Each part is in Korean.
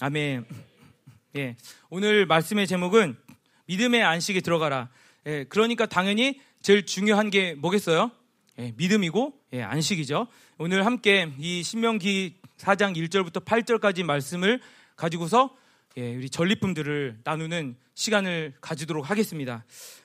아멘. 예. 오늘 말씀의 제목은 믿음의 안식에 들어가라. 예. 그러니까 당연히 제일 중요한 게 뭐겠어요? 예. 믿음이고 예. 안식이죠. 오늘 함께 이 신명기 4장 1절부터 8절까지 말씀을 가지고서 예. 우리 전리품들을 나누는 시간을 가지도록 하겠습니다.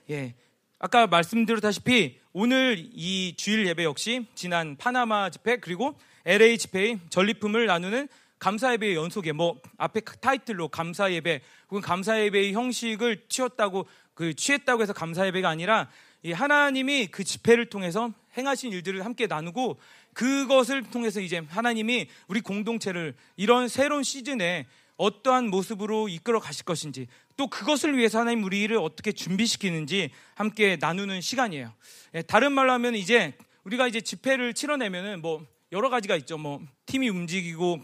예. 아까 말씀드렸다시피 오늘 이 주일 예배 역시 지난 파나마 집회 그리고 LA 집회의 전리품을 나누는 감사 예배의 연속에 뭐 앞에 타이틀로 감사 예배 혹은 감사 예배의 형식을 취했다고 그 취했다고 해서 감사 예배가 아니라 이 하나님이 그 집회를 통해서 행하신 일들을 함께 나누고 그것을 통해서 이제 하나님이 우리 공동체를 이런 새로운 시즌에 어떠한 모습으로 이끌어 가실 것인지 또 그것을 위해서 하나님 우리를 어떻게 준비시키는지 함께 나누는 시간이에요. 예, 다른 말로 하면 이제 우리가 이제 집회를 치러내면은 뭐 여러 가지가 있죠. 뭐 팀이 움직이고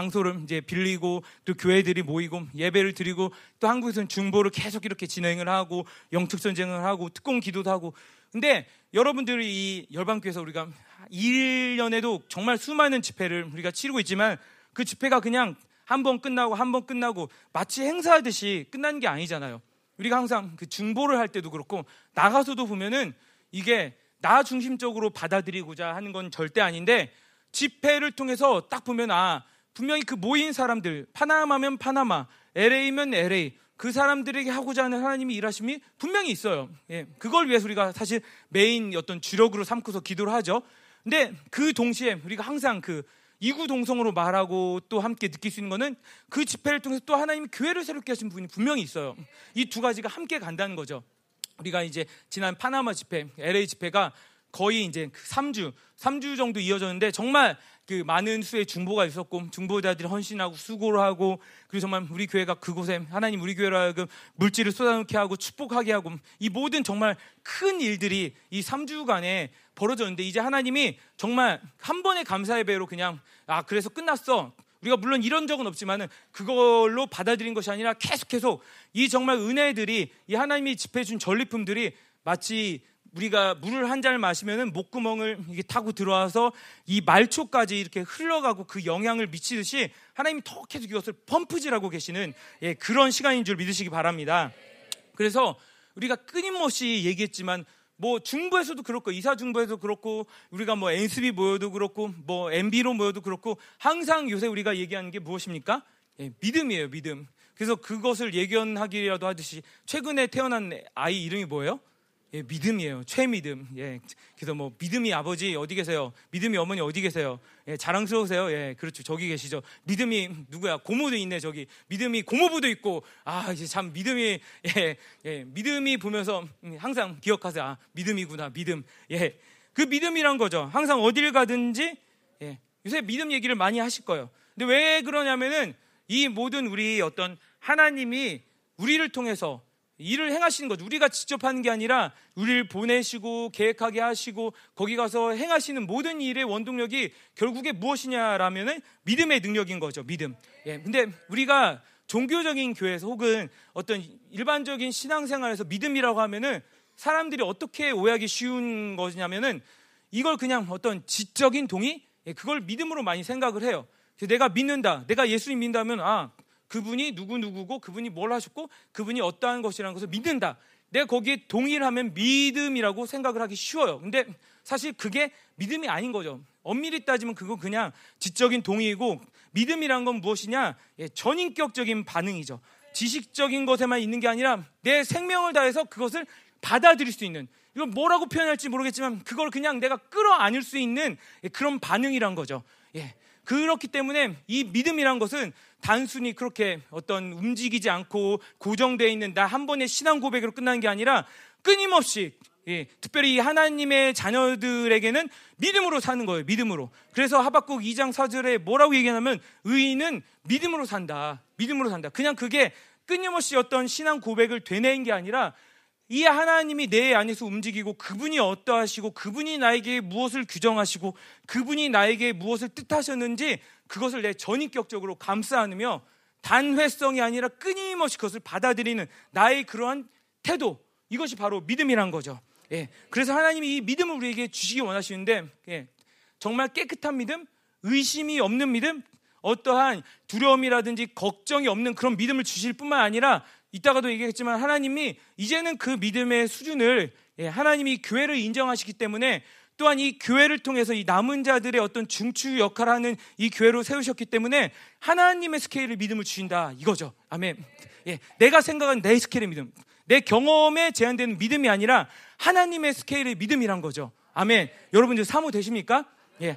장소를 이제 빌리고 또 교회들이 모이고 예배를 드리고 또 한국에서는 중보를 계속 이렇게 진행을 하고 영특 전쟁을 하고 특공 기도도 하고 근데 여러분들이 이 열방교회에서 우리가 1년에도 정말 수많은 집회를 우리가 치르고 있지만 그 집회가 그냥 한 번 끝나고 한 번 끝나고 마치 행사하듯이 끝나는 게 아니잖아요. 우리가 항상 그 중보를 할 때도 그렇고 나가서도 보면은 이게 나 중심적으로 받아들이고자 하는 건 절대 아닌데 집회를 통해서 딱 보면 아 분명히 그 모인 사람들 파나마면 파나마 LA면 LA 그 사람들에게 하고자 하는 하나님이 일하심이 분명히 있어요. 예, 그걸 위해서 우리가 사실 메인 어떤 주력으로 삼고서 기도를 하죠. 근데 그 동시에 우리가 항상 그 이구동성으로 말하고 또 함께 느낄 수 있는 거는 그 집회를 통해서 또 하나님이 교회를 새롭게 하신 분이 분명히 있어요. 이 두 가지가 함께 간다는 거죠. 우리가 이제 지난 파나마 집회, LA 집회가 거의 이제 3주, 그 3주 정도 이어졌는데 정말 그 많은 수의 중보가 있었고 중보자들이 헌신하고 수고를 하고 그리고 정말 우리 교회가 그곳에 하나님 우리 교회로 하여금 물질을 쏟아놓게 하고 축복하게 하고 이 모든 정말 큰 일들이 이 3주간에 벌어졌는데 이제 하나님이 정말 한 번의 감사의 배로 그냥 아 그래서 끝났어. 우리가 물론 이런 적은 없지만은 그걸로 받아들인 것이 아니라 계속 계속 이 정말 은혜들이 이 하나님이 집해 준 전리품들이 마치 우리가 물을 한 잔을 마시면은 목구멍을 이게 타고 들어와서 이 말초까지 이렇게 흘러가고 그 영향을 미치듯이 하나님이 더 계속 이것을 펌프질하고 계시는 예, 그런 시간인 줄 믿으시기 바랍니다. 그래서 우리가 끊임없이 얘기했지만 뭐 중부에서도 그렇고 이사 중부에도 그렇고 우리가 뭐 NSB 모여도 그렇고 뭐 MB로 모여도 그렇고 항상 요새 우리가 얘기하는 게 무엇입니까? 예, 믿음이에요, 믿음. 그래서 그것을 예견하기라도 하듯이 최근에 태어난 아이 이름이 뭐예요? 예, 믿음이에요. 최믿음. 예. 그래서 뭐 믿음이 아버지 어디 계세요? 믿음이 어머니 어디 계세요? 예, 자랑스러우세요? 예, 그렇죠. 저기 계시죠. 믿음이 누구야? 고모도 있네 저기. 믿음이 고모부도 있고 아 이제 참 믿음이 예, 예, 믿음이 보면서 항상 기억하세요. 아 믿음이구나 믿음. 예, 그 믿음이란 거죠. 항상 어딜 가든지 예, 요새 믿음 얘기를 많이 하실 거예요. 근데 왜 그러냐면은 이 모든 우리 어떤 하나님이 우리를 통해서 일을 행하시는 것. 우리가 직접 하는 게 아니라 우리를 보내시고 계획하게 하시고 거기 가서 행하시는 모든 일의 원동력이 결국에 무엇이냐라면은 믿음의 능력인 거죠. 믿음. 예. 근데 우리가 종교적인 교회에서 혹은 어떤 일반적인 신앙생활에서 믿음이라고 하면은 사람들이 어떻게 오해하기 쉬운 것이냐면은 이걸 그냥 어떤 지적인 동의? 예, 그걸 믿음으로 많이 생각을 해요. 내가 믿는다. 내가 예수님 믿는다면 아, 그분이 누구누구고 그분이 뭘 하셨고 그분이 어떠한 것이라는 것을 믿는다. 내가 거기에 동의를 하면 믿음이라고 생각을 하기 쉬워요. 근데 사실 그게 믿음이 아닌 거죠. 엄밀히 따지면 그건 그냥 지적인 동의이고 믿음이란 건 무엇이냐? 예, 전인격적인 반응이죠. 지식적인 것에만 있는 게 아니라 내 생명을 다해서 그것을 받아들일 수 있는 이걸 뭐라고 표현할지 모르겠지만 그걸 그냥 내가 끌어안을 수 있는 그런 반응이란 거죠. 예. 그렇기 때문에 이 믿음이란 것은 단순히 그렇게 어떤 움직이지 않고 고정되어 있는 나 한 번의 신앙 고백으로 끝나는 게 아니라 끊임없이 예, 특별히 하나님의 자녀들에게는 믿음으로 사는 거예요. 믿음으로. 그래서 하박국 2장 4절에 뭐라고 얘기하냐면 의인은 믿음으로 산다. 믿음으로 산다. 그냥 그게 끊임없이 어떤 신앙 고백을 되뇌인 게 아니라 이 하나님이 내 안에서 움직이고 그분이 어떠하시고 그분이 나에게 무엇을 규정하시고 그분이 나에게 무엇을 뜻하셨는지 그것을 내 전인격적으로 감싸 안으며 단회성이 아니라 끊임없이 그것을 받아들이는 나의 그러한 태도 이것이 바로 믿음이란 거죠. 예. 그래서 하나님이 이 믿음을 우리에게 주시기 원하시는데 예. 정말 깨끗한 믿음, 의심이 없는 믿음, 어떠한 두려움이라든지 걱정이 없는 그런 믿음을 주실 뿐만 아니라 이따가도 얘기했지만 하나님이 이제는 그 믿음의 수준을 예, 하나님이 교회를 인정하시기 때문에 또한 이 교회를 통해서 이 남은 자들의 어떤 중추 역할을 하는 이 교회로 세우셨기 때문에 하나님의 스케일을 믿음을 주신다 이거죠. 아멘. 예, 내가 생각한 내 스케일의 믿음, 내 경험에 제한되는 믿음이 아니라 하나님의 스케일의 믿음이란 거죠. 아멘. 여러분들 사모 되십니까? 예.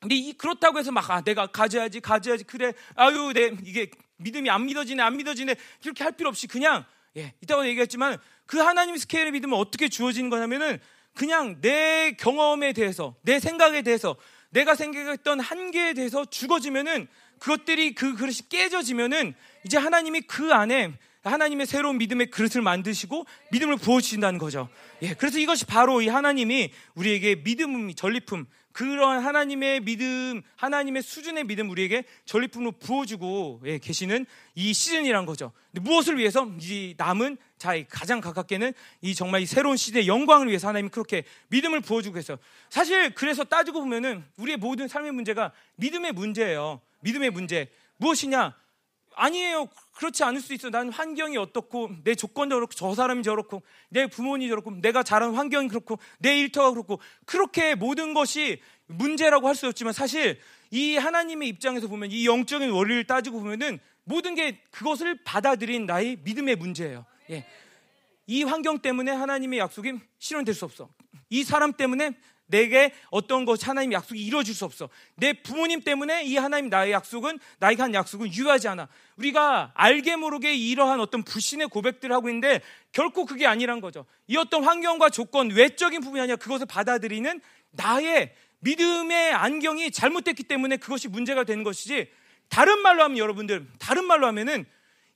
근데 이 그렇다고 해서 막 아, 내가 가져야지 가져야지 그래 아유 내 이게 믿음이 안 믿어지네 안 믿어지네 이렇게 할 필요 없이 그냥 예 이따가 얘기했지만 그 하나님 스케일의 믿음은 어떻게 주어지는 거냐면은 그냥 내 경험에 대해서 내 생각에 대해서 내가 생각했던 한계에 대해서 죽어지면은 그것들이 그 그릇이 깨져지면은 이제 하나님이 그 안에 하나님의 새로운 믿음의 그릇을 만드시고 믿음을 부어주신다는 거죠. 예, 그래서 이것이 바로 이 하나님이 우리에게 믿음, 전리품, 그런 하나님의 믿음, 하나님의 수준의 믿음 우리에게 전리품으로 부어주고 예, 계시는 이 시즌이란 거죠. 무엇을 위해서? 이 남은 자 가장 가깝게는 이 정말 이 새로운 시대의 영광을 위해서 하나님이 그렇게 믿음을 부어주고 있어요. 사실 그래서 따지고 보면은 우리의 모든 삶의 문제가 믿음의 문제예요. 믿음의 문제 무엇이냐? 아니에요. 그렇지 않을 수 있어. 나는 환경이 어떻고, 내 조건도 그렇고, 저 사람이 저렇고, 내 부모님이 저렇고, 내가 자란 환경이 그렇고, 내 일터가 그렇고, 그렇게 모든 것이 문제라고 할 수 없지만 사실 이 하나님의 입장에서 보면 이 영적인 원리를 따지고 보면은 모든 게 그것을 받아들인 나의 믿음의 문제예요. 예. 이 환경 때문에 하나님의 약속이 실현될 수 없어. 이 사람 때문에 내게 어떤 것 하나님 약속이 이루어질 수 없어. 내 부모님 때문에 이 하나님 나의 약속은 나에게 한 약속은 유효하지 않아. 우리가 알게 모르게 이러한 어떤 불신의 고백들을 하고 있는데 결코 그게 아니란 거죠. 이 어떤 환경과 조건 외적인 부분이 아니라 그것을 받아들이는 나의 믿음의 안경이 잘못됐기 때문에 그것이 문제가 되는 것이지. 다른 말로 하면 여러분들 다른 말로 하면은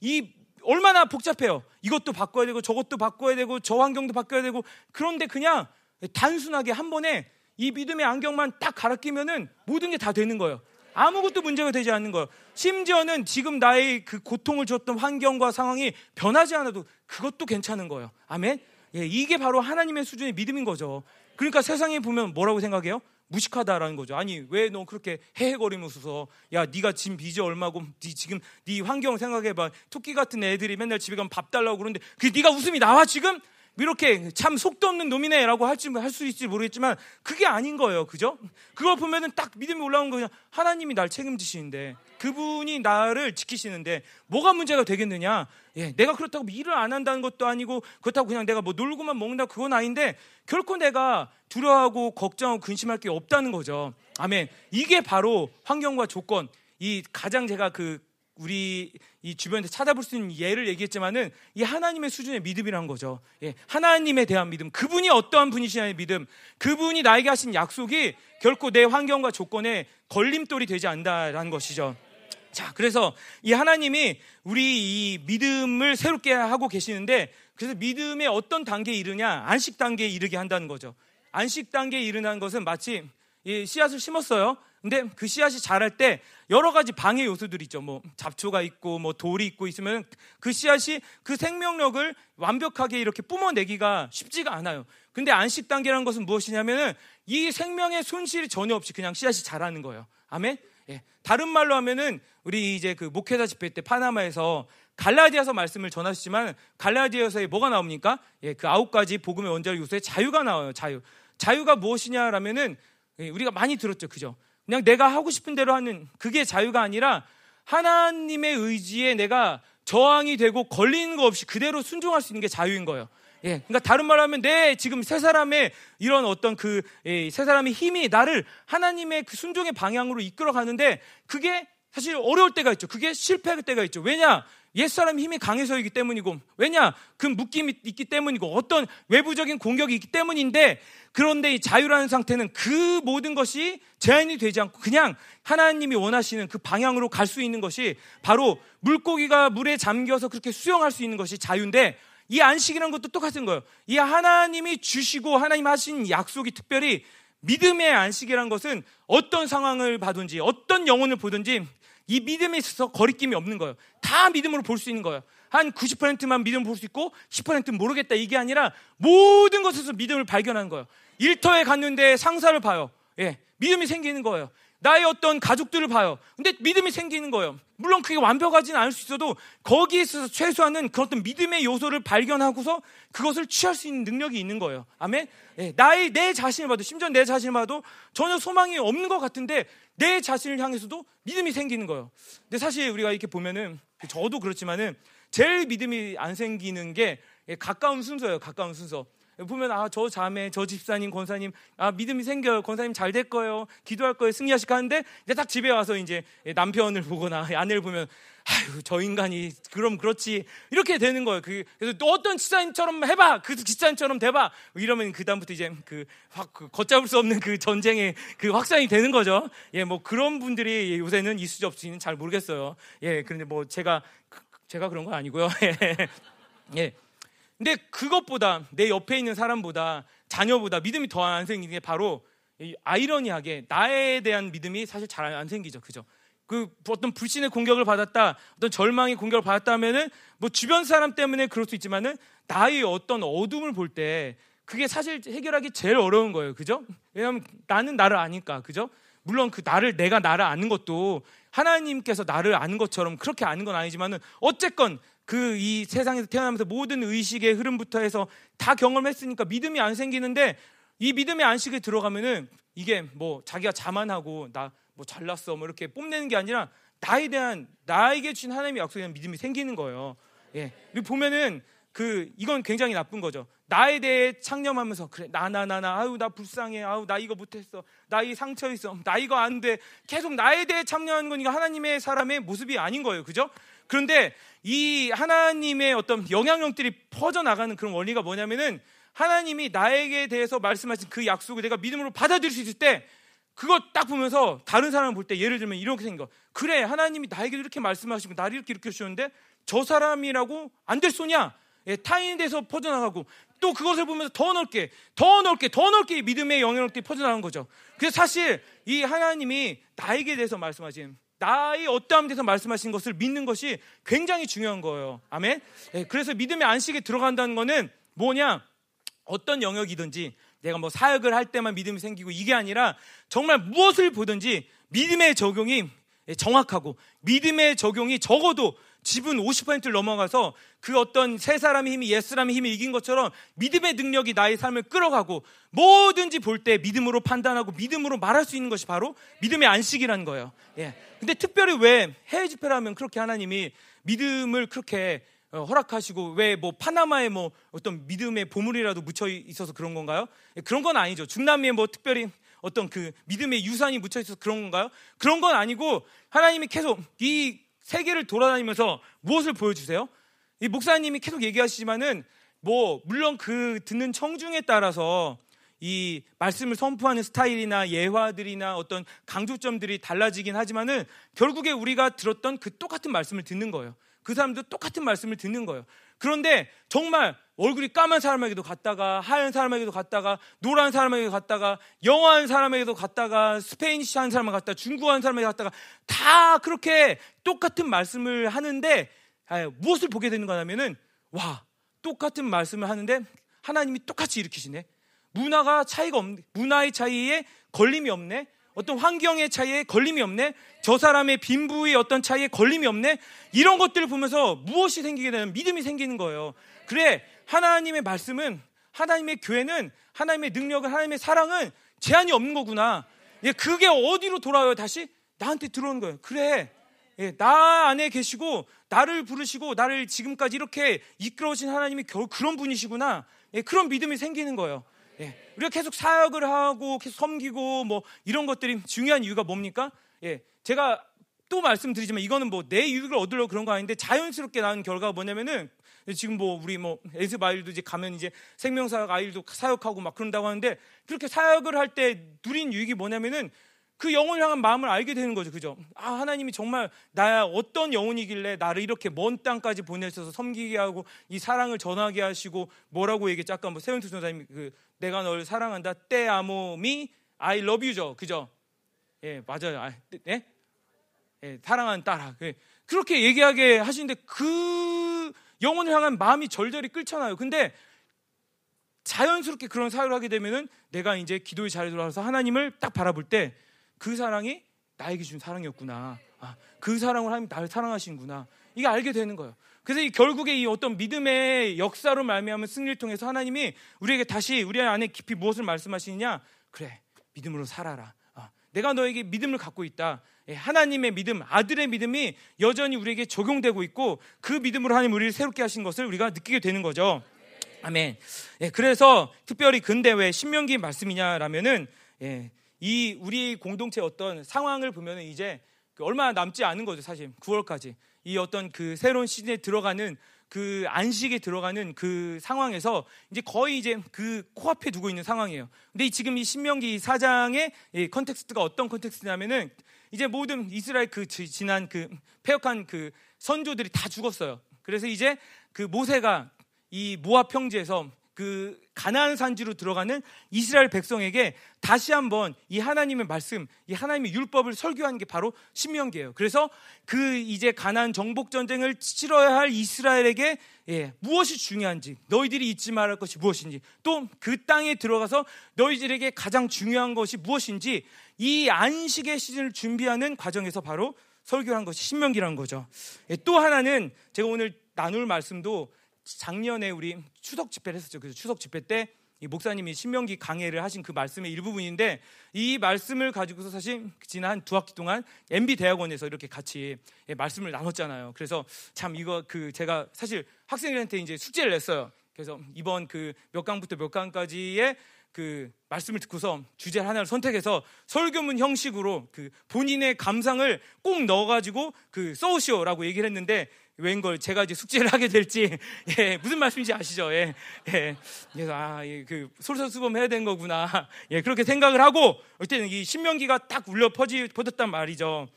이 얼마나 복잡해요. 이것도 바꿔야 되고 저것도 바꿔야 되고 저 환경도 바꿔야 되고 그런데 그냥 단순하게 한 번에 이 믿음의 안경만 딱 갈아 끼면은 모든 게 다 되는 거예요. 아무것도 문제가 되지 않는 거예요. 심지어는 지금 나의 그 고통을 줬던 환경과 상황이 변하지 않아도 그것도 괜찮은 거예요. 아멘? 예, 이게 바로 하나님의 수준의 믿음인 거죠. 그러니까 세상에 보면 뭐라고 생각해요? 무식하다라는 거죠. 아니 왜 너 그렇게 헤헤거리면서 야 네가 지금 빚이 얼마고 네 지금 네 환경 생각해봐 토끼 같은 애들이 맨날 집에 가면 밥 달라고 그러는데 그 네가 웃음이 나와 지금 이렇게 참 속도 없는 놈이네라고 할지 할수 있을지 모르겠지만 그게 아닌 거예요. 그죠? 그걸 보면은 딱 믿음이 올라온 거냐. 하나님이 날 책임지시는데 그분이 나를 지키시는데 뭐가 문제가 되겠느냐? 예, 내가 그렇다고 일을 안 한다는 것도 아니고 그렇다고 그냥 내가 뭐 놀고만 먹는다 그건 아닌데 결코 내가 두려워하고 걱정하고 근심할 게 없다는 거죠. 아멘. 이게 바로 환경과 조건 이 가장 제가 그 우리 이 주변에서 찾아볼 수 있는 예를 얘기했지만은 이 하나님의 수준의 믿음이란 거죠. 예, 하나님에 대한 믿음, 그분이 어떠한 분이시냐의 믿음, 그분이 나에게 하신 약속이 결코 내 환경과 조건에 걸림돌이 되지 않는다라는 것이죠. 자, 그래서 이 하나님이 우리 이 믿음을 새롭게 하고 계시는데 그래서 믿음의 어떤 단계에 이르냐? 안식 단계에 이르게 한다는 거죠. 안식 단계에 이르는 것은 마치 씨앗을 심었어요. 근데 그 씨앗이 자랄 때 여러 가지 방해 요소들이 있죠. 뭐 잡초가 있고 뭐 돌이 있고 있으면 그 씨앗이 그 생명력을 완벽하게 이렇게 뿜어내기가 쉽지가 않아요. 근데 안식 단계라는 것은 무엇이냐면은 이 생명의 손실이 전혀 없이 그냥 씨앗이 자라는 거예요. 아멘. 예. 다른 말로 하면은 우리 이제 그 목회자 집회 때 파나마에서 갈라디아서 말씀을 전하시지만 갈라디아서에 뭐가 나옵니까? 예, 그 아홉 가지 복음의 원자력 요소에 자유가 나와요. 자유. 자유가 무엇이냐라면은 예, 우리가 많이 들었죠. 그죠? 그냥 내가 하고 싶은 대로 하는 그게 자유가 아니라 하나님의 의지에 내가 저항이 되고 걸리는 거 없이 그대로 순종할 수 있는 게 자유인 거예요. 예, 그러니까 다른 말로 하면 내 지금 세 사람의 이런 어떤 그세 예, 사람의 힘이 나를 하나님의 그 순종의 방향으로 이끌어 가는데 그게 사실 어려울 때가 있죠. 그게 실패할 때가 있죠. 왜냐? 옛사람의 힘이 강해서이기 때문이고, 왜냐? 그 묶임이 있기 때문이고, 어떤 외부적인 공격이 있기 때문인데, 그런데 이 자유라는 상태는 그 모든 것이 제한이 되지 않고 그냥 하나님이 원하시는 그 방향으로 갈 수 있는 것이 바로 물고기가 물에 잠겨서 그렇게 수영할 수 있는 것이 자유인데 이 안식이라는 것도 똑같은 거예요. 이 하나님이 주시고 하나님 하신 약속이 특별히 믿음의 안식이라는 것은 어떤 상황을 봐든지 어떤 영혼을 보든지 이 믿음에 있어서 거리낌이 없는 거예요. 다 믿음으로 볼 수 있는 거예요. 한 90%만 믿음을 볼수 있고 10%는 모르겠다 이게 아니라 모든 것에서 믿음을 발견하는 거예요. 일터에 갔는데 상사를 봐요. 예, 믿음이 생기는 거예요. 나의 어떤 가족들을 봐요. 근데 믿음이 생기는 거예요. 물론 그게 완벽하지는 않을 수 있어도 거기에 있어서 최소한은 그 어떤 믿음의 요소를 발견하고서 그것을 취할 수 있는 능력이 있는 거예요. 아멘. 네, 나의 내 자신을 봐도 심지어 내 자신을 봐도 전혀 소망이 없는 것 같은데 내 자신을 향해서도 믿음이 생기는 거예요. 근데 사실 우리가 이렇게 보면은 저도 그렇지만은 제일 믿음이 안 생기는 게 가까운 순서예요. 가까운 순서. 보면 아 저 자매, 저 집사님, 권사님 아 믿음이 생겨요. 권사님 잘 될 거예요. 기도할 거예요. 승리하실 하는데 이제 딱 집에 와서 이제 남편을 보거나 아내를 보면 아유 저 인간이 그럼 그렇지 이렇게 되는 거예요. 그, 그래서 또 어떤 집사님처럼 해봐. 그 집사님처럼 돼봐. 이러면 그 다음부터 이제 그, 확, 그 걷잡을 수 없는 그 전쟁의 그 확산이 되는 거죠. 예, 뭐 그런 분들이 요새는 이수지 없이는 잘 모르겠어요. 예, 그런데 뭐 제가 제가 그런 건 아니고요. 예. 근데 그것보다 내 옆에 있는 사람보다 자녀보다 믿음이 더 안 생기는 게 바로 아이러니하게 나에 대한 믿음이 사실 잘 안 생기죠. 그죠? 그 어떤 불신의 공격을 받았다, 어떤 절망의 공격을 받았다면은 뭐 주변 사람 때문에 그럴 수 있지만은 나의 어떤 어둠을 볼 때 그게 사실 해결하기 제일 어려운 거예요. 그죠? 왜냐하면 나는 나를 아니까. 그죠? 물론 그 나를 내가 나를 아는 것도 하나님께서 나를 아는 것처럼 그렇게 아는 건 아니지만은 어쨌건 그 이 세상에서 태어나면서 모든 의식의 흐름부터 해서 다 경험했으니까 믿음이 안 생기는데 이 믿음의 안식에 들어가면은 이게 뭐 자기가 자만하고 나 뭐 잘났어 뭐 이렇게 뽐내는 게 아니라 나에 대한 나에게 주신 하나님의 약속에 대한 믿음이 생기는 거예요. 예. 그리고 보면은 그 이건 굉장히 나쁜 거죠. 나에 대해 창념하면서 그래 나 나 나 나 아유 나 불쌍해 아유 나 이거 못했어 나 이 상처 있어 나 이거 안 돼 계속 나에 대해 창념하는 거니까 하나님의 사람의 모습이 아닌 거예요 그죠 그런데 이 하나님의 어떤 영향력들이 퍼져 나가는 그런 원리가 뭐냐면은 하나님이 나에게 대해서 말씀하신 그 약속을 내가 믿음으로 받아들일 수 있을 때 그거 딱 보면서 다른 사람을 볼때 예를 들면 이렇게 생겨 그래 하나님이 나에게 이렇게 말씀하시고 나를 이렇게 이렇게 주셨는데 저 사람이라고 안 될 소냐 예, 타인에 대해서 퍼져나가고 또 그것을 보면서 더 넓게, 더 넓게, 더 넓게 믿음의 영향력들이 퍼져나가는 거죠. 그래서 사실 이 하나님이 나에게 대해서 말씀하신 나의 어떠함에 대해서 말씀하신 것을 믿는 것이 굉장히 중요한 거예요. 아멘. 예, 그래서 믿음의 안식에 들어간다는 것은 뭐냐? 어떤 영역이든지 내가 뭐 사역을 할 때만 믿음이 생기고 이게 아니라 정말 무엇을 보든지 믿음의 적용이 정확하고 믿음의 적용이 적어도 지분 50%를 넘어가서 그 어떤 세 사람의 힘이 옛 사람의 힘이 이긴 것처럼 믿음의 능력이 나의 삶을 끌어가고 뭐든지 볼 때 믿음으로 판단하고 믿음으로 말할 수 있는 것이 바로 믿음의 안식이라는 거예요. 예. 근데 특별히 왜 해외 집회를 하면 그렇게 하나님이 믿음을 그렇게 어, 허락하시고 왜 뭐 파나마에 뭐 어떤 믿음의 보물이라도 묻혀 있어서 그런 건가요? 예, 그런 건 아니죠. 중남미에 뭐 특별히 어떤 그 믿음의 유산이 묻혀 있어서 그런 건가요? 그런 건 아니고 하나님이 계속 이 세계를 돌아다니면서 무엇을 보여주세요? 이 목사님이 계속 얘기하시지만은 뭐 물론 그 듣는 청중에 따라서 이 말씀을 선포하는 스타일이나 예화들이나 어떤 강조점들이 달라지긴 하지만은 결국에 우리가 들었던 그 똑같은 말씀을 듣는 거예요. 그 사람도 똑같은 말씀을 듣는 거예요. 그런데 정말 얼굴이 까만 사람에게도 갔다가 하얀 사람에게도 갔다가 노란 사람에게도 갔다가 영어한 사람에게도 갔다가 스페인시 한 사람에 갔다가 중국어 한 사람에게 갔다가 다 그렇게 똑같은 말씀을 하는데 무엇을 보게 되는 거냐면은 와 똑같은 말씀을 하는데 하나님이 똑같이 일으키시네 문화가 차이가 없네 문화의 차이에 걸림이 없네 어떤 환경의 차이에 걸림이 없네 저 사람의 빈부의 어떤 차이에 걸림이 없네 이런 것들을 보면서 무엇이 생기게 되면 믿음이 생기는 거예요 그래 하나님의 말씀은 하나님의 교회는 하나님의 능력은 하나님의 사랑은 제한이 없는 거구나. 예, 그게 어디로 돌아와요? 다시 나한테 들어오는 거예요. 그래. 예, 나 안에 계시고 나를 부르시고 나를 지금까지 이렇게 이끌어오신 하나님이 겨우 그런 분이시구나. 예, 그런 믿음이 생기는 거예요. 예, 우리가 계속 사역을 하고 계속 섬기고 뭐 이런 것들이 중요한 이유가 뭡니까? 예, 제가 또 말씀드리지만 이거는 뭐 내 유익을 얻으려고 그런 거 아닌데 자연스럽게 나온 결과가 뭐냐면은 지금 뭐 우리 뭐 에스바 아일도 이제 가면 이제 생명사역 아일도 사역하고 막 그런다고 하는데 그렇게 사역을 할 때 누린 유익이 뭐냐면은 그 영혼을 향한 마음을 알게 되는 거죠. 그죠? 아, 하나님이 정말 나야 어떤 영혼이길래 나를 이렇게 먼 땅까지 보내셔서 섬기게 하고 이 사랑을 전하게 하시고 뭐라고 얘기했지? 아까 뭐 세운투 선사님이 그 내가 널 사랑한다. 때 아모미 I love you죠. 그죠? 예, 맞아요. 아, 예? 예, 사랑하는 딸아. 그, 그렇게 얘기하게 하시는데 그 영혼을 향한 마음이 절절히 끓잖아요. 근데 자연스럽게 그런 사유를 하게 되면은 내가 이제 기도의 자리에 들어와서 하나님을 딱 바라볼 때 그 사랑이 나에게 준 사랑이었구나. 아, 그 사랑을 하나님 나를 사랑하시는구나. 이게 알게 되는 거예요. 그래서 이 결국에 이 어떤 믿음의 역사로 말미암은 승리를 통해서 하나님이 우리에게 다시 우리 안에 깊이 무엇을 말씀하시느냐? 그래, 믿음으로 살아라. 아, 내가 너에게 믿음을 갖고 있다. 예, 하나님의 믿음, 아들의 믿음이 여전히 우리에게 적용되고 있고 그 믿음으로 하나님 우리를 새롭게 하신 것을 우리가 느끼게 되는 거죠. 아멘. 예, 그래서 특별히 근데 왜 신명기 말씀이냐라면은 예, 이 우리 공동체 어떤 상황을 보면은 이제 그 얼마 남지 않은 거죠, 사실 9월까지 이 어떤 그 새로운 시즌에 들어가는 그 안식에 들어가는 그 상황에서 이제 거의 이제 그 코앞에 두고 있는 상황이에요. 근데 지금 이 신명기 4장의 이 context가 어떤 context냐면은 이제 모든 이스라엘 그 지난 그 패역한 그 선조들이 다 죽었어요. 그래서 이제 그 모세가 이 모압 평지에서 그 가나안 산지로 들어가는 이스라엘 백성에게 다시 한번 이 하나님의 말씀, 이 하나님의 율법을 설교하는 게 바로 신명기예요. 그래서 그 이제 가나안 정복 전쟁을 치러야 할 이스라엘에게 예, 무엇이 중요한지, 너희들이 잊지 말할 것이 무엇인지, 또 그 땅에 들어가서 너희들에게 가장 중요한 것이 무엇인지 이 안식의 시즌을 준비하는 과정에서 바로 설교한 것이 신명기라는 거죠. 예, 또 하나는 제가 오늘 나눌 말씀도 작년에 우리 추석 집회를 했었죠. 그래서 추석 집회 때 이 목사님이 신명기 강해를 하신 그 말씀의 일부분인데 이 말씀을 가지고서 사실 지난 두 학기 동안 MB 대학원에서 이렇게 같이 예, 말씀을 나눴잖아요. 그래서 참 이거 그 제가 사실 학생들한테 이제 숙제를 냈어요. 그래서 이번 그 몇 강부터 몇 강까지의 그 말씀을 듣고서 주제 하나를 선택해서 설교문 형식으로 그 본인의 감상을 꼭 넣어가지고 그 써오시오라고 얘기를 했는데 웬걸 제가 이제 숙제를 하게 될지 예, 무슨 말씀인지 아시죠? 예, 예. 그래서 아, 예, 그 솔선수범 해야 되는 거구나. 예, 그렇게 생각을 하고 그때는 이 신명기가 딱 울려 퍼지 퍼졌단 말이죠.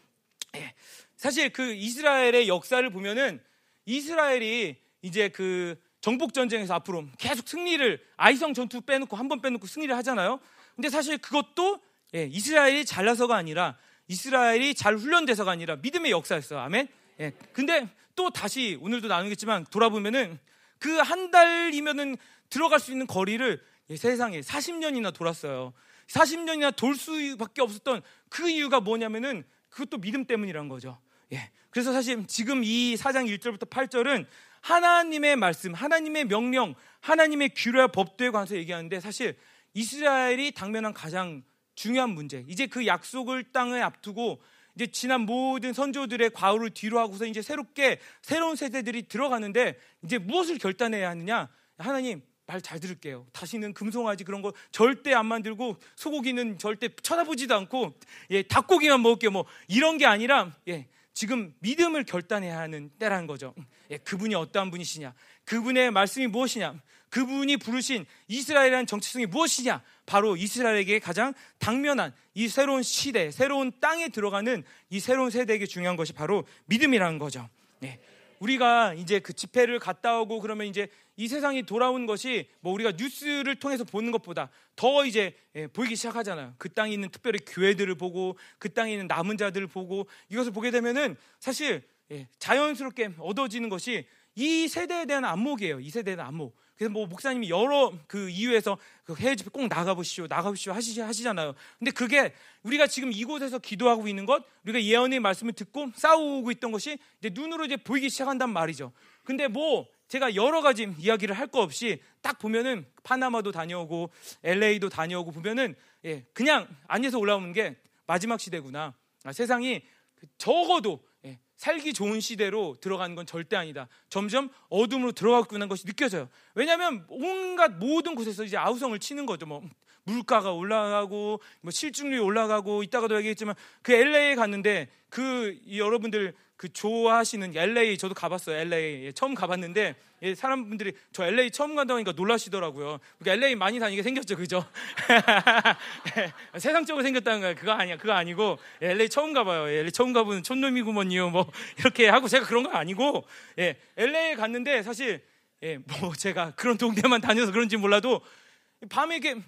예. 사실 그 이스라엘의 역사를 보면은 이스라엘이 이제 그 정복 전쟁에서 앞으로 계속 승리를 아이성 전투 빼놓고 한 번 빼놓고 승리를 하잖아요. 근데 사실 그것도 예, 이스라엘이 잘나서가 아니라 이스라엘이 잘 훈련돼서가 아니라 믿음의 역사였어요. 아멘. 예. 근데 또 다시 오늘도 나누겠지만 돌아보면은 그 한 달이면은 들어갈 수 있는 거리를 예, 세상에 40년이나 돌았어요. 40년이나 돌 수밖에 없었던 그 이유가 뭐냐면은 그것도 믿음 때문이란 거죠. 예. 그래서 사실 지금 이 4장 1절부터 8절은 하나님의 말씀, 하나님의 명령, 하나님의 규례와 법도에 관해서 얘기하는데 사실 이스라엘이 당면한 가장 중요한 문제. 이제 그 약속을 땅에 앞두고 이제 지난 모든 선조들의 과오를 뒤로 하고서 이제 새롭게 새로운 세대들이 들어가는데 이제 무엇을 결단해야 하느냐? 하나님 말 잘 들을게요. 다시는 금송아지 그런 거 절대 안 만들고 소고기는 절대 쳐다보지도 않고 예, 닭고기만 먹을게요. 뭐 이런 게 아니라 예, 지금 믿음을 결단해야 하는 때라는 거죠. 예, 그분이 어떠한 분이시냐? 그분의 말씀이 무엇이냐? 그분이 부르신 이스라엘이라는 정체성이 무엇이냐? 바로 이스라엘에게 가장 당면한 이 새로운 시대, 새로운 땅에 들어가는 이 새로운 세대에게 중요한 것이 바로 믿음이라는 거죠. 네. 우리가 이제 그 집회를 갔다 오고 그러면 이제 이 세상이 돌아온 것이 뭐 우리가 뉴스를 통해서 보는 것보다 더 이제 예, 보이기 시작하잖아요. 그 땅에 있는 특별히 교회들을 보고 그 땅에 있는 남은 자들을 보고 이것을 보게 되면은 사실 예, 자연스럽게 얻어지는 것이 이 세대에 대한 안목이에요. 이 세대에 대한 안목. 그래서 뭐 목사님이 여러 그 이유에서 그 해외 집회 꼭 나가보시오, 나가보시오 하시, 하시잖아요. 근데 그게 우리가 지금 이곳에서 기도하고 있는 것, 우리가 예언의 말씀을 듣고 싸우고 있던 것이 이제 눈으로 이제 보이기 시작한단 말이죠. 근데 뭐 제가 여러 가지 이야기를 할 거 없이 딱 보면은 파나마도 다녀오고 LA도 다녀오고 보면은 예, 그냥 안에서 올라오는 게 마지막 시대구나. 아, 세상이 적어도 살기 좋은 시대로 들어가는 건 절대 아니다. 점점 어둠으로 들어가고 있는 것이 느껴져요. 왜냐하면 온갖 모든 곳에서 이제 아우성을 치는 거죠. 뭐 물가가 올라가고 뭐 실증률이 올라가고 이따가도 얘기했지만 그 LA에 갔는데 그 여러분들 그 좋아하시는 LA 저도 가봤어요. LA 예, 처음 가봤는데 예, 사람분들이 저 LA 처음 간다고 하니까 놀라시더라고요. 그러니까 LA 많이 다니게 생겼죠, 그죠? 예, 세상적으로 생겼다는 거예요. 그거 아니야, 그거 아니고 예, LA 처음 가봐요. 예, LA 처음 가보는 촌놈이구먼요. 뭐 이렇게 하고 제가 그런 거 아니고 예, LA에 갔는데 사실 예, 뭐 제가 그런 동네만 다녀서 그런지 몰라도 밤에 이렇게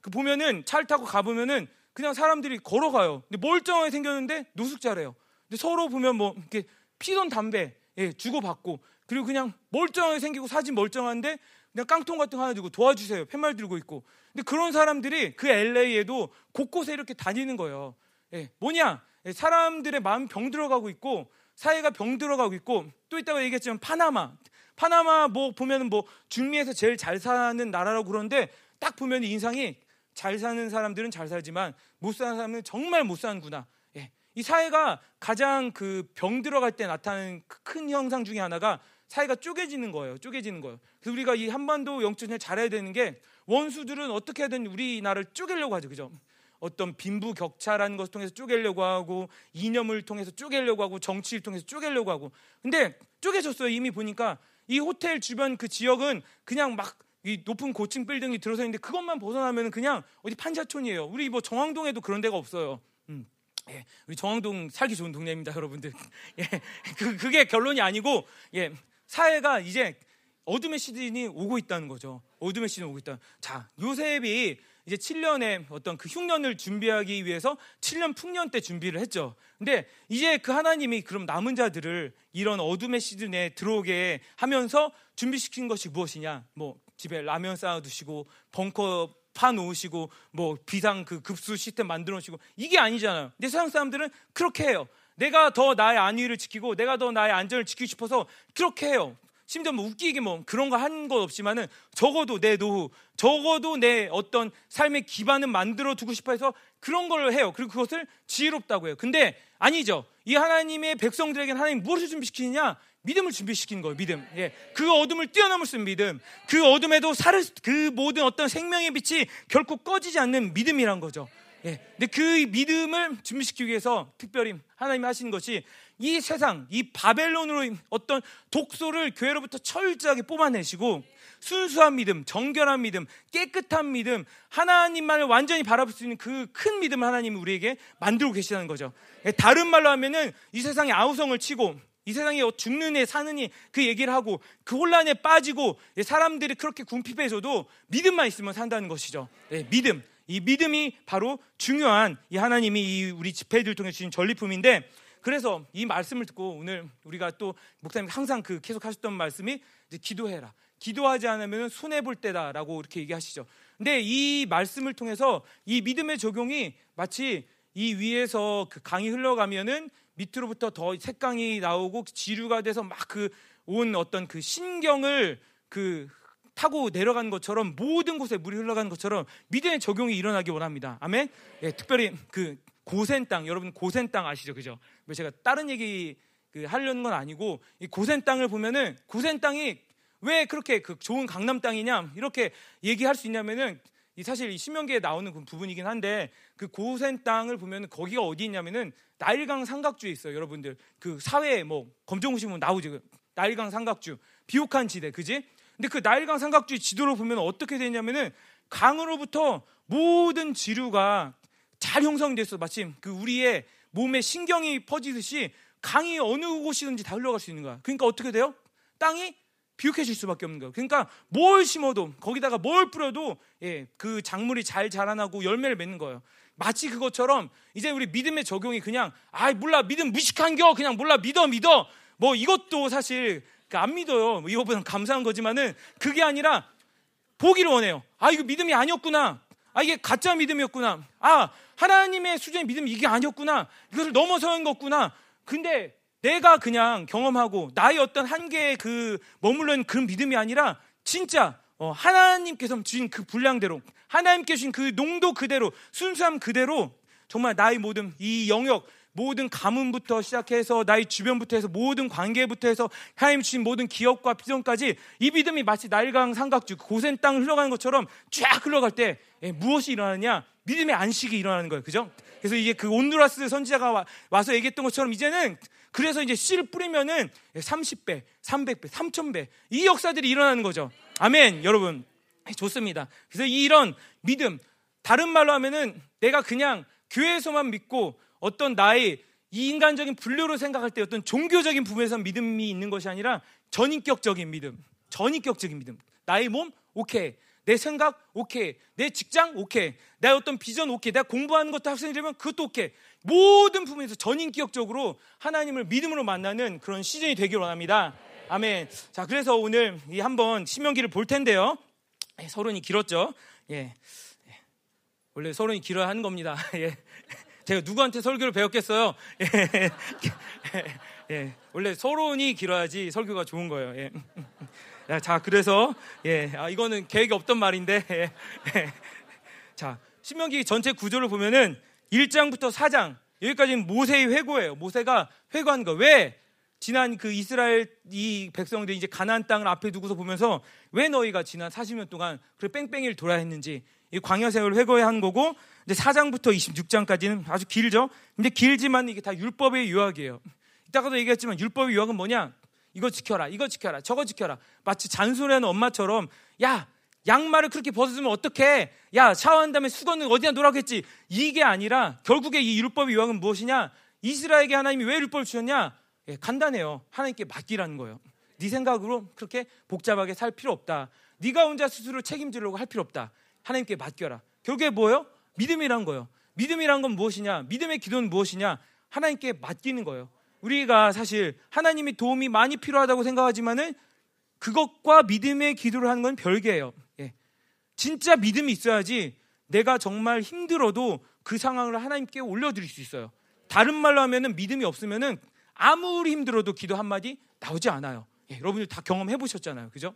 그 보면은 차를 타고 가보면은 그냥 사람들이 걸어가요. 근데 멀쩡하게 생겼는데 노숙자래요. 근데 서로 보면 뭐 이렇게 피던 담배 예, 주고받고 그리고 그냥 멀쩡하게 생기고 사진 멀쩡한데 그냥 깡통 같은 거 하나 들고 도와주세요. 팻말 들고 있고. 근데 그런 사람들이 그 LA에도 곳곳에 이렇게 다니는 거예요. 예, 뭐냐? 예, 사람들의 마음 병들어가고 있고 사회가 병들어가고 있고 또 있다가 얘기했지만 파나마 파나마 뭐 보면은 뭐 중미에서 제일 잘 사는 나라라고 그러는데 딱 보면 인상이 잘 사는 사람들은 잘 살지만 못 사는 사람은 정말 못 사는구나. 예. 이 사회가 가장 그 병 들어갈 때 나타나는 그큰 형상 중에 하나가 사회가 쪼개지는 거예요. 쪼개지는 거예요. 그래서 우리가 이 한반도 영적을 잘해야 되는 게 원수들은 어떻게든 우리나라를 쪼개려고 하죠. 그죠? 어떤 빈부 격차라는 것을 통해서 쪼개려고 하고 이념을 통해서 쪼개려고 하고 정치를 통해서 쪼개려고 하고 근데 쪼개졌어요. 이미 보니까 이 호텔 주변 그 지역은 그냥 막 이 높은 고층 빌딩이 들어서 있는데 그것만 벗어나면 그냥 어디 판자촌이에요. 우리 뭐 정황동에도 그런 데가 없어요. 음. 예, 우리 정황동 살기 좋은 동네입니다, 여러분들. 예, 그, 그게 결론이 아니고, 예, 사회가 이제 어둠의 시즌이 오고 있다는 거죠. 어둠의 시즌이 오고 있다. 자, 요셉이 이제 7년의 어떤 그 흉년을 준비하기 위해서 7년 풍년 때 준비를 했죠. 근데 이제 그 하나님이 그럼 남은 자들을 이런 어둠의 시즌에 들어오게 하면서 준비시킨 것이 무엇이냐? 뭐 집에 라면 쌓아 두시고 벙커 파 놓으시고 뭐 비상 그 급수 시스템 만들어 놓으시고 이게 아니잖아요. 근데 세상 사람들은 그렇게 해요. 내가 더 나의 안위를 지키고 내가 더 나의 안전을 지키고 싶어서 그렇게 해요. 심지어 뭐 웃기게 뭐 그런 거 한 것 없지만은 적어도 내 노후, 적어도 내 어떤 삶의 기반을 만들어 두고 싶어 해서 그런 걸 해요. 그리고 그것을 지혜롭다고 해요. 근데 아니죠. 이 하나님의 백성들에게는 하나님 무엇을 준비시키느냐? 믿음을 준비시키는 거예요. 믿음. 예. 그 어둠을 뛰어넘을 수 있는 믿음. 그 어둠에도 살을 그 모든 어떤 생명의 빛이 결코 꺼지지 않는 믿음이란 거죠. 예. 근데 그 믿음을 준비시키기 위해서 특별히 하나님이 하시는 것이 이 세상, 이 바벨론으로 어떤 독소를 교회로부터 철저하게 뽑아내시고 순수한 믿음, 정결한 믿음, 깨끗한 믿음, 하나님만을 완전히 바라볼 수 있는 그 큰 믿음을 하나님이 우리에게 만들고 계시다는 거죠. 예, 다른 말로 하면은 이 세상에 아우성을 치고 이 세상에 죽는 애 사느니 그 얘기를 하고 그 혼란에 빠지고 예, 사람들이 그렇게 궁핍해져도 믿음만 있으면 산다는 것이죠. 네, 믿음. 이 믿음이 바로 중요한 이 하나님이 이 우리 집회들 통해 주신 전리품인데 그래서 이 말씀을 듣고 오늘 우리가 또 목사님 항상 그 계속 하셨던 말씀이 이제 기도해라. 기도하지 않으면 손해 볼 때다라고 이렇게 얘기하시죠. 근데 이 말씀을 통해서 이 믿음의 적용이 마치 이 위에서 그 강이 흘러가면은 밑으로부터 더 색강이 나오고 지류가 돼서 막 그 온 어떤 그 신경을 그 타고 내려가는 것처럼 모든 곳에 물이 흘러가는 것처럼 믿음의 적용이 일어나기 원합니다. 아멘. 예, 특별히 그 고센 땅 여러분 고센 땅 아시죠, 그죠? 뭐 제가 다른 얘기 그 하려는 건 아니고 이 고센 땅을 보면은 고센 땅이 왜 그렇게 그 좋은 강남 땅이냐 이렇게 얘기할 수 있냐면은 이 사실 이 신명기에 나오는 그 부분이긴 한데 그 고센 땅을 보면 거기가 어디 있냐면은 나일강 삼각주에 있어요, 여러분들. 그 사회에 뭐 검정고시 면 나오죠. 그 나일강 삼각주 비옥한 지대, 그지? 근데 그 나일강 삼각주 지도를 보면 어떻게 되냐면은 강으로부터 모든 지류가 잘 형성됐어. 마침 그 우리의 몸에 신경이 퍼지듯이 강이 어느 곳이든지 다 흘러갈 수 있는 거야. 그러니까 어떻게 돼요? 땅이 비옥해질 수밖에 없는 거예요. 그러니까 뭘 심어도 거기다가 뭘 뿌려도 예, 그 작물이 잘 자라나고 열매를 맺는 거예요. 마치 그것처럼 이제 우리 믿음의 적용이 그냥 아 몰라 믿음 무식한겨 그냥 몰라 믿어 믿어 뭐 이것도 사실 그안 믿어요. 뭐 이거보다 감사한 거지만은 그게 아니라 보기를 원해요. 아 이거 믿음이 아니었구나. 아 이게 가짜 믿음이었구나. 아 하나님의 수준의 믿음이 이게 아니었구나. 이것을 넘어서는 거구나. 근데 내가 그냥 경험하고 나의 어떤 한계에 그 머물러 있는 그런 믿음이 아니라 진짜 어, 하나님께서 주신 그 분량대로 하나님께 주신 그 농도 그대로 순수함 그대로 정말 나의 모든 이 영역 모든 가문부터 시작해서 나의 주변부터 해서 모든 관계부터 해서 하나님 주신 모든 기업과 비전까지 이 믿음이 마치 날강 삼각주 고센 땅을 흘러가는 것처럼 쫙 흘러갈 때 예, 무엇이 일어나느냐 믿음의 안식이 일어나는 거예요 그죠? 그래서 이게 그 온두라스 선지자가 와, 와서 얘기했던 것처럼 이제는 그래서 이제 씨를 뿌리면은 30배, 300배, 3000배 이 역사들이 일어나는 거죠. 아멘, 여러분. 좋습니다. 그래서 이런 믿음, 다른 말로 하면은 내가 그냥 교회에서만 믿고 어떤 나의 이 인간적인 분류로 생각할 때 어떤 종교적인 부분에서 믿음이 있는 것이 아니라 전인격적인 믿음, 전인격적인 믿음. 나의 몸, 오케이. 내 생각? 오케이. 내 직장? 오케이. 내 어떤 비전? 오케이. 내가 공부하는 것도 학생이 되면 그것도 오케이. 모든 부분에서 전인격적으로 하나님을 믿음으로 만나는 그런 시즌이 되길 원합니다. 아멘. 자 그래서 오늘 이 한번 신명기를 볼 텐데요. 예, 서론이 길었죠? 예. 예. 원래 서론이 길어야 하는 겁니다. 예. 제가 누구한테 설교를 배웠겠어요? 예, 예, 원래 서론이 길어야지 설교가 좋은 거예요. 예. 자, 그래서 예, 아, 이거는 계획이 없던 말인데 예, 예. 자, 신명기 전체 구조를 보면은 1장부터 4장 여기까지는 모세의 회고예요. 모세가 회고한 거. 왜? 지난 그 이스라엘 이 백성들이 이제 가나안 땅을 앞에 두고서 보면서 왜 너희가 지난 40년 동안 그 뺑뺑이를 돌아야 했는지 이 광야 생활을 회고해야 하는 거고 이제 4장부터 26장까지는 아주 길죠. 근데 길지만 이게 다 율법의 요약이에요. 이따가도 얘기했지만 율법의 요약은 뭐냐? 이거 지켜라, 이거 지켜라, 저거 지켜라. 마치 잔소리하는 엄마처럼 야 양말을 그렇게 벗으면 어떡해? 야, 샤워한 다음에 수건은 어디다 놓으라고 했지? 이게 아니라 결국에 이 율법의 요약은 무엇이냐? 이스라엘에게 하나님이 왜 율법을 주셨냐? 예, 간단해요. 하나님께 맡기라는 거예요. 네 생각으로 그렇게 복잡하게 살 필요 없다. 네가 혼자 스스로 책임지려고 할 필요 없다. 하나님께 맡겨라. 결국에 뭐예요? 믿음이란 거예요. 믿음이란 건 무엇이냐? 믿음의 기도는 무엇이냐? 하나님께 맡기는 거예요. 우리가 사실 하나님의 도움이 많이 필요하다고 생각하지만은 그것과 믿음의 기도를 하는 건 별개예요. 예. 진짜 믿음이 있어야지 내가 정말 힘들어도 그 상황을 하나님께 올려드릴 수 있어요. 다른 말로 하면은 믿음이 없으면은 아무리 힘들어도 기도 한마디 나오지 않아요. 예, 여러분들 다 경험해 보셨잖아요. 그죠?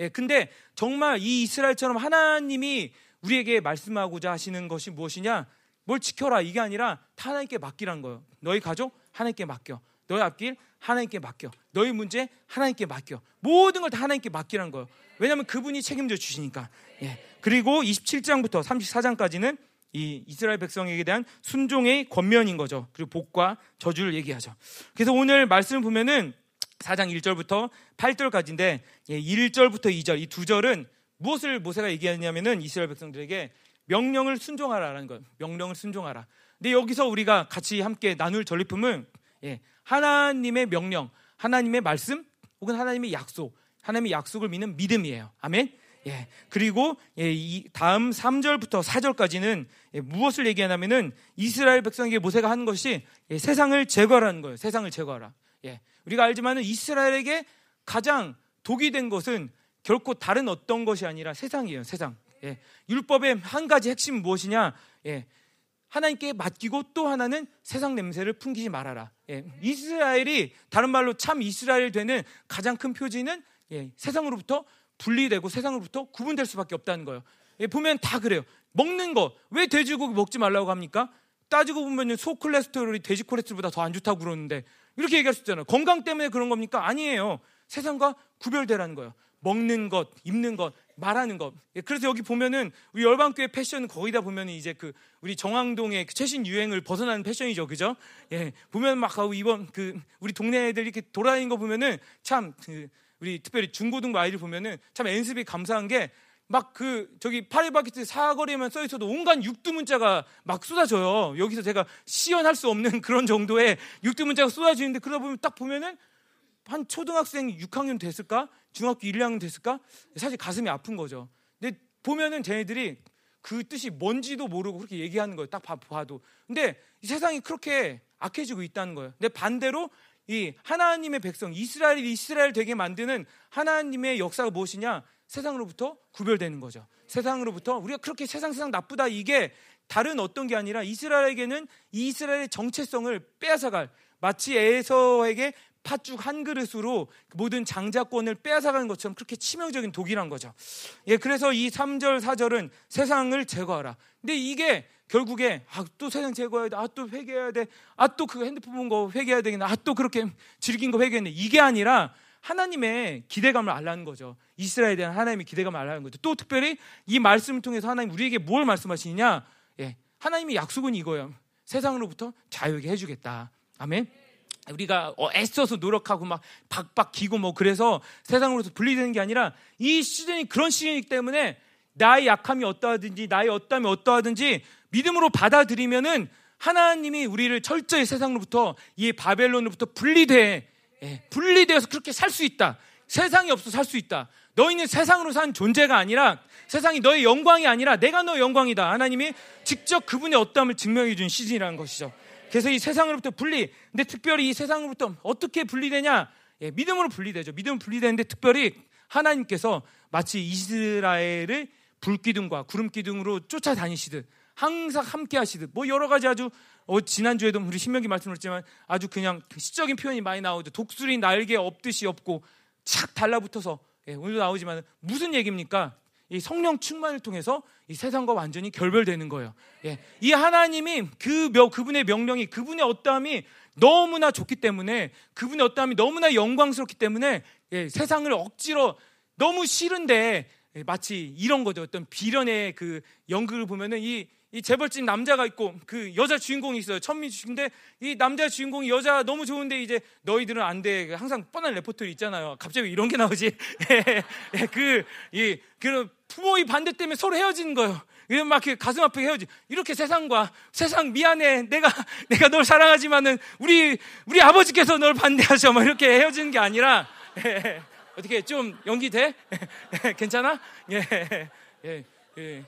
예, 근데 정말 이 이스라엘처럼 하나님이 우리에게 말씀하고자 하시는 것이 무엇이냐? 뭘 지켜라 이게 아니라 하나님께 맡기란 거예요. 너희 가족 하나님께 맡겨. 너희 앞길 하나님께 맡겨. 너희 문제 하나님께 맡겨. 모든 걸 다 하나님께 맡기란 거예요. 왜냐하면 그분이 책임져 주시니까. 예. 그리고 27장부터 34장까지는 이 이스라엘 백성에게 대한 순종의 권면인 거죠. 그리고 복과 저주를 얘기하죠. 그래서 오늘 말씀을 보면은 4장 1절부터 8절까지인데 1절부터 2절 이 두 절은 무엇을 모세가 얘기하냐면은 이스라엘 백성들에게 명령을 순종하라라는 것. 명령을 순종하라. 근데 여기서 우리가 같이 함께 나눌 전리품은 예, 하나님의 명령, 하나님의 말씀 혹은 하나님의 약속, 하나님의 약속을 믿는 믿음이에요. 아멘. 예. 그리고 예, 이 다음 3절부터 4절까지는 예, 무엇을 얘기하냐면은 이스라엘 백성에게 모세가 하는 것이 예, 세상을 제거하라는 거예요. 세상을 제거하라. 예. 우리가 알지만은 이스라엘에게 가장 독이 된 것은 결코 다른 어떤 것이 아니라 세상이에요. 세상. 예. 율법의 한 가지 핵심 무엇이냐? 예. 하나님께 맡기고 또 하나는 세상 냄새를 풍기지 말아라. 예. 이스라엘이 다른 말로 참 이스라엘 되는 가장 큰 표지는 예. 세상으로부터 분리되고 세상으로부터 구분될 수밖에 없다는 거예요. 예. 보면 다 그래요. 먹는 거 왜 돼지고기 먹지 말라고 합니까? 따지고 보면 소 콜레스테롤이 돼지 콜레스테롤보다 더 안 좋다고 그러는데 이렇게 얘기할 수 있잖아요. 건강 때문에 그런 겁니까? 아니에요. 세상과 구별되라는 거예요. 먹는 것, 입는 것, 말하는 것. 예, 그래서 여기 보면은 우리 열방교회 패션 거기다 보면은 이제 그 우리 정황동의 그 최신 유행을 벗어나는 패션이죠, 그죠? 예, 보면 막 하고 이번 그 우리 동네 애들 이렇게 돌아다니는 거 보면은 참 그 우리 특별히 중고등부 아이들 보면은 참 연습이 감사한 게 막 그 저기 파리바게트 사거리에만 써 있어도 온갖 육두 문자가 막 쏟아져요. 여기서 제가 시연할 수 없는 그런 정도의 육두 문자가 쏟아지는데 그러다 보면 딱 보면은 한 초등학생 6학년 됐을까? 중학교 1, 2학년 됐을까? 사실 가슴이 아픈 거죠. 근데 보면은 쟤네들이 그 뜻이 뭔지도 모르고 그렇게 얘기하는 거예요. 딱 봐도. 근데 세상이 그렇게 악해지고 있다는 거예요. 근데 반대로 이 하나님의 백성, 이스라엘이 이스라엘 되게 만드는 하나님의 역사가 무엇이냐? 세상으로부터 구별되는 거죠. 세상으로부터 우리가 그렇게 세상 세상 나쁘다 이게 다른 어떤 게 아니라 이스라엘에게는 이스라엘의 정체성을 빼앗아갈 마치 에서에게 팥죽 한 그릇으로 모든 장자권을 빼앗아가는 것처럼 그렇게 치명적인 독이란 거죠. 예, 그래서 이 3절, 4절은 세상을 제거하라. 근데 이게 결국에 아, 또 세상 제거해야 돼. 아, 또 회개해야 돼. 아, 또 그 핸드폰 본 거 회개해야 되겠네. 아, 또 그렇게 즐긴 거 회개했네. 이게 아니라 하나님의 기대감을 알라는 거죠. 이스라엘에 대한 하나님의 기대감을 알라는 거죠. 또 특별히 이 말씀을 통해서 하나님 우리에게 뭘 말씀하시느냐? 예, 하나님의 약속은 이거예요. 세상으로부터 자유하게 해주겠다. 아멘. 우리가 어, 애써서 노력하고 막 박박 기고 뭐 그래서 세상으로서 분리되는 게 아니라 이 시즌이 그런 시즌이기 때문에 나의 약함이 어떠하든지 나의 어떠함이 어떠하든지 믿음으로 받아들이면은 하나님이 우리를 철저히 세상으로부터 이 바벨론으로부터 분리돼 예, 분리되어서 그렇게 살 수 있다. 세상이 없어 살 수 있다. 너희는 세상으로 산 존재가 아니라 세상이 너의 영광이 아니라 내가 너의 영광이다. 하나님이 직접 그분의 어떠함을 증명해 준 시즌이라는 것이죠. 그래서 이 세상으로부터 분리. 근데 특별히 이 세상으로부터 어떻게 분리되냐? 예, 믿음으로 분리되죠. 믿음으로 분리되는데 특별히 하나님께서 마치 이스라엘을 불기둥과 구름기둥으로 쫓아다니시듯 항상 함께 하시듯 뭐 여러 가지 아주 어, 지난주에도 우리 신명기 말씀드렸지만 아주 그냥 시적인 표현이 많이 나오죠. 독수리 날개 없듯이 없고 착 달라붙어서 예, 오늘도 나오지만 무슨 얘기입니까? 이 성령 충만을 통해서 이 세상과 완전히 결별되는 거예요. 예, 이 하나님이 그 명, 그분의 명령이 그분의 어떠함이 너무나 좋기 때문에 그분의 어떠함이 너무나 영광스럽기 때문에 예, 세상을 억지로 너무 싫은데 예, 마치 이런 거죠. 어떤 비련의 그 연극을 보면은 이, 이 재벌집 남자가 있고 그 여자 주인공이 있어요. 천미주인데 이 남자 주인공이 여자 너무 좋은데 이제 너희들은 안 돼. 항상 뻔한 레퍼토리 있잖아요. 갑자기 이런 게 나오지. 예, 그, 이, 그 부모의 반대 때문에 서로 헤어지는 거예요. 이런 막 가슴 아프게 헤어지. 이렇게 세상과 세상 미안해. 내가 내가 널 사랑하지만은 우리 우리 아버지께서 널 반대하셔. 막 이렇게 헤어지는 게 아니라 예, 어떻게 좀 연기 돼? 괜찮아? 예, 예, 예,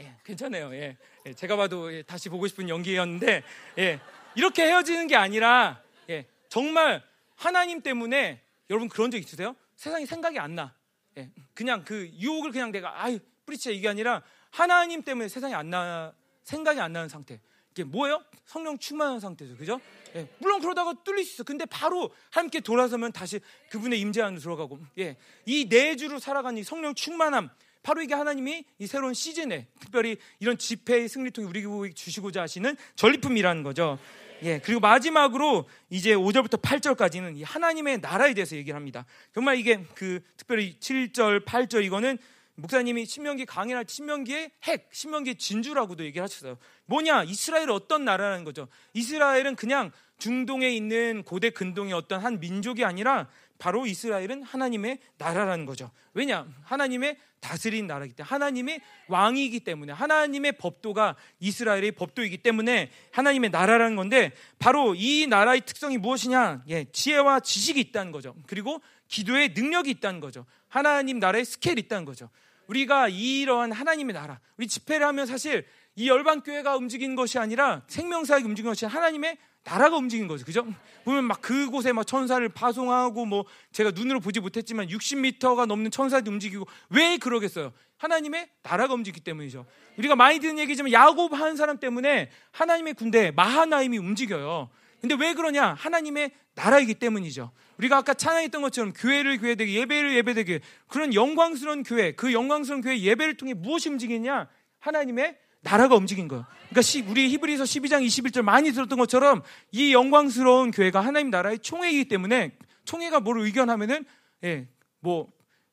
예, 예, 괜찮아요. 예, 예 제가 봐도 예, 다시 보고 싶은 연기였는데 예, 이렇게 헤어지는 게 아니라 예, 정말 하나님 때문에 여러분 그런 적 있으세요? 세상이 생각이 안 나. 예, 그냥 그 유혹을 그냥 내가 아유 뿌리치자 이게 아니라 하나님 때문에 세상이 안 나, 생각이 안 나는 상태. 이게 뭐예요? 성령 충만한 상태죠. 그죠? 예, 물론 그러다가 뚫릴 수 있어. 근데 바로 함께 돌아서면 다시 그분의 임재 안으로 들어가고. 예, 이 내주로 살아가는 이 성령 충만함. 바로 이게 하나님이 이 새로운 시즌에 특별히 이런 집회의 승리 통해 우리 교회 주시고자 하시는 전리품이라는 거죠. 예, 그리고 마지막으로 이제 5절부터 8절까지는 이 하나님의 나라에 대해서 얘기를 합니다. 정말 이게 그 특별히 7절, 8절 이거는 목사님이 신명기 강의할 신명기의 핵, 신명기의 진주라고도 얘기를 하셨어요. 뭐냐? 이스라엘 어떤 나라라는 거죠. 이스라엘은 그냥 중동에 있는 고대 근동의 어떤 한 민족이 아니라 바로 이스라엘은 하나님의 나라라는 거죠. 왜냐? 하나님의 다스린 나라이기 때문에 하나님의 왕이기 때문에 하나님의 법도가 이스라엘의 법도이기 때문에 하나님의 나라라는 건데 바로 이 나라의 특성이 무엇이냐? 예, 지혜와 지식이 있다는 거죠. 그리고 기도의 능력이 있다는 거죠. 하나님 나라의 스케일이 있다는 거죠. 우리가 이러한 하나님의 나라, 우리 집회를 하면 사실 이 열방 교회가 움직이는 것이 아니라 생명사역이 움직이는 것이 하나님의 나라가 움직이는 거죠. 그죠? 보면 막 그곳에 막 천사를 파송하고 뭐 제가 눈으로 보지 못했지만 60m가 넘는 천사들이 움직이고 왜 그러겠어요? 하나님의 나라가 움직이기 때문이죠. 우리가 많이 듣는 얘기지만 야곱 한 사람 때문에 하나님의 군대 마하나임이 움직여요. 근데 왜 그러냐? 하나님의 나라이기 때문이죠. 우리가 아까 찬양했던 것처럼 교회를 교회되게 예배를 예배되게 그런 영광스러운 교회, 그 영광스러운 교회 예배를 통해 무엇이 움직이냐? 하나님의 나라가 움직인 거예요. 그러니까 우리 히브리서 12장 21절 많이 들었던 것처럼 이 영광스러운 교회가 하나님 나라의 총회이기 때문에 총회가 뭘 의견하면은 예, 뭐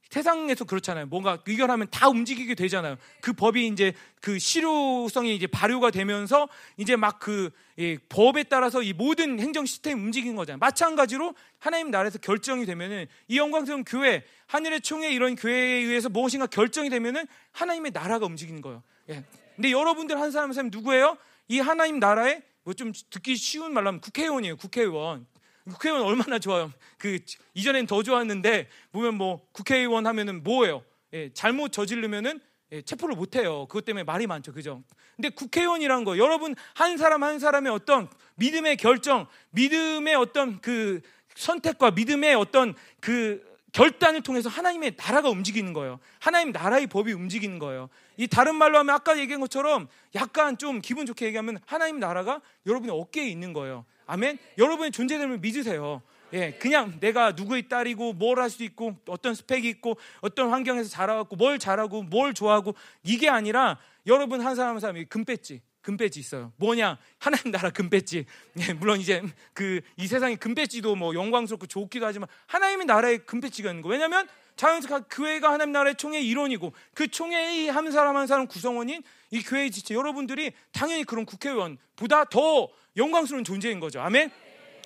세상에서 그렇잖아요. 뭔가 의견하면 다 움직이게 되잖아요. 그 법이 이제 그 실효성이 이제 발효가 되면서 이제 막그 예, 법에 따라서 이 모든 행정 시스템이 움직이는 거잖아요. 마찬가지로 하나님 나라에서 결정이 되면은 이 영광스러운 교회, 하늘의 총회 이런 교회에 의해서 무엇인가 결정이 되면은 하나님의 나라가 움직이는 거예요. 예. 근데 여러분들 한 사람 한 사람 누구예요? 이 하나님 나라에 뭐 좀 듣기 쉬운 말로 하면 국회의원이에요. 국회의원. 국회의원 얼마나 좋아요. 그 이전엔 더 좋았는데 보면 뭐 국회의원 하면은 뭐예요? 예, 잘못 저지르면은 예, 체포를 못 해요. 그것 때문에 말이 많죠. 그죠? 근데 국회의원이란 거 여러분 한 사람 한 사람의 어떤 믿음의 결정, 믿음의 어떤 그 선택과 믿음의 어떤 그 결단을 통해서 하나님의 나라가 움직이는 거예요. 하나님 나라의 법이 움직이는 거예요. 이 다른 말로 하면 아까 얘기한 것처럼 약간 좀 기분 좋게 얘기하면 하나님 나라가 여러분의 어깨에 있는 거예요. 아멘. 여러분의 존재됨을 믿으세요. 예, 그냥 내가 누구의 딸이고 뭘 할수 있고 어떤 스펙이 있고 어떤 환경에서 자라왔고 뭘 잘하고 뭘 좋아하고 이게 아니라 여러분 한 사람 한 사람이 금배지 금배지 있어요. 뭐냐? 하나님 나라 금배지. 예, 물론 이제 그 이 세상의 금배지도 뭐 영광스럽고 좋기도 하지만 하나님의 나라의 금배지가 있는 거. 왜냐하면 자연스럽게 교회가 하나님 나라의 총회의 일원이고 그 총회의 한 사람 한 사람 구성원인 이 교회의 지체 여러분들이 당연히 그런 국회의원보다 더 영광스러운 존재인 거죠. 아멘.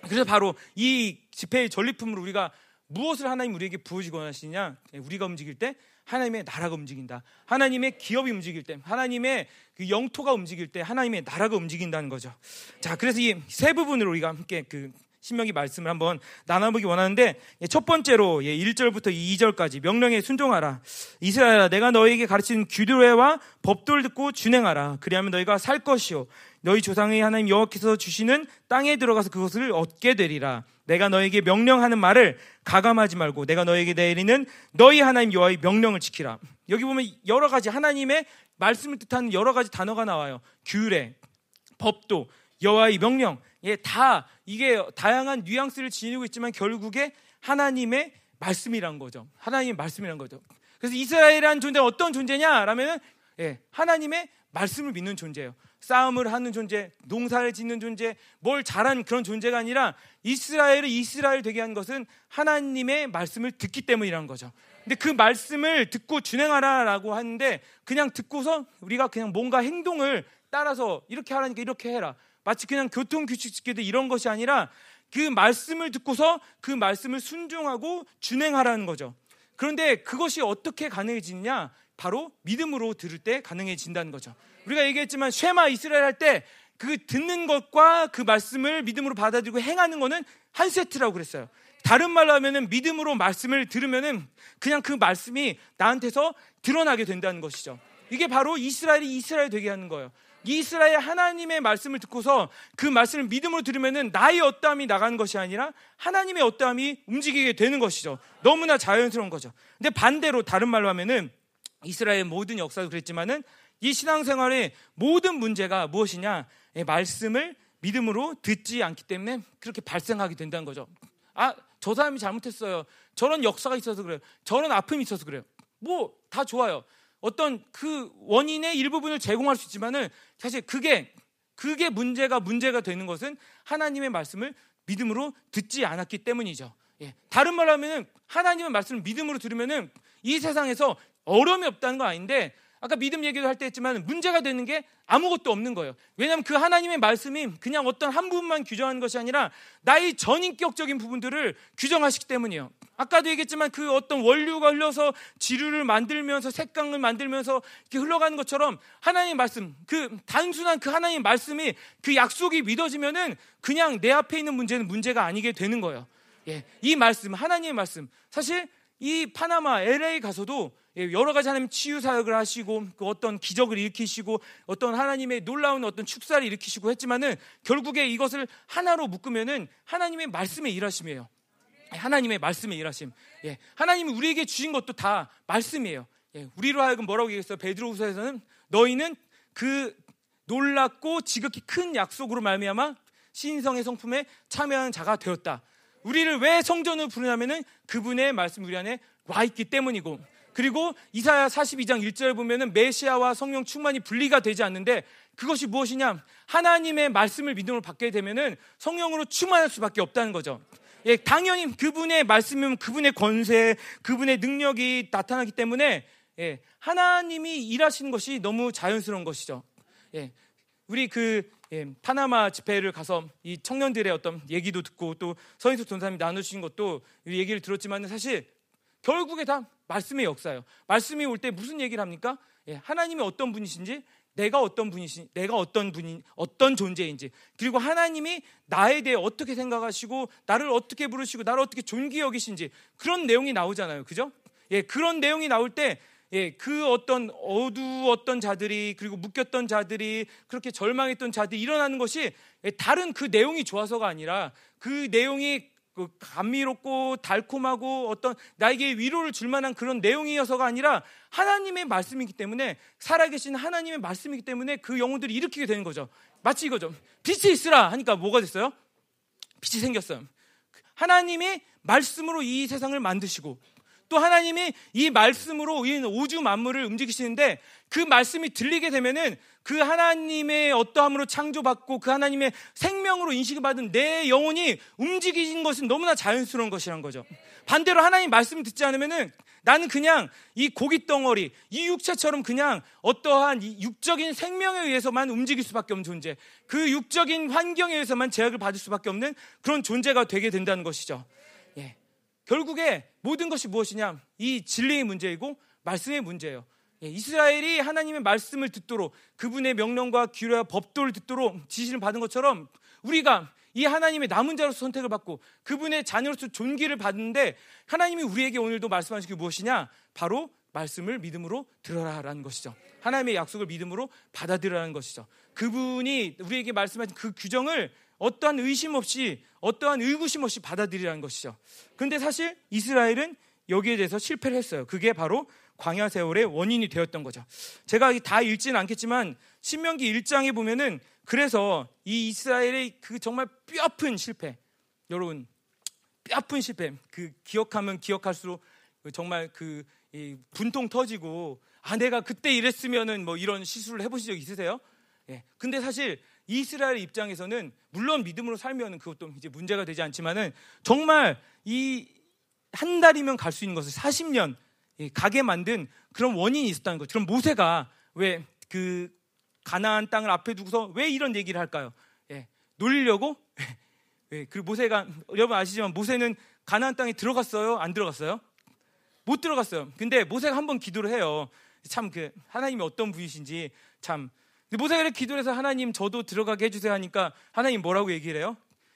그래서 바로 이 집회의 전리품으로 우리가 무엇을 하나님 우리에게 부어주고 하시냐? 우리가 움직일 때 하나님의 나라가 움직인다. 하나님의 기업이 움직일 때, 하나님의 그 영토가 움직일 때 하나님의 나라가 움직인다는 거죠. 자, 그래서 이 세 부분으로 우리가 함께 그 신명기 말씀을 한번 나눠보기 원하는데 첫 번째로 1절부터 2절까지 명령에 순종하라. 이스라엘아 내가 너에게 가르친 규례와 법도를 듣고 준행하라. 그리하면 너희가 살 것이요 너희 조상의 하나님 여호와께서 주시는 땅에 들어가서 그것을 얻게 되리라. 내가 너에게 명령하는 말을 가감하지 말고 내가 너에게 내리는 너희 하나님 여호와의 명령을 지키라. 여기 보면 여러 가지 하나님의 말씀을 뜻하는 여러 가지 단어가 나와요. 규례, 법도, 여호와의 명령, 예, 다 이게 다양한 뉘앙스를 지니고 있지만 결국에 하나님의 말씀이란 거죠. 하나님의 말씀이란 거죠. 그래서 이스라엘이라는 존재는 어떤 존재냐라면 예, 하나님의 말씀을 믿는 존재예요. 싸움을 하는 존재, 농사를 짓는 존재, 뭘 잘하는 그런 존재가 아니라 이스라엘을 이스라엘 되게 한 것은 하나님의 말씀을 듣기 때문이라는 거죠. 근데 그 말씀을 듣고 준행하라라고 하는데 그냥 듣고서 우리가 그냥 뭔가 행동을 따라서 이렇게 하라니까 이렇게 해라. 마치 그냥 교통 규칙 지키듯 이런 것이 아니라 그 말씀을 듣고서 그 말씀을 순종하고 준행하라는 거죠. 그런데 그것이 어떻게 가능해지느냐? 바로 믿음으로 들을 때 가능해진다는 거죠. 우리가 얘기했지만 쉐마 이스라엘 할 때 그 듣는 것과 그 말씀을 믿음으로 받아들이고 행하는 것은 한 세트라고 그랬어요. 다른 말로 하면은 믿음으로 말씀을 들으면은 그냥 그 말씀이 나한테서 드러나게 된다는 것이죠. 이게 바로 이스라엘이 이스라엘 되게 하는 거예요. 이스라엘 하나님의 말씀을 듣고서 그 말씀을 믿음으로 들으면은 나의 어떠함이 나가는 것이 아니라 하나님의 어떠함이 움직이게 되는 것이죠. 너무나 자연스러운 거죠. 근데 반대로 다른 말로 하면은 이스라엘 모든 역사도 그랬지만은 이 신앙생활의 모든 문제가 무엇이냐? 예, 말씀을 믿음으로 듣지 않기 때문에 그렇게 발생하게 된다는 거죠. 아, 저 사람이 잘못했어요. 저런 역사가 있어서 그래요. 저런 아픔이 있어서 그래요. 뭐, 다 좋아요. 어떤 그 원인의 일부분을 제공할 수 있지만은 사실 그게, 그게 문제가 문제가 되는 것은 하나님의 말씀을 믿음으로 듣지 않았기 때문이죠. 예. 다른 말로 하면은 하나님의 말씀을 믿음으로 들으면은 이 세상에서 어려움이 없다는 건 아닌데 아까 믿음 얘기도 할 때 했지만 문제가 되는 게 아무것도 없는 거예요. 왜냐하면 그 하나님의 말씀이 그냥 어떤 한 부분만 규정하는 것이 아니라 나의 전인격적인 부분들을 규정하시기 때문이에요. 아까도 얘기했지만 그 어떤 원료가 흘러서 지류를 만들면서 색강을 만들면서 이렇게 흘러가는 것처럼 하나님의 말씀, 그 단순한 그 하나님의 말씀이 그 약속이 믿어지면은 그냥 내 앞에 있는 문제는 문제가 아니게 되는 거예요. 예, 이 말씀, 하나님의 말씀. 사실 이 파나마 LA 가서도 예, 여러 가지 하나님 치유 사역을 하시고 그 어떤 기적을 일으키시고 어떤 하나님의 놀라운 어떤 축사를 일으키시고 했지만은 결국에 이것을 하나로 묶으면은 하나님의 말씀의 일하심이에요. 하나님의 말씀의 일하심. 예, 하나님이 우리에게 주신 것도 다 말씀이에요. 예, 우리로 하여금 뭐라고 얘기했어요? 베드로후서에서는 너희는 그 놀랍고 지극히 큰 약속으로 말미암아 신성의 성품에 참여하는 자가 되었다. 우리를 왜 성전으로 부르냐면은 그분의 말씀 우리 안에 와 있기 때문이고 그리고 이사야 42장 1절 보면은 메시아와 성령 충만이 분리가 되지 않는데 그것이 무엇이냐? 하나님의 말씀을 믿음으로 받게 되면은 성령으로 충만할 수밖에 없다는 거죠. 예, 당연히 그분의 말씀이면 그분의 권세, 그분의 능력이 나타나기 때문에 예, 하나님이 일하시는 것이 너무 자연스러운 것이죠. 예, 우리 그 예, 파나마 집회를 가서 이 청년들의 어떤 얘기도 듣고 또 서인수 전사님이 나누신 것도 얘기를 들었지만 사실 결국에 다 말씀의 역사예요. 말씀이 올 때 무슨 얘기를 합니까? 예, 하나님이 어떤 분이신지, 내가 어떤 분이신, 내가 어떤 분인, 어떤 존재인지, 그리고 하나님이 나에 대해 어떻게 생각하시고, 나를 어떻게 부르시고, 나를 어떻게 존귀 여기신지 그런 내용이 나오잖아요. 그죠? 예, 그런 내용이 나올 때, 예, 그 어떤 어두웠던 자들이 그리고 묶였던 자들이 그렇게 절망했던 자들이 일어나는 것이 예, 다른 그 내용이 좋아서가 아니라 그 내용이 그 감미롭고 달콤하고 어떤 나에게 위로를 줄 만한 그런 내용이어서가 아니라 하나님의 말씀이기 때문에 살아계신 하나님의 말씀이기 때문에 그 영혼들이 일으키게 되는 거죠. 마치 이거죠. 빛이 있으라 하니까 뭐가 됐어요? 빛이 생겼어요. 하나님이 말씀으로 이 세상을 만드시고 또 하나님이 이 말씀으로 이 우주 만물을 움직이시는데 그 말씀이 들리게 되면은 그 하나님의 어떠함으로 창조받고 그 하나님의 생명으로 인식을 받은 내 영혼이 움직이는 것은 너무나 자연스러운 것이란 거죠. 반대로 하나님 말씀을 듣지 않으면은 나는 그냥 이 고기 덩어리, 이 육체처럼 그냥 어떠한 육적인 생명에 의해서만 움직일 수밖에 없는 존재, 그 육적인 환경에 의해서만 제약을 받을 수밖에 없는 그런 존재가 되게 된다는 것이죠. 예. 결국에 모든 것이 무엇이냐? 이 진리의 문제이고 말씀의 문제예요. 예, 이스라엘이 하나님의 말씀을 듣도록 그분의 명령과 규례와 법도를 듣도록 지시를 받은 것처럼 우리가 이 하나님의 남은 자로서 선택을 받고 그분의 자녀로서 존귀를 받는데 하나님이 우리에게 오늘도 말씀하신 게 무엇이냐? 바로 말씀을 믿음으로 들어라라는 것이죠. 하나님의 약속을 믿음으로 받아들여라는 것이죠. 그분이 우리에게 말씀하신 그 규정을 어떠한 의심 없이 어떠한 의구심 없이 받아들이라는 것이죠. 그런데 사실 이스라엘은 여기에 대해서 실패를 했어요. 그게 바로 광야 세월의 원인이 되었던 거죠. 제가 다 읽지는 않겠지만 신명기 1장에 보면은 그래서 이 이스라엘의 그 정말 뼈아픈 실패, 여러분 뼈아픈 실패, 그 기억하면 기억할수록 정말 그 분통 터지고 아 내가 그때 이랬으면은 뭐 이런 실수를 해보신 적 있으세요? 예. 근데 사실 이스라엘 입장에서는 물론 믿음으로 살면 그것도 이제 문제가 되지 않지만은 정말 이 한 달이면 갈 수 있는 것을 40년 가게 만든 그런 원인이 있었다는 거죠. 그럼 모세가 왜 그 가나안 땅을 앞에 두고서 왜 이런 얘기를 할까요? 예. 놀리려고? 예. 그 모세가 여러분 아시지만 모세는 가나안 땅에 들어갔어요? 안 들어갔어요? 못 들어갔어요. 근데 모세가 한번 기도를 해요. 참 그 하나님이 어떤 분이신지 참 모세가 이렇게 기도를 해서 하나님 저도 들어가게 해주세요 하니까 하나님 뭐라고 얘기를 해요?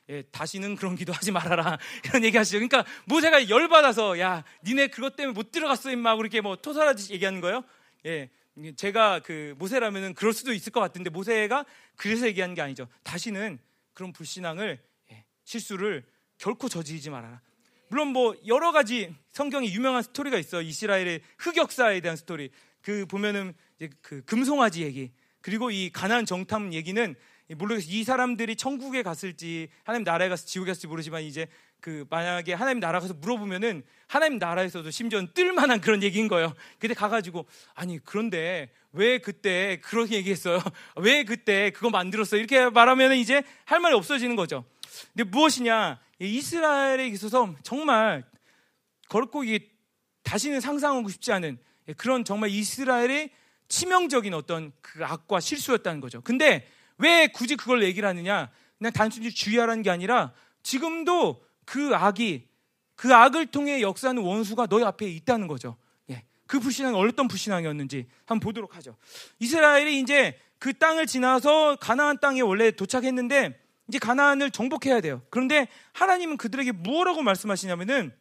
예, 다시는 그런 기도 하지 말아라. 이런 얘기 하시죠. 그러니까 모세가 열받아서, 야, 니네 그것 때문에 못 들어갔어, 임마. 그렇게 뭐 토설하듯이 얘기하는 거예요. 예. 제가 그 모세라면은 그럴 수도 있을 것 같은데 모세가 그래서 얘기하는 게 아니죠. 다시는 그런 불신앙을, 예, 실수를 결코 저지르지 말아라. 물론 뭐 여러 가지 성경에 유명한 스토리가 있어. 이스라엘의 흑역사에 대한 스토리. 그 보면은 이제 그 금송아지 얘기. 그리고 이 가난 정탐 얘기는 모르겠어요. 이 사람들이 천국에 갔을지 하나님 나라에 가서 지옥에 갔을지 모르지만 이제 그 만약에 하나님 나라 가서 물어보면은 하나님 나라에서도 심지어 뜰만한 그런 얘기인 거예요. 근데 가가지고 아니 그런데 왜 그때 그런 얘기했어요? 왜 그때 그거 만들었어요? 이렇게 말하면 이제 할 말이 없어지는 거죠. 근데 무엇이냐? 이스라엘에 있어서 정말 걸고 이게 다시는 상상하고 싶지 않은 그런 정말 이스라엘의 치명적인 어떤 그 악과 실수였다는 거죠. 근데 왜 굳이 그걸 얘기를 하느냐? 그냥 단순히 주의하라는 게 아니라 지금도 그 악이 그 악을 통해 역사하는 원수가 너희 앞에 있다는 거죠. 예. 그 불신앙이 어떤 불신앙이었는지 한번 보도록 하죠. 이스라엘이 이제 그 땅을 지나서 가나안 땅에 원래 도착했는데 이제 가나안을 정복해야 돼요. 그런데 하나님은 그들에게 뭐라고 말씀하시냐면은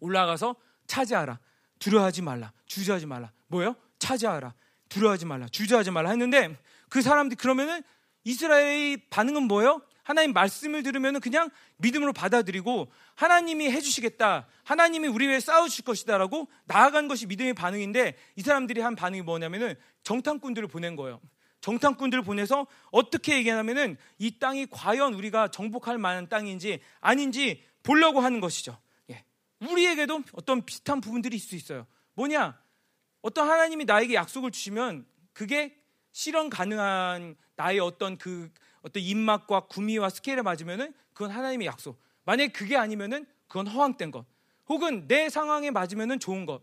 올라가서 차지하라. 두려워하지 말라. 주저하지 말라. 뭐예요? 차지하라. 두려워하지 말라. 주저하지 말라 했는데 그 사람들이 그러면은 이스라엘의 반응은 뭐예요? 하나님 말씀을 들으면 그냥 믿음으로 받아들이고 하나님이 해주시겠다. 하나님이 우리 위해 싸우실 것이다라고 나아간 것이 믿음의 반응인데 이 사람들이 한 반응이 뭐냐면은 정탐꾼들을 보낸 거예요. 정탐꾼들을 보내서 어떻게 얘기하냐면은 이 땅이 과연 우리가 정복할 만한 땅인지 아닌지 보려고 하는 것이죠. 예. 우리에게도 어떤 비슷한 부분들이 있을 수 있어요. 뭐냐? 어떤 하나님이 나에게 약속을 주시면 그게 실현 가능한 나의 어떤 그 어떤 입맛과 구미와 스케일에 맞으면은 그건 하나님의 약속. 만약에 그게 아니면은 그건 허황된 것. 혹은 내 상황에 맞으면은 좋은 것.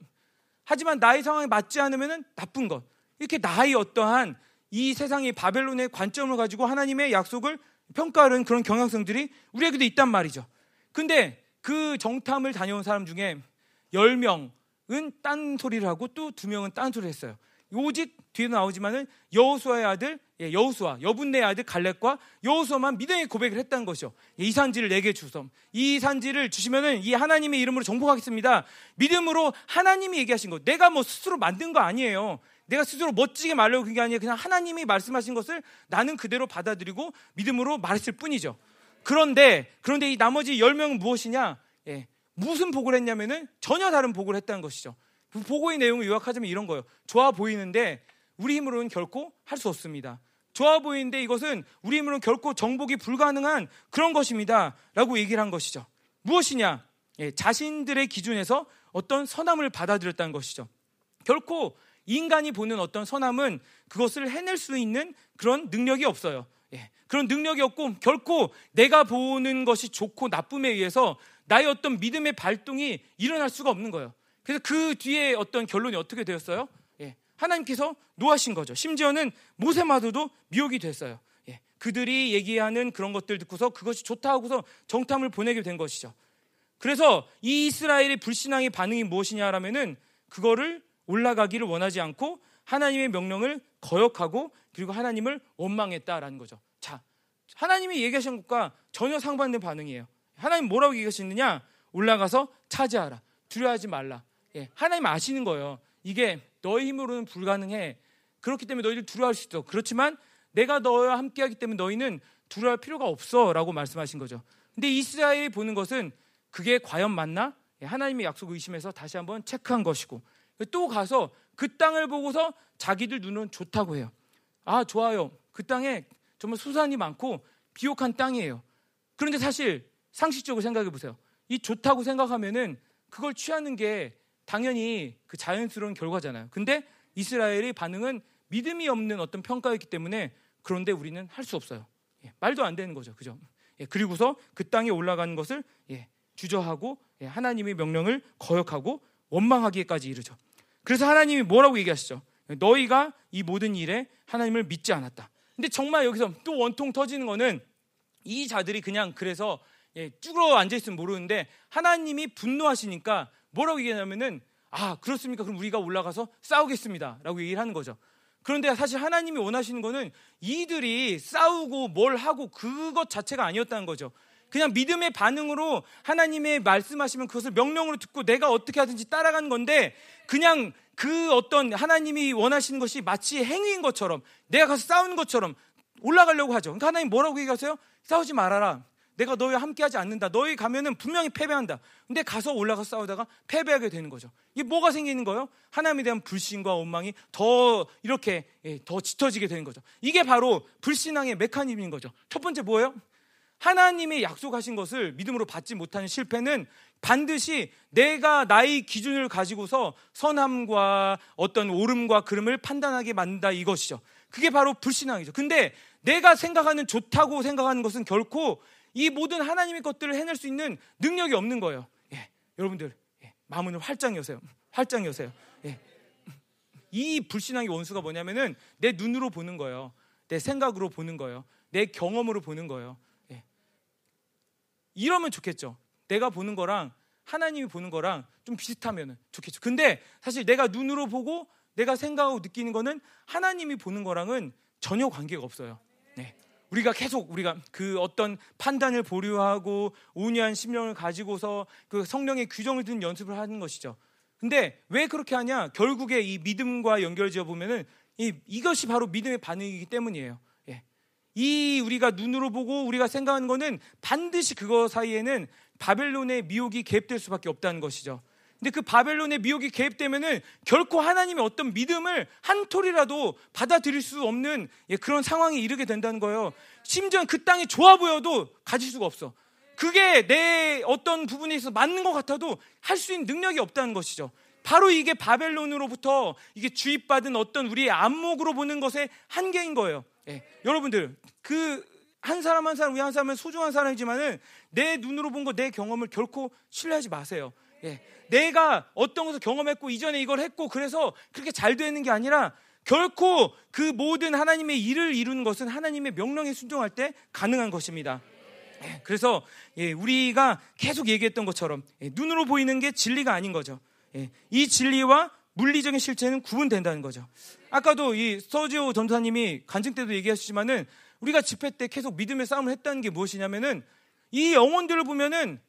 하지만 나의 상황에 맞지 않으면은 나쁜 것. 이렇게 나의 어떠한 이 세상의 바벨론의 관점을 가지고 하나님의 약속을 평가하는 그런 경향성들이 우리에게도 있단 말이죠. 근데 그 정탐을 다녀온 사람 중에 10명은 딴 소리를 하고 또 2명은 딴 소리를 했어요. 오직 뒤에 나오지만은 여호수아의 아들 예, 여호수아 여분네 아들 갈렙과 여호수아만 믿음의 고백을 했다는 것이죠. 예, 이 산지를 내게 주som. 이 산지를 주시면은 이 하나님의 이름으로 정복하겠습니다. 믿음으로 하나님이 얘기하신 것. 내가 뭐 스스로 만든 거 아니에요. 내가 스스로 멋지게 말하려고 그게 아니에요. 그냥 하나님이 말씀하신 것을 나는 그대로 받아들이고 믿음으로 말했을 뿐이죠. 그런데 그런데 이 나머지 10명은 무엇이냐? 예, 무슨 복을 했냐면은 전혀 다른 복을 했다는 것이죠. 그 보고의 내용을 요약하자면 이런 거예요. 좋아 보이는데 우리 힘으로는 결코 할 수 없습니다. 좋아 보이는데 이것은 우리 힘으로는 결코 정복이 불가능한 그런 것입니다. 라고 얘기를 한 것이죠. 무엇이냐? 예, 자신들의 기준에서 어떤 선함을 받아들였다는 것이죠. 결코 인간이 보는 어떤 선함은 그것을 해낼 수 있는 그런 능력이 없어요. 예, 그런 능력이 없고 결코 내가 보는 것이 좋고 나쁨에 의해서 나의 어떤 믿음의 발동이 일어날 수가 없는 거예요. 그래서 그 뒤에 어떤 결론이 어떻게 되었어요? 예, 하나님께서 노하신 거죠. 심지어는 모세마저도 미혹이 됐어요. 예, 그들이 얘기하는 그런 것들 듣고서 그것이 좋다 하고서 정탐을 보내게 된 것이죠. 그래서 이 이스라엘의 불신앙의 반응이 무엇이냐라면은 그거를 올라가기를 원하지 않고 하나님의 명령을 거역하고 그리고 하나님을 원망했다라는 거죠. 자, 하나님이 얘기하신 것과 전혀 상반된 반응이에요. 하나님 뭐라고 얘기하시느냐? 올라가서 차지하라. 두려워하지 말라. 예, 하나님 아시는 거예요. 이게 너희 힘으로는 불가능해. 그렇기 때문에 너희들 두려워할 수 있어. 그렇지만 내가 너와 함께하기 때문에 너희는 두려워할 필요가 없어라고 말씀하신 거죠. 근데 이스라엘이 보는 것은 그게 과연 맞나? 예, 하나님의 약속 의심해서 다시 한번 체크한 것이고 또 가서 그 땅을 보고서 자기들 눈은 좋다고 해요. 아 좋아요. 그 땅에 정말 수산이 많고 비옥한 땅이에요. 그런데 사실 상식적으로 생각해 보세요. 이 좋다고 생각하면은 그걸 취하는 게 당연히 그 자연스러운 결과잖아요. 근데 이스라엘의 반응은 믿음이 없는 어떤 평가였기 때문에 그런데 우리는 할 수 없어요. 예, 말도 안 되는 거죠. 그죠? 예, 그리고서 그 땅에 올라가는 것을 예, 주저하고 예, 하나님의 명령을 거역하고 원망하기까지 이르죠. 그래서 하나님이 뭐라고 얘기하시죠? 너희가 이 모든 일에 하나님을 믿지 않았다. 근데 정말 여기서 또 원통 터지는 거는 이 자들이 그냥 그래서 예, 쭈그러 앉아 있으면 모르는데 하나님이 분노하시니까 뭐라고 얘기하냐면은 아 그렇습니까? 그럼 우리가 올라가서 싸우겠습니다라고 얘기를 하는 거죠. 그런데 사실 하나님이 원하시는 거는 이들이 싸우고 뭘 하고 그것 자체가 아니었다는 거죠. 그냥 믿음의 반응으로 하나님의 말씀하시면 그것을 명령으로 듣고 내가 어떻게 하든지 따라가는 건데 그냥 그 어떤 하나님이 원하시는 것이 마치 행위인 것처럼 내가 가서 싸우는 것처럼 올라가려고 하죠. 그러니까 하나님 뭐라고 얘기하세요? 싸우지 말아라. 내가 너희와 함께하지 않는다. 너희 가면은 분명히 패배한다. 근데 가서 올라가 싸우다가 패배하게 되는 거죠. 이게 뭐가 생기는 거예요? 하나님에 대한 불신과 원망이 더 이렇게 예, 더 짙어지게 되는 거죠. 이게 바로 불신앙의 메커니즘인 거죠. 첫 번째 뭐예요? 하나님의 약속하신 것을 믿음으로 받지 못하는 실패는 반드시 내가 나의 기준을 가지고서 선함과 어떤 옳음과 그름을 판단하게 만든다 이것이죠. 그게 바로 불신앙이죠. 근데 내가 생각하는 좋다고 생각하는 것은 결코 이 모든 하나님의 것들을 해낼 수 있는 능력이 없는 거예요. 예, 여러분들 예, 마음을 활짝 여세요. 활짝 여세요. 예. 이 불신앙의 원수가 뭐냐면은 내 눈으로 보는 거예요. 내 생각으로 보는 거예요. 내 경험으로 보는 거예요. 예. 이러면 좋겠죠. 내가 보는 거랑 하나님이 보는 거랑 좀 비슷하면 좋겠죠. 근데 사실 내가 눈으로 보고 내가 생각하고 느끼는 거는 하나님이 보는 거랑은 전혀 관계가 없어요. 네. 우리가 계속 우리가 그 어떤 판단을 보류하고 온유한 심령을 가지고서 그 성령의 규정을 듣는 연습을 하는 것이죠. 근데 왜 그렇게 하냐? 결국에 이 믿음과 연결지어 보면은 이, 이것이 바로 믿음의 반응이기 때문이에요. 예. 이 우리가 눈으로 보고 우리가 생각하는 거는 반드시 그거 사이에는 바벨론의 미혹이 개입될 수밖에 없다는 것이죠. 근데 그 바벨론의 미혹이 개입되면은 결코 하나님의 어떤 믿음을 한 톨이라도 받아들일 수 없는 예, 그런 상황에 이르게 된다는 거예요. 심지어 그 땅이 좋아 보여도 가질 수가 없어. 그게 내 어떤 부분에 있어서 맞는 것 같아도 할 수 있는 능력이 없다는 것이죠. 바로 이게 바벨론으로부터 이게 주입받은 어떤 우리의 안목으로 보는 것의 한계인 거예요. 예, 여러분들 그 한 사람 한 사람 우리 한 사람은 소중한 사람이지만은 내 눈으로 본 거 내 경험을 결코 신뢰하지 마세요. 예, 내가 어떤 것을 경험했고 이전에 이걸 했고 그래서 그렇게 잘 되는 게 아니라 결코 그 모든 하나님의 일을 이루는 것은 하나님의 명령에 순종할 때 가능한 것입니다. 예, 그래서 예, 우리가 계속 얘기했던 것처럼 예, 눈으로 보이는 게 진리가 아닌 거죠. 이 진리와 물리적인 실체는 구분된다는 거죠. 아까도 이 서지오 전사님이 간증 때도 얘기하시지만은 우리가 집회 때 계속 믿음의 싸움을 했다는 게 무엇이냐면은 이 영혼들을 보면은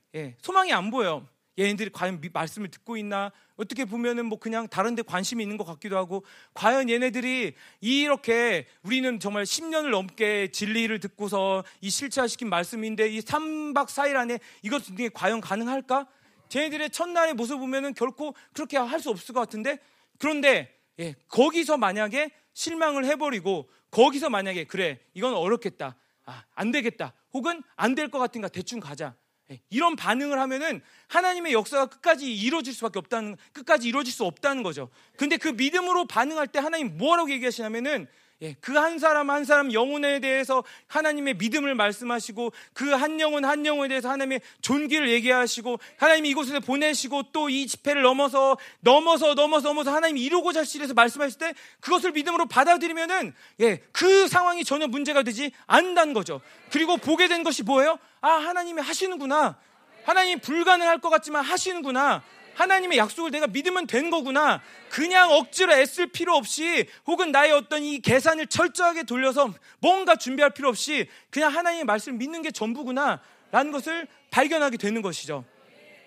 소망이 안 보여. 얘네들이 과연 말씀을 듣고 있나? 어떻게 보면은 뭐 그냥 다른 데 관심이 있는 것 같기도 하고, 과연 얘네들이 이렇게 우리는 정말 10년을 넘게 진리를 듣고서 이 실체화시킨 말씀인데 이 3박 4일 안에 이것이 과연 가능할까? 쟤네들의 첫날의 모습 보면은 결코 그렇게 할 수 없을 것 같은데, 그런데 예, 거기서 만약에 실망을 해버리고, 거기서 만약에 그래, 이건 어렵겠다. 아, 안 되겠다. 혹은 안 될 것 같은가 대충 가자. 예, 이런 반응을 하면은 하나님의 역사가 끝까지 이루어질 수밖에 없다는 끝까지 이루어질 수 없다는 거죠. 근데 그 믿음으로 반응할 때 하나님 뭐라고 얘기하시냐면은 예, 그 한 사람 한 사람 영혼에 대해서 하나님의 믿음을 말씀하시고 그 한 영혼 한 영혼에 대해서 하나님의 존귀를 얘기하시고 하나님이 이곳에 보내시고 또 이 집회를 넘어서 넘어서 넘어서 넘어서 하나님이 이루고자 하시려서 말씀하실 때 그것을 믿음으로 받아들이면은 예, 그 상황이 전혀 문제가 되지 않는다는 거죠. 그리고 보게 된 것이 뭐예요? 아, 하나님이 하시는구나. 하나님이 불가능할 것 같지만 하시는구나. 하나님의 약속을 내가 믿으면 된 거구나. 그냥 억지로 애쓸 필요 없이 혹은 나의 어떤 이 계산을 철저하게 돌려서 뭔가 준비할 필요 없이 그냥 하나님의 말씀을 믿는 게 전부구나. 라는 것을 발견하게 되는 것이죠.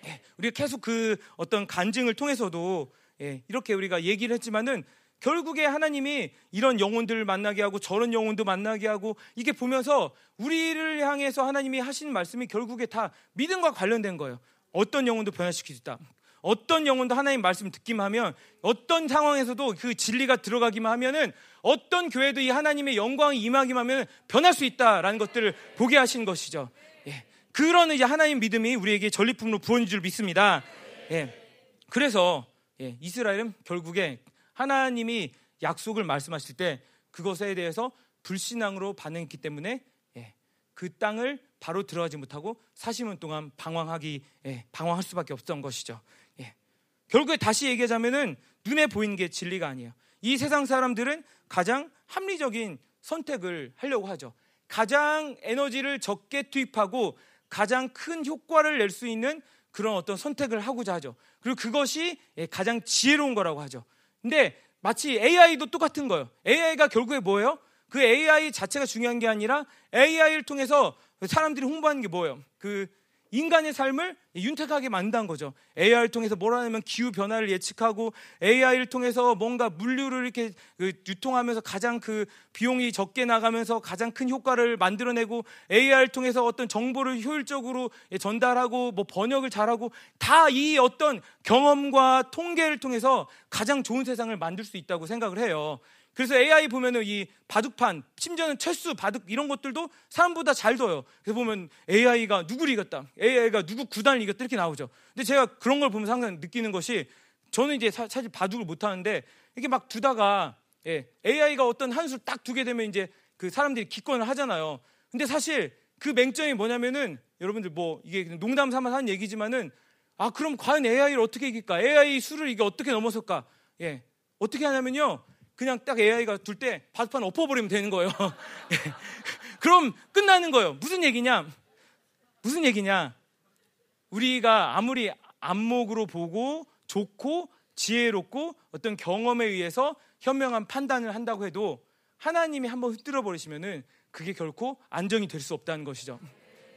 예, 우리가 계속 그 어떤 간증을 통해서도 예, 이렇게 우리가 얘기를 했지만은 결국에 하나님이 이런 영혼들을 만나게 하고 저런 영혼도 만나게 하고 이게 보면서 우리를 향해서 하나님이 하시는 말씀이 결국에 다 믿음과 관련된 거예요. 어떤 영혼도 변화시키겠다. 어떤 영혼도 하나님 말씀 듣기만 하면 어떤 상황에서도 그 진리가 들어가기만 하면은 어떤 교회도 이 하나님의 영광이 임하기만 하면 변할 수 있다라는 것들을 보게 하신 것이죠. 예. 그런 이제 하나님 믿음이 우리에게 전리품으로 부어진 줄 믿습니다. 예. 그래서 예, 이스라엘은 결국에 하나님이 약속을 말씀하실 때 그것에 대해서 불신앙으로 반응했기 때문에 예, 그 땅을 바로 들어가지 못하고 40년 동안 방황하기 예, 방황할 수밖에 없던 것이죠. 예. 결국에 다시 얘기하자면은 눈에 보이는 게 진리가 아니에요. 이 세상 사람들은 가장 합리적인 선택을 하려고 하죠. 가장 에너지를 적게 투입하고 가장 큰 효과를 낼 수 있는 그런 어떤 선택을 하고자 하죠. 그리고 그것이 예, 가장 지혜로운 거라고 하죠. 근데 마치 AI도 똑같은 거예요. AI가 결국에 뭐예요? 그 AI 자체가 중요한 게 아니라 AI를 통해서 사람들이 홍보하는 게 뭐예요? 그 인간의 삶을 윤택하게 만든다는 거죠. AI를 통해서 뭐라 하냐면 기후 변화를 예측하고 AI를 통해서 뭔가 물류를 이렇게 그 유통하면서 가장 그 비용이 적게 나가면서 가장 큰 효과를 만들어내고 AI를 통해서 어떤 정보를 효율적으로 전달하고 뭐 번역을 잘하고 다 이 어떤 경험과 통계를 통해서 가장 좋은 세상을 만들 수 있다고 생각을 해요. 그래서 AI 보면은 이 바둑판, 심지어는 철수, 바둑 이런 것들도 사람보다 잘 둬요. 그래서 보면 AI가 누구를 이겼다. AI가 누구 구단을 이겼다. 이렇게 나오죠. 근데 제가 그런 걸 보면서 항상 느끼는 것이 저는 이제 사, 실 바둑을 못 하는데 이렇게 막 두다가 예, AI가 어떤 한 수를 딱 두게 되면 이제 그 사람들이 기권을 하잖아요. 근데 사실 그 맹점이 뭐냐면은 여러분들 뭐 이게 농담 삼아 하는 얘기지만은 아 그럼 과연 AI를 어떻게 이길까? AI 수를 이게 어떻게 넘어설까? 예. 어떻게 하냐면요. 그냥 딱 AI가 둘 때 바둑판 엎어버리면 되는 거예요. 예. 그럼 끝나는 거예요. 무슨 얘기냐? 무슨 얘기냐? 우리가 아무리 안목으로 보고 좋고 지혜롭고 어떤 경험에 의해서 현명한 판단을 한다고 해도 하나님이 한번 흩뜨려 버리시면은 그게 결코 안정이 될 수 없다는 것이죠.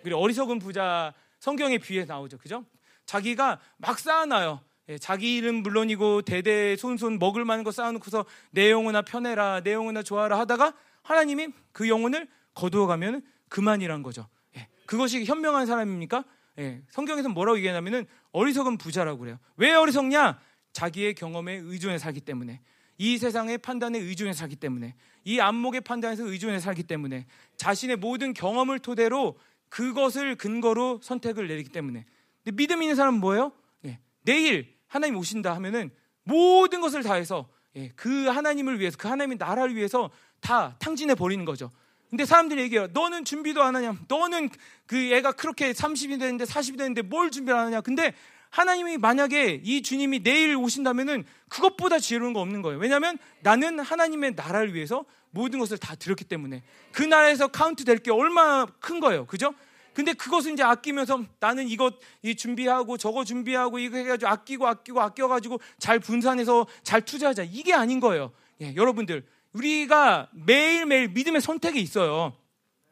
그리고 어리석은 부자 성경의 비유에 나오죠. 그죠? 자기가 막 쌓아놔요. 예, 자기 이름 물론이고 대대 손손 먹을 만한 거 쌓아놓고서 내 영혼아 편해라 내 영혼아 좋아라 하다가 하나님이 그 영혼을 거두어 가면 그만이란 거죠. 예, 그것이 현명한 사람입니까? 예, 성경에서 뭐라고 얘기하냐면은 어리석은 부자라고 그래요. 왜 어리석냐? 자기의 경험에 의존해 살기 때문에 이 세상의 판단에 의존해 살기 때문에 이 안목의 판단에서 의존해 살기 때문에 자신의 모든 경험을 토대로 그것을 근거로 선택을 내리기 때문에 근데 믿음 있는 사람은 뭐예요? 내일 하나님 오신다 하면은 모든 것을 다해서 예, 그 하나님을 위해서 그 하나님의 나라를 위해서 다 탕진해 버리는 거죠. 근데 사람들이 얘기해요. 너는 준비도 안 하냐? 너는 그 애가 그렇게 30이 되는데 40이 되는데 뭘 준비를 안 하냐? 근데 하나님이 만약에 이 주님이 내일 오신다면은 그것보다 지혜로운 거 없는 거예요. 왜냐하면 나는 하나님의 나라를 위해서 모든 것을 다 드렸기 때문에 그 나라에서 카운트 될 게 얼마나 큰 거예요. 그죠? 근데 그것을 이제 아끼면서 나는 이것 이 준비하고 저거 준비하고 이거 해가지고 아끼고 아끼고 아껴가지고 잘 분산해서 잘 투자하자. 이게 아닌 거예요. 예, 여러분들. 우리가 매일매일 믿음의 선택이 있어요.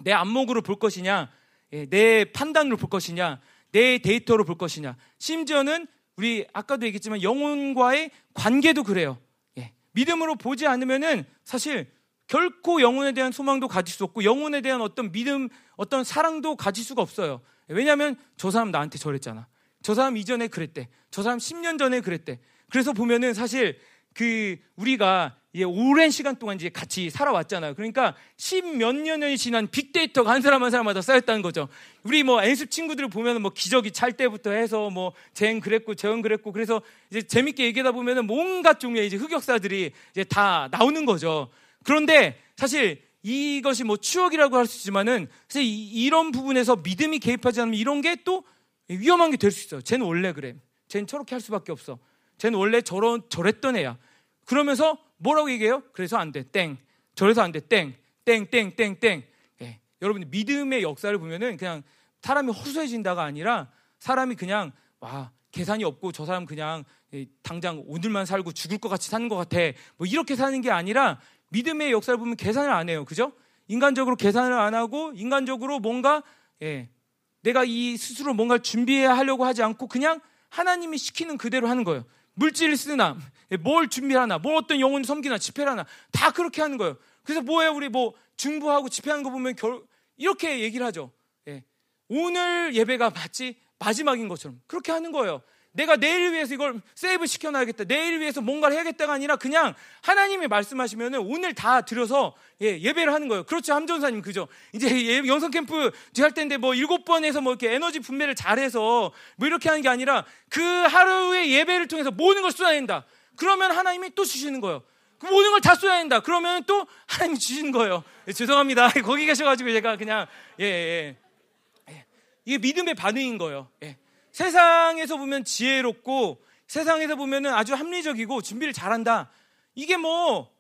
내 안목으로 볼 것이냐, 예, 내 판단으로 볼 것이냐, 내 데이터로 볼 것이냐. 심지어는 우리 아까도 얘기했지만 영혼과의 관계도 그래요. 예, 믿음으로 보지 않으면은 사실 결코 영혼에 대한 소망도 가질 수 없고 영혼에 대한 어떤 믿음, 어떤 사랑도 가질 수가 없어요. 왜냐하면 저 사람 나한테 저랬잖아. 저 사람 이전에 그랬대. 저 사람 10년 전에 그랬대. 그래서 보면은 사실 그 우리가 예, 오랜 시간 동안 이제 같이 살아왔잖아요. 그러니까 십몇 년이 지난 빅데이터가 한 사람 한 사람마다 쌓였다는 거죠. 우리 뭐 연습 친구들을 보면은 뭐 기저귀 찰 때부터 해서 뭐쟤 그랬고 쟤은 그랬고 그래서 이제 재밌게 얘기하다 보면은 뭔가 종류의 이제 흑역사들이 이제 다 나오는 거죠. 그런데 사실 이것이 뭐 추억이라고 할 수 있지만은 사실 이런 부분에서 믿음이 개입하지 않으면 이런 게 또 위험한 게 될 수 있어요. 쟤는 원래 그래. 쟤는 저렇게 할 수밖에 없어. 쟤는 원래 저런 저랬던 애야. 그러면서 뭐라고 얘기해요? 그래서 안 돼. 땡. 저래서 안 돼. 땡. 땡, 땡, 땡, 땡. 예. 여러분 믿음의 역사를 보면은 그냥 사람이 허수해진다가 아니라 사람이 그냥 와 계산이 없고 저 사람 그냥 당장 오늘만 살고 죽을 것 같이 사는 것 같아. 뭐 이렇게 사는 게 아니라 믿음의 역사를 보면 계산을 안 해요. 그죠? 인간적으로 계산을 안 하고 인간적으로 뭔가 예, 내가 이 스스로 뭔가 준비해야 하려고 하지 않고 그냥 하나님이 시키는 그대로 하는 거예요. 물질을 쓰나, 예, 뭘 준비하나, 뭘 어떤 영혼 섬기나, 집회를 하나, 다 그렇게 하는 거예요. 그래서 뭐예요? 우리 뭐 중부하고 집회하는 거 보면 결, 이렇게 얘기를 하죠. 예, 오늘 예배가 마치 마지막인 것처럼 그렇게 하는 거예요. 내가 내일 위해서 이걸 세이브 시켜놔야겠다. 내일 위해서 뭔가를 해야겠다가 아니라 그냥 하나님이 말씀하시면 오늘 다 들여서 예, 예배를 하는 거예요. 그렇죠. 함전사님, 그죠? 이제 예, 영성 캠프 할 때인데 뭐 일곱 번에서 뭐 이렇게 에너지 분배를 잘해서 뭐 이렇게 하는 게 아니라 그 하루의 예배를 통해서 모든 걸 쏟아낸다. 그러면 하나님이 또 주시는 거예요. 그 모든 걸 다 쏟아야 된다. 그러면 또 하나님이 주시는 거예요. 예, 죄송합니다. 거기 계셔가지고 제가 그냥, 예, 예. 예. 이게 믿음의 반응인 거예요. 예. 세상에서 보면 지혜롭고 세상에서 보면은 아주 합리적이고 준비를 잘한다. 이게 뭐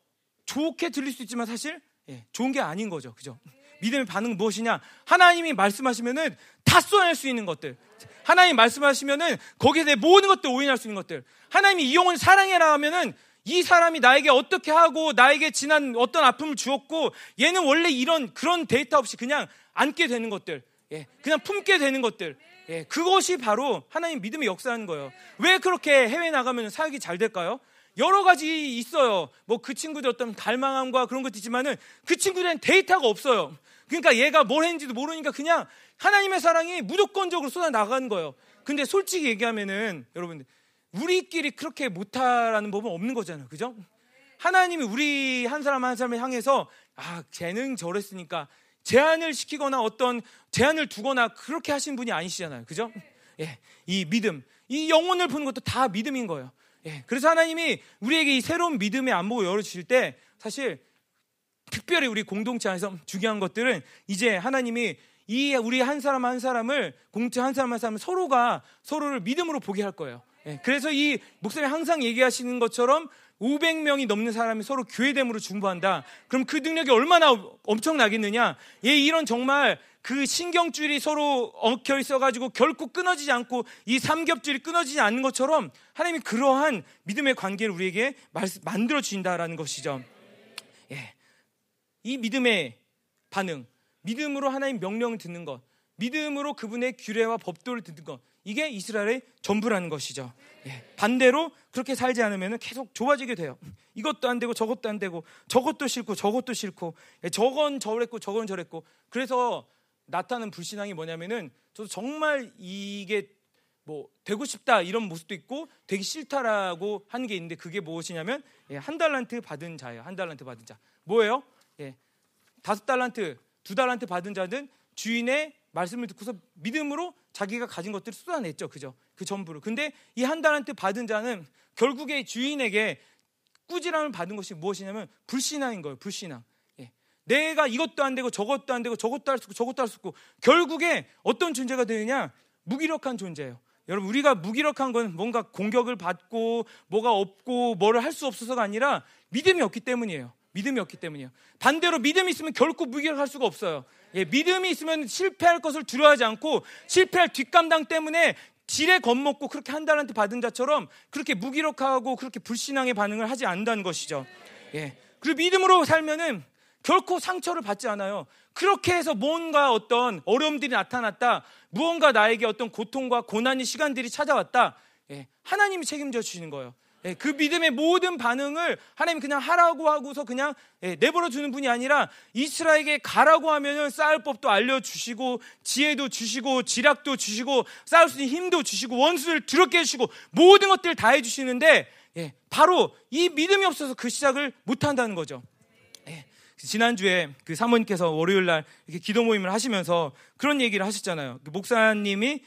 좋게 들릴 수 있지만 사실 예, 좋은 게 아닌 거죠. 그죠? 믿음의 반응은 무엇이냐? 하나님이 말씀하시면은 다 쏘아낼 수 있는 것들. 하나님 말씀하시면은 거기에 대해 모든 것들 오인할 수 있는 것들. 하나님이 이 영혼 사랑해라 하면은 이 사람이 나에게 어떻게 하고 나에게 지난 어떤 아픔을 주었고 얘는 원래 이런 그런 데이터 없이 그냥 안게 되는 것들. 예, 그냥 품게 되는 것들. 예, 그것이 바로 하나님 믿음의 역사하는 거예요. 왜 그렇게 해외 나가면 사역이 잘 될까요? 여러 가지 있어요. 뭐 그 친구들 어떤 갈망함과 그런 것도 있지만은 그 친구들은 데이터가 없어요. 그러니까 얘가 뭘 했는지도 모르니까 그냥 하나님의 사랑이 무조건적으로 쏟아 나가는 거예요. 근데 솔직히 얘기하면은 여러분들 우리끼리 그렇게 못하라는 법은 없는 거잖아요. 그죠? 하나님이 우리 한 사람 한 사람을 향해서 아, 쟤는 저랬으니까 제한을 시키거나 어떤 제한을 두거나 그렇게 하신 분이 아니시잖아요. 그죠? 예. 이 믿음, 이 영혼을 푸는 것도 다 믿음인 거예요. 예. 그래서 하나님이 우리에게 이 새로운 믿음의 안목을 열어주실 때 사실 특별히 우리 공동체 안에서 중요한 것들은 이제 하나님이 이 우리 한 사람 한 사람을 공동체 한 사람 한 사람을 서로가 서로를 믿음으로 보게 할 거예요. 예. 그래서 이 목사님 항상 얘기하시는 것처럼 500명이 넘는 사람이 서로 교회됨으로 중보한다. 그럼 그 능력이 얼마나 엄청나겠느냐? 예, 이런 정말 그 신경줄이 서로 엉켜 있어가지고 결코 끊어지지 않고 이 삼겹줄이 끊어지지 않는 것처럼 하나님이 그러한 믿음의 관계를 우리에게 만들어 주신다라는 것이죠. 예. 이 믿음의 반응, 믿음으로 하나님 명령을 듣는 것, 믿음으로 그분의 규례와 법도를 듣는 것, 이게 이스라엘의 전부라는 것이죠. 예. 반대로 그렇게 살지 않으면 계속 좁아지게 돼요. 이것도 안 되고 저것도 안 되고 저것도 싫고 저것도 싫고 예. 저건 저랬고 저건 저랬고 그래서 나타나는 불신앙이 뭐냐면은 저도 정말 이게 뭐 되고 싶다 이런 모습도 있고 되기 싫다라고 하는 게 있는데 그게 무엇이냐면 예. 한 달란트 받은 자예요. 한 달란트 받은 자. 뭐예요? 예. 다섯 달란트, 두 달란트 받은 자는 주인의 말씀을 듣고서 믿음으로 자기가 가진 것들을 쏟아냈죠. 그죠? 그 전부를. 근데 이 한 달한테 받은 자는 결국에 주인에게 꾸지람을 받은 것이 무엇이냐면 불신앙인 거예요. 불신앙. 예. 내가 이것도 안 되고 저것도 안 되고 저것도 할수 없고 저것도 할수 없고 결국에 어떤 존재가 되느냐? 무기력한 존재예요. 여러분 우리가 무기력한 건 뭔가 공격을 받고 뭐가 없고 뭐를 할 수 없어서가 아니라 믿음이 없기 때문이에요. 믿음이 없기 때문이에요. 반대로 믿음이 있으면 결코 무기력할 수가 없어요. 예, 믿음이 있으면 실패할 것을 두려워하지 않고 실패할 뒷감당 때문에 지레 겁먹고 그렇게 한 달한테 받은 자처럼 그렇게 무기력하고 그렇게 불신앙의 반응을 하지 않는다는 것이죠. 예. 그리고 믿음으로 살면은 결코 상처를 받지 않아요. 그렇게 해서 뭔가 어떤 어려움들이 나타났다. 무언가 나에게 어떤 고통과 고난의 시간들이 찾아왔다. 예. 하나님이 책임져 주시는 거예요. 예, 그 믿음의 모든 반응을 하나님 그냥 하라고 하고서 그냥 예, 내버려 두는 분이 아니라 이스라엘에게 가라고 하면은 쌓을 법도 알려주시고 지혜도 주시고 지략도 주시고 쌓을 수 있는 힘도 주시고 원수를 두렵게 해주시고 모든 것들을 다 해주시는데 예, 바로 이 믿음이 없어서 그 시작을 못한다는 거죠. 지난주에 그 사모님께서 월요일 날 이렇게 기도 모임을 하시면서 그런 얘기를 하셨잖아요. 그 목사님이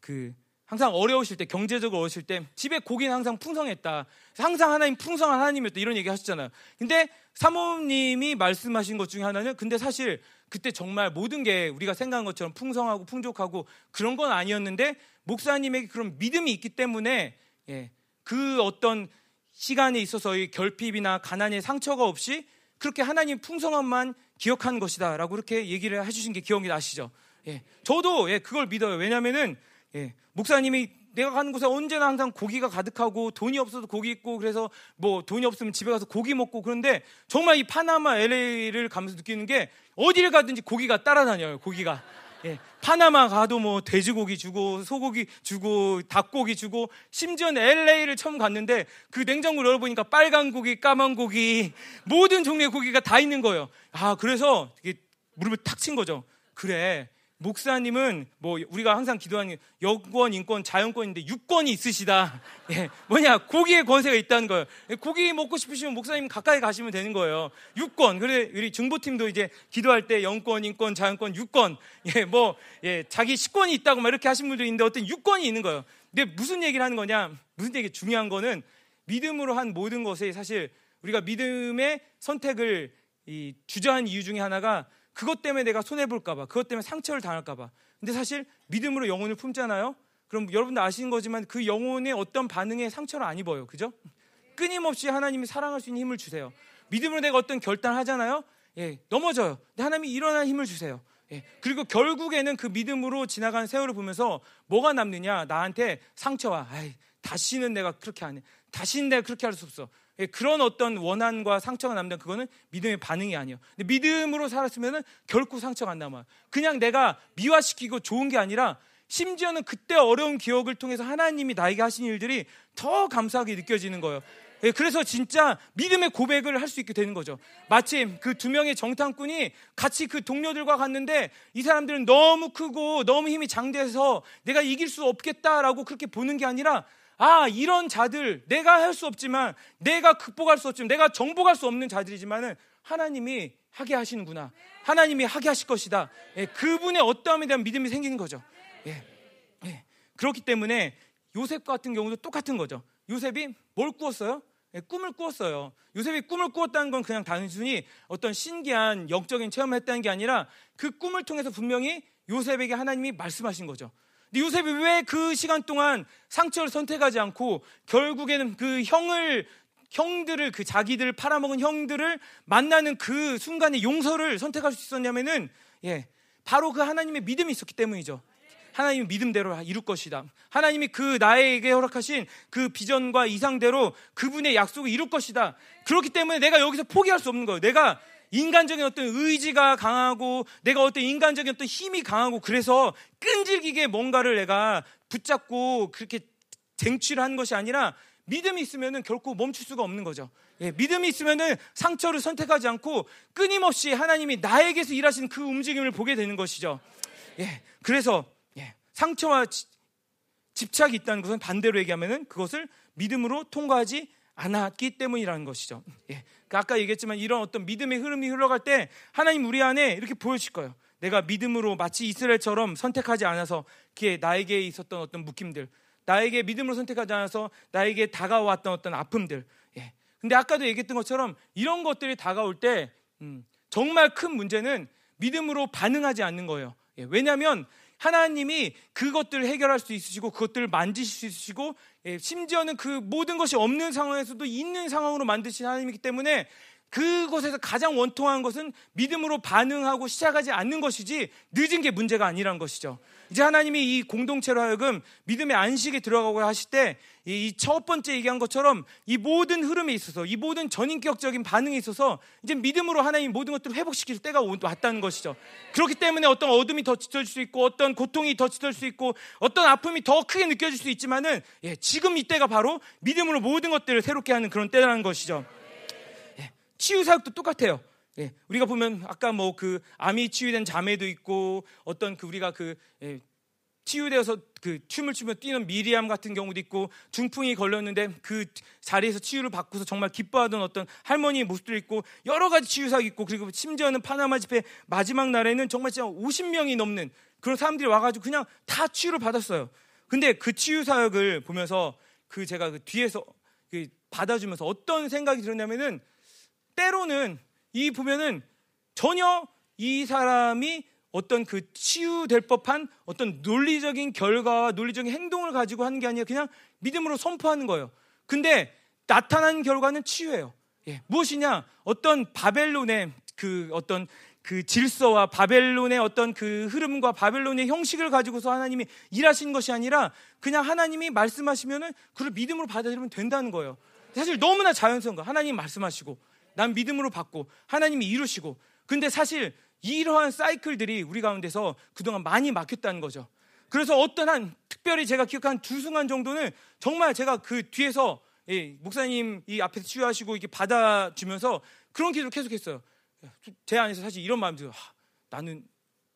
그 항상 어려우실 때, 경제적으로 어려우실 때, 집에 고기는 항상 풍성했다. 항상 하나님 풍성한 하나님이었다. 이런 얘기 하셨잖아요. 근데 사모님이 말씀하신 것 중에 하나는, 근데 사실 그때 정말 모든 게 우리가 생각한 것처럼 풍성하고 풍족하고 그런 건 아니었는데, 목사님에게 그런 믿음이 있기 때문에, 예, 그 어떤 시간에 있어서의 결핍이나 가난의 상처가 없이 그렇게 하나님 풍성함만 기억한 것이다. 라고 이렇게 얘기를 해주신 게 기억이 나시죠? 예, 저도 예, 그걸 믿어요. 왜냐면은 예, 목사님이 내가 가는 곳에 언제나 항상 고기가 가득하고 돈이 없어도 고기 있고 그래서 뭐 돈이 없으면 집에 가서 고기 먹고 그런데 정말 이 파나마 LA를 가면서 느끼는 게 어디를 가든지 고기가 따라다녀요. 고기가. 예, 파나마 가도 뭐 돼지고기 주고 소고기 주고 닭고기 주고 심지어 LA를 처음 갔는데 그 냉장고를 열어보니까 빨간 고기, 까만 고기 모든 종류의 고기가 다 있는 거예요. 아 그래서 이게 무릎을 탁 친 거죠. 그래 목사님은 뭐 우리가 항상 기도하는 여권, 인권, 자연권인데 유권이 있으시다. 예, 뭐냐 고기의 권세가 있다는 거예요. 예, 고기 먹고 싶으시면 목사님 가까이 가시면 되는 거예요. 유권. 그래 우리 중보팀도 이제 기도할 때 영권, 인권, 자연권, 유권. 예, 뭐 예, 자기 식권이 있다고 막 이렇게 하신 분도 있는데 어떤 유권이 있는 거예요. 근데 무슨 얘기를 하는 거냐? 무슨 얘기 중요한 거는 믿음으로 한 모든 것에 사실 우리가 믿음의 선택을 이 주저한 이유 중에 하나가 그것 때문에 내가 손해볼까봐, 그것 때문에 상처를 당할까봐. 근데 사실 믿음으로 영혼을 품잖아요? 그럼 여러분도 아시는 거지만 그 영혼의 어떤 반응에 상처를 안 입어요. 그죠? 끊임없이 하나님이 사랑할 수 있는 힘을 주세요. 믿음으로 내가 어떤 결단을 하잖아요? 예, 넘어져요. 근데 하나님이 일어날 힘을 주세요. 예, 그리고 결국에는 그 믿음으로 지나가는 세월을 보면서 뭐가 남느냐? 나한테 상처와, 아이, 다시는 내가 그렇게 안 해. 다시는 내가 그렇게 할 수 없어. 예, 그런 어떤 원한과 상처가 남는 그거는 믿음의 반응이 아니에요. 근데 믿음으로 살았으면 결코 상처가 안 남아요. 그냥 내가 미화시키고 좋은 게 아니라 심지어는 그때 어려운 기억을 통해서 하나님이 나에게 하신 일들이 더 감사하게 느껴지는 거예요. 예, 그래서 진짜 믿음의 고백을 할 수 있게 되는 거죠. 마침 그 두 명의 정탐꾼이 같이 그 동료들과 갔는데 이 사람들은 너무 크고 너무 힘이 장대해서 내가 이길 수 없겠다라고 그렇게 보는 게 아니라 아, 이런 자들, 내가 할 수 없지만, 내가 극복할 수 없지만, 내가 정복할 수 없는 자들이지만은, 하나님이 하게 하시는구나. 하나님이 하게 하실 것이다. 예, 그분의 어떠함에 대한 믿음이 생기는 거죠. 예, 예. 그렇기 때문에 요셉 같은 경우도 똑같은 거죠. 요셉이 뭘 꾸었어요? 예, 꿈을 꾸었어요. 요셉이 꿈을 꾸었다는 건 그냥 단순히 어떤 신기한 영적인 체험을 했다는 게 아니라 그 꿈을 통해서 분명히 요셉에게 하나님이 말씀하신 거죠. 요셉이 왜 그 시간 동안 상처를 선택하지 않고 결국에는 그 형을 형들을 그 자기들을 팔아먹은 형들을 만나는 그 순간에 용서를 선택할 수 있었냐면은 예 바로 그 하나님의 믿음이 있었기 때문이죠. 하나님의 믿음대로 이룰 것이다. 하나님이 그 나에게 허락하신 그 비전과 이상대로 그분의 약속을 이룰 것이다. 그렇기 때문에 내가 여기서 포기할 수 없는 거예요. 내가 인간적인 어떤 의지가 강하고 내가 어떤 인간적인 어떤 힘이 강하고 그래서 끈질기게 뭔가를 내가 붙잡고 그렇게 쟁취를 하는 것이 아니라 믿음이 있으면은 결코 멈출 수가 없는 거죠. 예, 믿음이 있으면은 상처를 선택하지 않고 끊임없이 하나님이 나에게서 일하시는 그 움직임을 보게 되는 것이죠. 예, 그래서 예, 상처와 지, 집착이 있다는 것은 반대로 얘기하면은 그것을 믿음으로 통과하지 않았기 때문이라는 것이죠. 예. 그러니까 아까 얘기했지만 이런 어떤 믿음의 흐름이 흘러갈 때 하나님 우리 안에 이렇게 보여주실 거예요. 내가 믿음으로 마치 이스라엘처럼 선택하지 않아서 그게 나에게 있었던 어떤 묶임들, 나에게 믿음으로 선택하지 않아서 나에게 다가왔던 어떤 아픔들. 예. 근데 아까도 얘기했던 것처럼 이런 것들이 다가올 때 음, 정말 큰 문제는 믿음으로 반응하지 않는 거예요. 예. 왜냐하면 하나님이 그것들을 해결할 수 있으시고 그것들을 만지실 수 있으시고 예, 심지어는 그 모든 것이 없는 상황에서도 있는 상황으로 만드신 하나님이기 때문에 그곳에서 가장 원통한 것은 믿음으로 반응하고 시작하지 않는 것이지 늦은 게 문제가 아니라는 것이죠. 이제 하나님이 이 공동체로 하여금 믿음의 안식에 들어가고 하실 때 이 첫 번째 얘기한 것처럼 이 모든 흐름에 있어서 이 모든 전인격적인 반응에 있어서 이제 믿음으로 하나님 모든 것들을 회복시킬 때가 왔다는 것이죠. 그렇기 때문에 어떤 어둠이 더 짙어질 수 있고 어떤 고통이 더 짙어질 수 있고 어떤 아픔이 더 크게 느껴질 수 있지만은 예, 지금 이때가 바로 믿음으로 모든 것들을 새롭게 하는 그런 때라는 것이죠. 예, 치유 사역도 똑같아요. 예, 우리가 보면 아까 뭐 그 암이 치유된 자매도 있고 어떤 그 우리가 그 예, 치유되어서 그 춤을 추며 뛰는 미리암 같은 경우도 있고 중풍이 걸렸는데 그 자리에서 치유를 받고서 정말 기뻐하던 어떤 할머니의 모습도 있고 여러 가지 치유사가 있고 그리고 심지어는 파나마 집회 마지막 날에는 정말 진짜 50명이 넘는 그런 사람들이 와가지고 그냥 다 치유를 받았어요. 근데 그 치유 사역을 보면서 그 제가 그 뒤에서 그 받아주면서 어떤 생각이 들었냐면은 때로는 이 보면은 전혀 이 사람이 어떤 그 치유될 법한 어떤 논리적인 결과와 논리적인 행동을 가지고 하는 게 아니라 그냥 믿음으로 선포하는 거예요. 근데 나타난 결과는 치유예요. 예. 무엇이냐? 어떤 바벨론의 그 어떤 그 질서와 바벨론의 어떤 그 흐름과 바벨론의 형식을 가지고서 하나님이 일하신 것이 아니라 그냥 하나님이 말씀하시면은 그걸 믿음으로 받아들이면 된다는 거예요. 사실 너무나 자연스러운 거. 하나님 말씀하시고 난 믿음으로 받고 하나님이 이루시고 근데 사실 이러한 사이클들이 우리 가운데서 그동안 많이 막혔다는 거죠. 그래서 어떤 한 특별히 제가 기억한 두 순간 정도는 정말 제가 그 뒤에서 예, 목사님 이 앞에서 치유하시고 이렇게 받아주면서 그런 기도를 계속했어요. 제 안에서 사실 이런 마음이 들어요. 하, 나는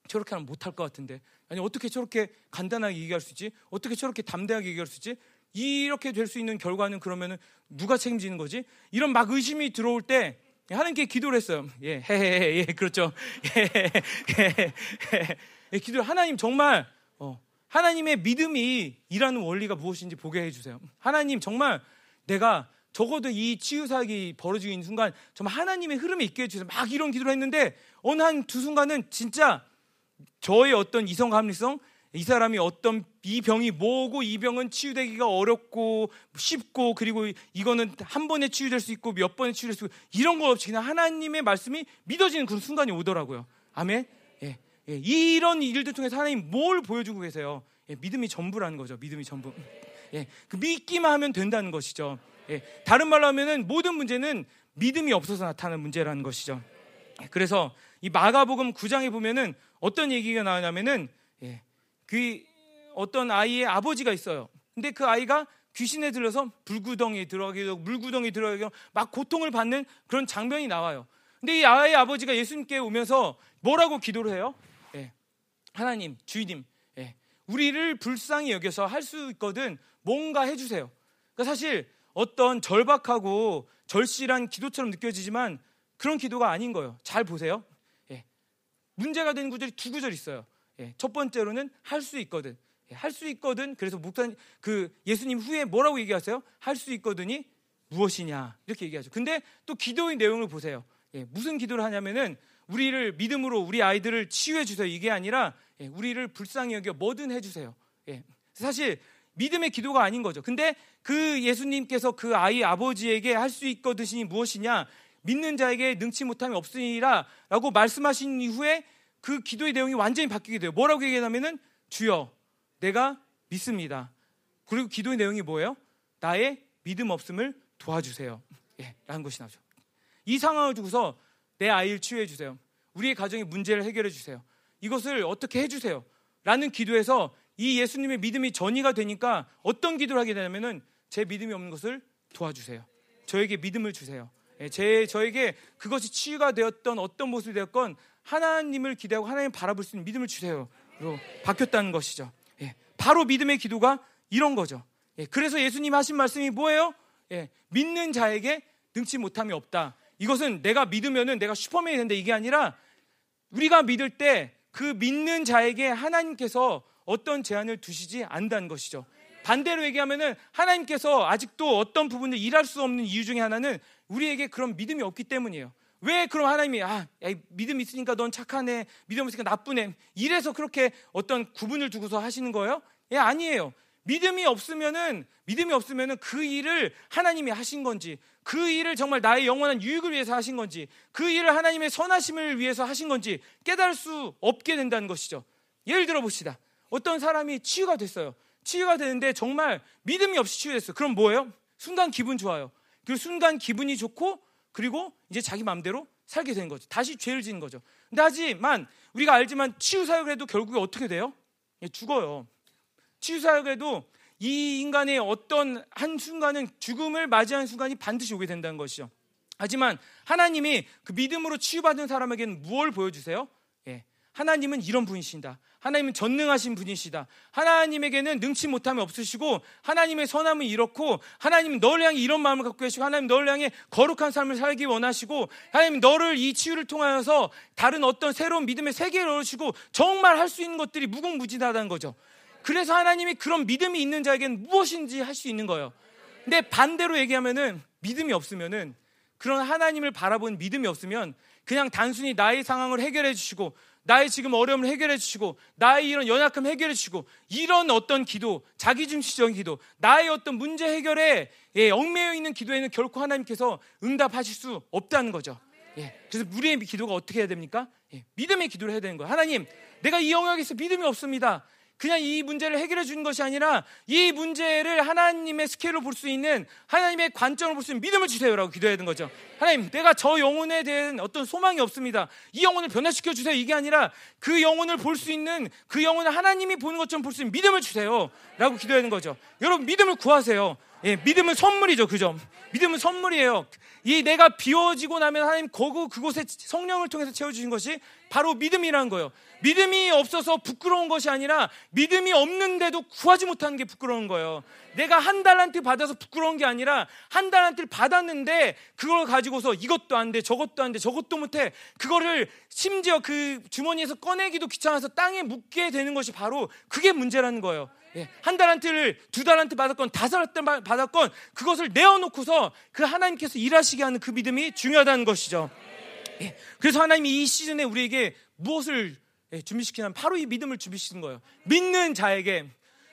저렇게 하면 못할 것 같은데 아니 어떻게 저렇게 간단하게 얘기할 수 있지? 어떻게 저렇게 담대하게 얘기할 수 있지? 이렇게 될 수 있는 결과는 그러면은 누가 책임지는 거지? 이런 막 의심이 들어올 때 하나님께 기도를 했어요. 예, 헤헤헤, 예, 그렇죠. 예, 예, 예, 예, 기도 하나님 정말 어, 하나님의 믿음이 일하는 원리가 무엇인지 보게 해주세요. 하나님 정말 내가 적어도 이 치유사역이 벌어지고 있는 순간 정말 하나님의 흐름에 있게 해주세요. 막 이런 기도를 했는데 어느 한 두 순간은 진짜 저의 어떤 이성 감리성 이 사람이 어떤 이 병이 뭐고 이 병은 치유되기가 어렵고 쉽고 그리고 이거는 한 번에 치유될 수 있고 몇 번에 치유될 수 있고 이런 거 없이 그냥 하나님의 말씀이 믿어지는 그런 순간이 오더라고요. 아멘. 예, 예. 이런 일들 통해서 하나님 뭘 보여주고 계세요? 예, 믿음이 전부라는 거죠. 믿음이 전부. 예, 그 믿기만 하면 된다는 것이죠. 예, 다른 말로 하면은 모든 문제는 믿음이 없어서 나타나는 문제라는 것이죠. 예, 그래서 이 마가복음 9장에 보면은 어떤 얘기가 나오냐면은 예, 그 어떤 아이의 아버지가 있어요. 근데 그 아이가 귀신에 들려서 불구덩이에 들어가게 되고 물구덩이에 들어가게 되고 막 고통을 받는 그런 장면이 나와요. 근데 이 아이의 아버지가 예수님께 오면서 뭐라고 기도를 해요? 예, 하나님, 주님, 예, 우리를 불쌍히 여겨서 할 수 있거든 뭔가 해주세요. 그러니까 사실 어떤 절박하고 절실한 기도처럼 느껴지지만 그런 기도가 아닌 거예요. 잘 보세요. 예. 문제가 되는 구절이 두 구절 있어요. 예. 첫 번째로는 할 수 있거든. 예. 할수 있거든. 그래서 목사님 그 예수님 후에 뭐라고 얘기하세요? 할 수 있거든이 무엇이냐 이렇게 얘기하죠. 근데 또 기도의 내용을 보세요. 예. 무슨 기도를 하냐면은 우리를 믿음으로 우리 아이들을 치유해 주세요. 이게 아니라 예. 우리를 불쌍히 여겨 뭐든 해주세요. 예. 사실 믿음의 기도가 아닌 거죠. 근데 그 예수님께서 그 아이 아버지에게 할 수 있거든이 무엇이냐? 믿는 자에게 능치 못함이 없으니라 라고 말씀하신 이후에 그 기도의 내용이 완전히 바뀌게 돼요. 뭐라고 얘기하냐면은 주여 내가 믿습니다. 그리고 기도의 내용이 뭐예요? 나의 믿음 없음을 도와주세요. 예, 라는 것이 나오죠. 이 상황을 두고서 내 아이를 치유해 주세요. 우리의 가정의 문제를 해결해 주세요. 이것을 어떻게 해 주세요. 라는 기도에서 이 예수님의 믿음이 전이가 되니까 어떤 기도를 하게 되냐면은 제 믿음이 없는 것을 도와주세요. 저에게 믿음을 주세요. 예, 제 저에게 그것이 치유가 되었던 어떤 모습이 되었건 하나님을 기대하고 하나님 바라볼 수 있는 믿음을 주세요. 로 바뀌었다는 것이죠. 예, 바로 믿음의 기도가 이런 거죠. 예, 그래서 예수님 하신 말씀이 뭐예요? 예, 믿는 자에게 능치 못함이 없다. 이것은 내가 믿으면은 내가 슈퍼맨이 된다 이게 아니라 우리가 믿을 때 그 믿는 자에게 하나님께서 어떤 제한을 두시지 않는다는 것이죠. 반대로 얘기하면은 하나님께서 아직도 어떤 부분을 일할 수 없는 이유 중에 하나는 우리에게 그런 믿음이 없기 때문이에요. 왜 그럼 하나님이 아 야, 믿음 있으니까 넌 착하네 믿음 없으니까 나쁘네 이래서 그렇게 어떤 구분을 두고서 하시는 거예요? 예 아니에요. 믿음이 없으면은 믿음이 없으면은 그 일을 하나님이 하신 건지 그 일을 정말 나의 영원한 유익을 위해서 하신 건지 그 일을 하나님의 선하심을 위해서 하신 건지 깨달을 수 없게 된다는 것이죠. 예를 들어 봅시다. 어떤 사람이 치유가 됐어요. 치유가 되는데 정말 믿음이 없이 치유됐어요. 그럼 뭐예요? 순간 기분 좋아요. 그 순간 기분이 좋고 그리고 이제 자기 마음대로 살게 되는 거죠. 다시 죄를 지는 거죠. 근데 하지만 우리가 알지만 치유 사역을 해도 결국에 어떻게 돼요? 예, 죽어요. 치유 사역을 해도 이 인간의 어떤 한 순간은 죽음을 맞이하는 순간이 반드시 오게 된다는 것이죠. 하지만 하나님이 그 믿음으로 치유받은 사람에게는 무엇을 보여주세요? 예, 하나님은 이런 분이신다. 하나님은 전능하신 분이시다. 하나님에게는 능치 못함이 없으시고 하나님의 선함은 이렇고 하나님은 너를 향해 이런 마음을 갖고 계시고 하나님 너를 향해 거룩한 삶을 살기 원하시고 하나님 너를 이 치유를 통하여서 다른 어떤 새로운 믿음의 세계를 열으시고 정말 할 수 있는 것들이 무궁무진하다는 거죠. 그래서 하나님이 그런 믿음이 있는 자에게는 무엇인지 할 수 있는 거예요. 근데 반대로 얘기하면은 믿음이 없으면은 그런 하나님을 바라본 믿음이 없으면 그냥 단순히 나의 상황을 해결해 주시고 나의 지금 어려움을 해결해 주시고 나의 이런 연약함 해결해 주시고 이런 어떤 기도 자기중시적인 기도 나의 어떤 문제 해결에 예, 얽매여 있는 기도에는 결코 하나님께서 응답하실 수 없다는 거죠. 예, 그래서 우리의 기도가 어떻게 해야 됩니까? 예, 믿음의 기도를 해야 되는 거예요. 하나님, 내가 이 영역에서 믿음이 없습니다. 그냥 이 문제를 해결해 주는 것이 아니라 이 문제를 하나님의 스케일로 볼 수 있는 하나님의 관점으로 볼수 있는 믿음을 주세요라고 기도해야 되는 거죠. 하나님, 내가 저 영혼에 대한 어떤 소망이 없습니다. 이 영혼을 변화시켜 주세요. 이게 아니라 그 영혼을 볼 수 있는 그 영혼을 하나님이 보는 것처럼 볼 수 있는 믿음을 주세요라고 기도하는 거죠. 여러분 믿음을 구하세요. 예, 믿음은 선물이죠. 그죠? 믿음은 선물이에요. 이 내가 비워지고 나면 하나님 거구 그곳에 성령을 통해서 채워주신 것이 바로 믿음이라는 거예요. 믿음이 없어서 부끄러운 것이 아니라 믿음이 없는데도 구하지 못하는 게 부끄러운 거예요. 내가 한 달란트 받아서 부끄러운 게 아니라 한 달란트를 받았는데 그걸 가지고서 이것도 안 돼, 저것도 안 돼, 저것도 못해. 그거를 심지어 그 주머니에서 꺼내기도 귀찮아서 땅에 묻게 되는 것이 바로 그게 문제라는 거예요. 예, 한 달란트를 두 달란트 받았건 다섯 달란트 받았건 그것을 내어놓고서 그 하나님께서 일하시게 하는 그 믿음이 중요하다는 것이죠. 예, 그래서 하나님이 이 시즌에 우리에게 무엇을 예, 준비시키냐면 바로 이 믿음을 준비시키는 거예요. 믿는 자에게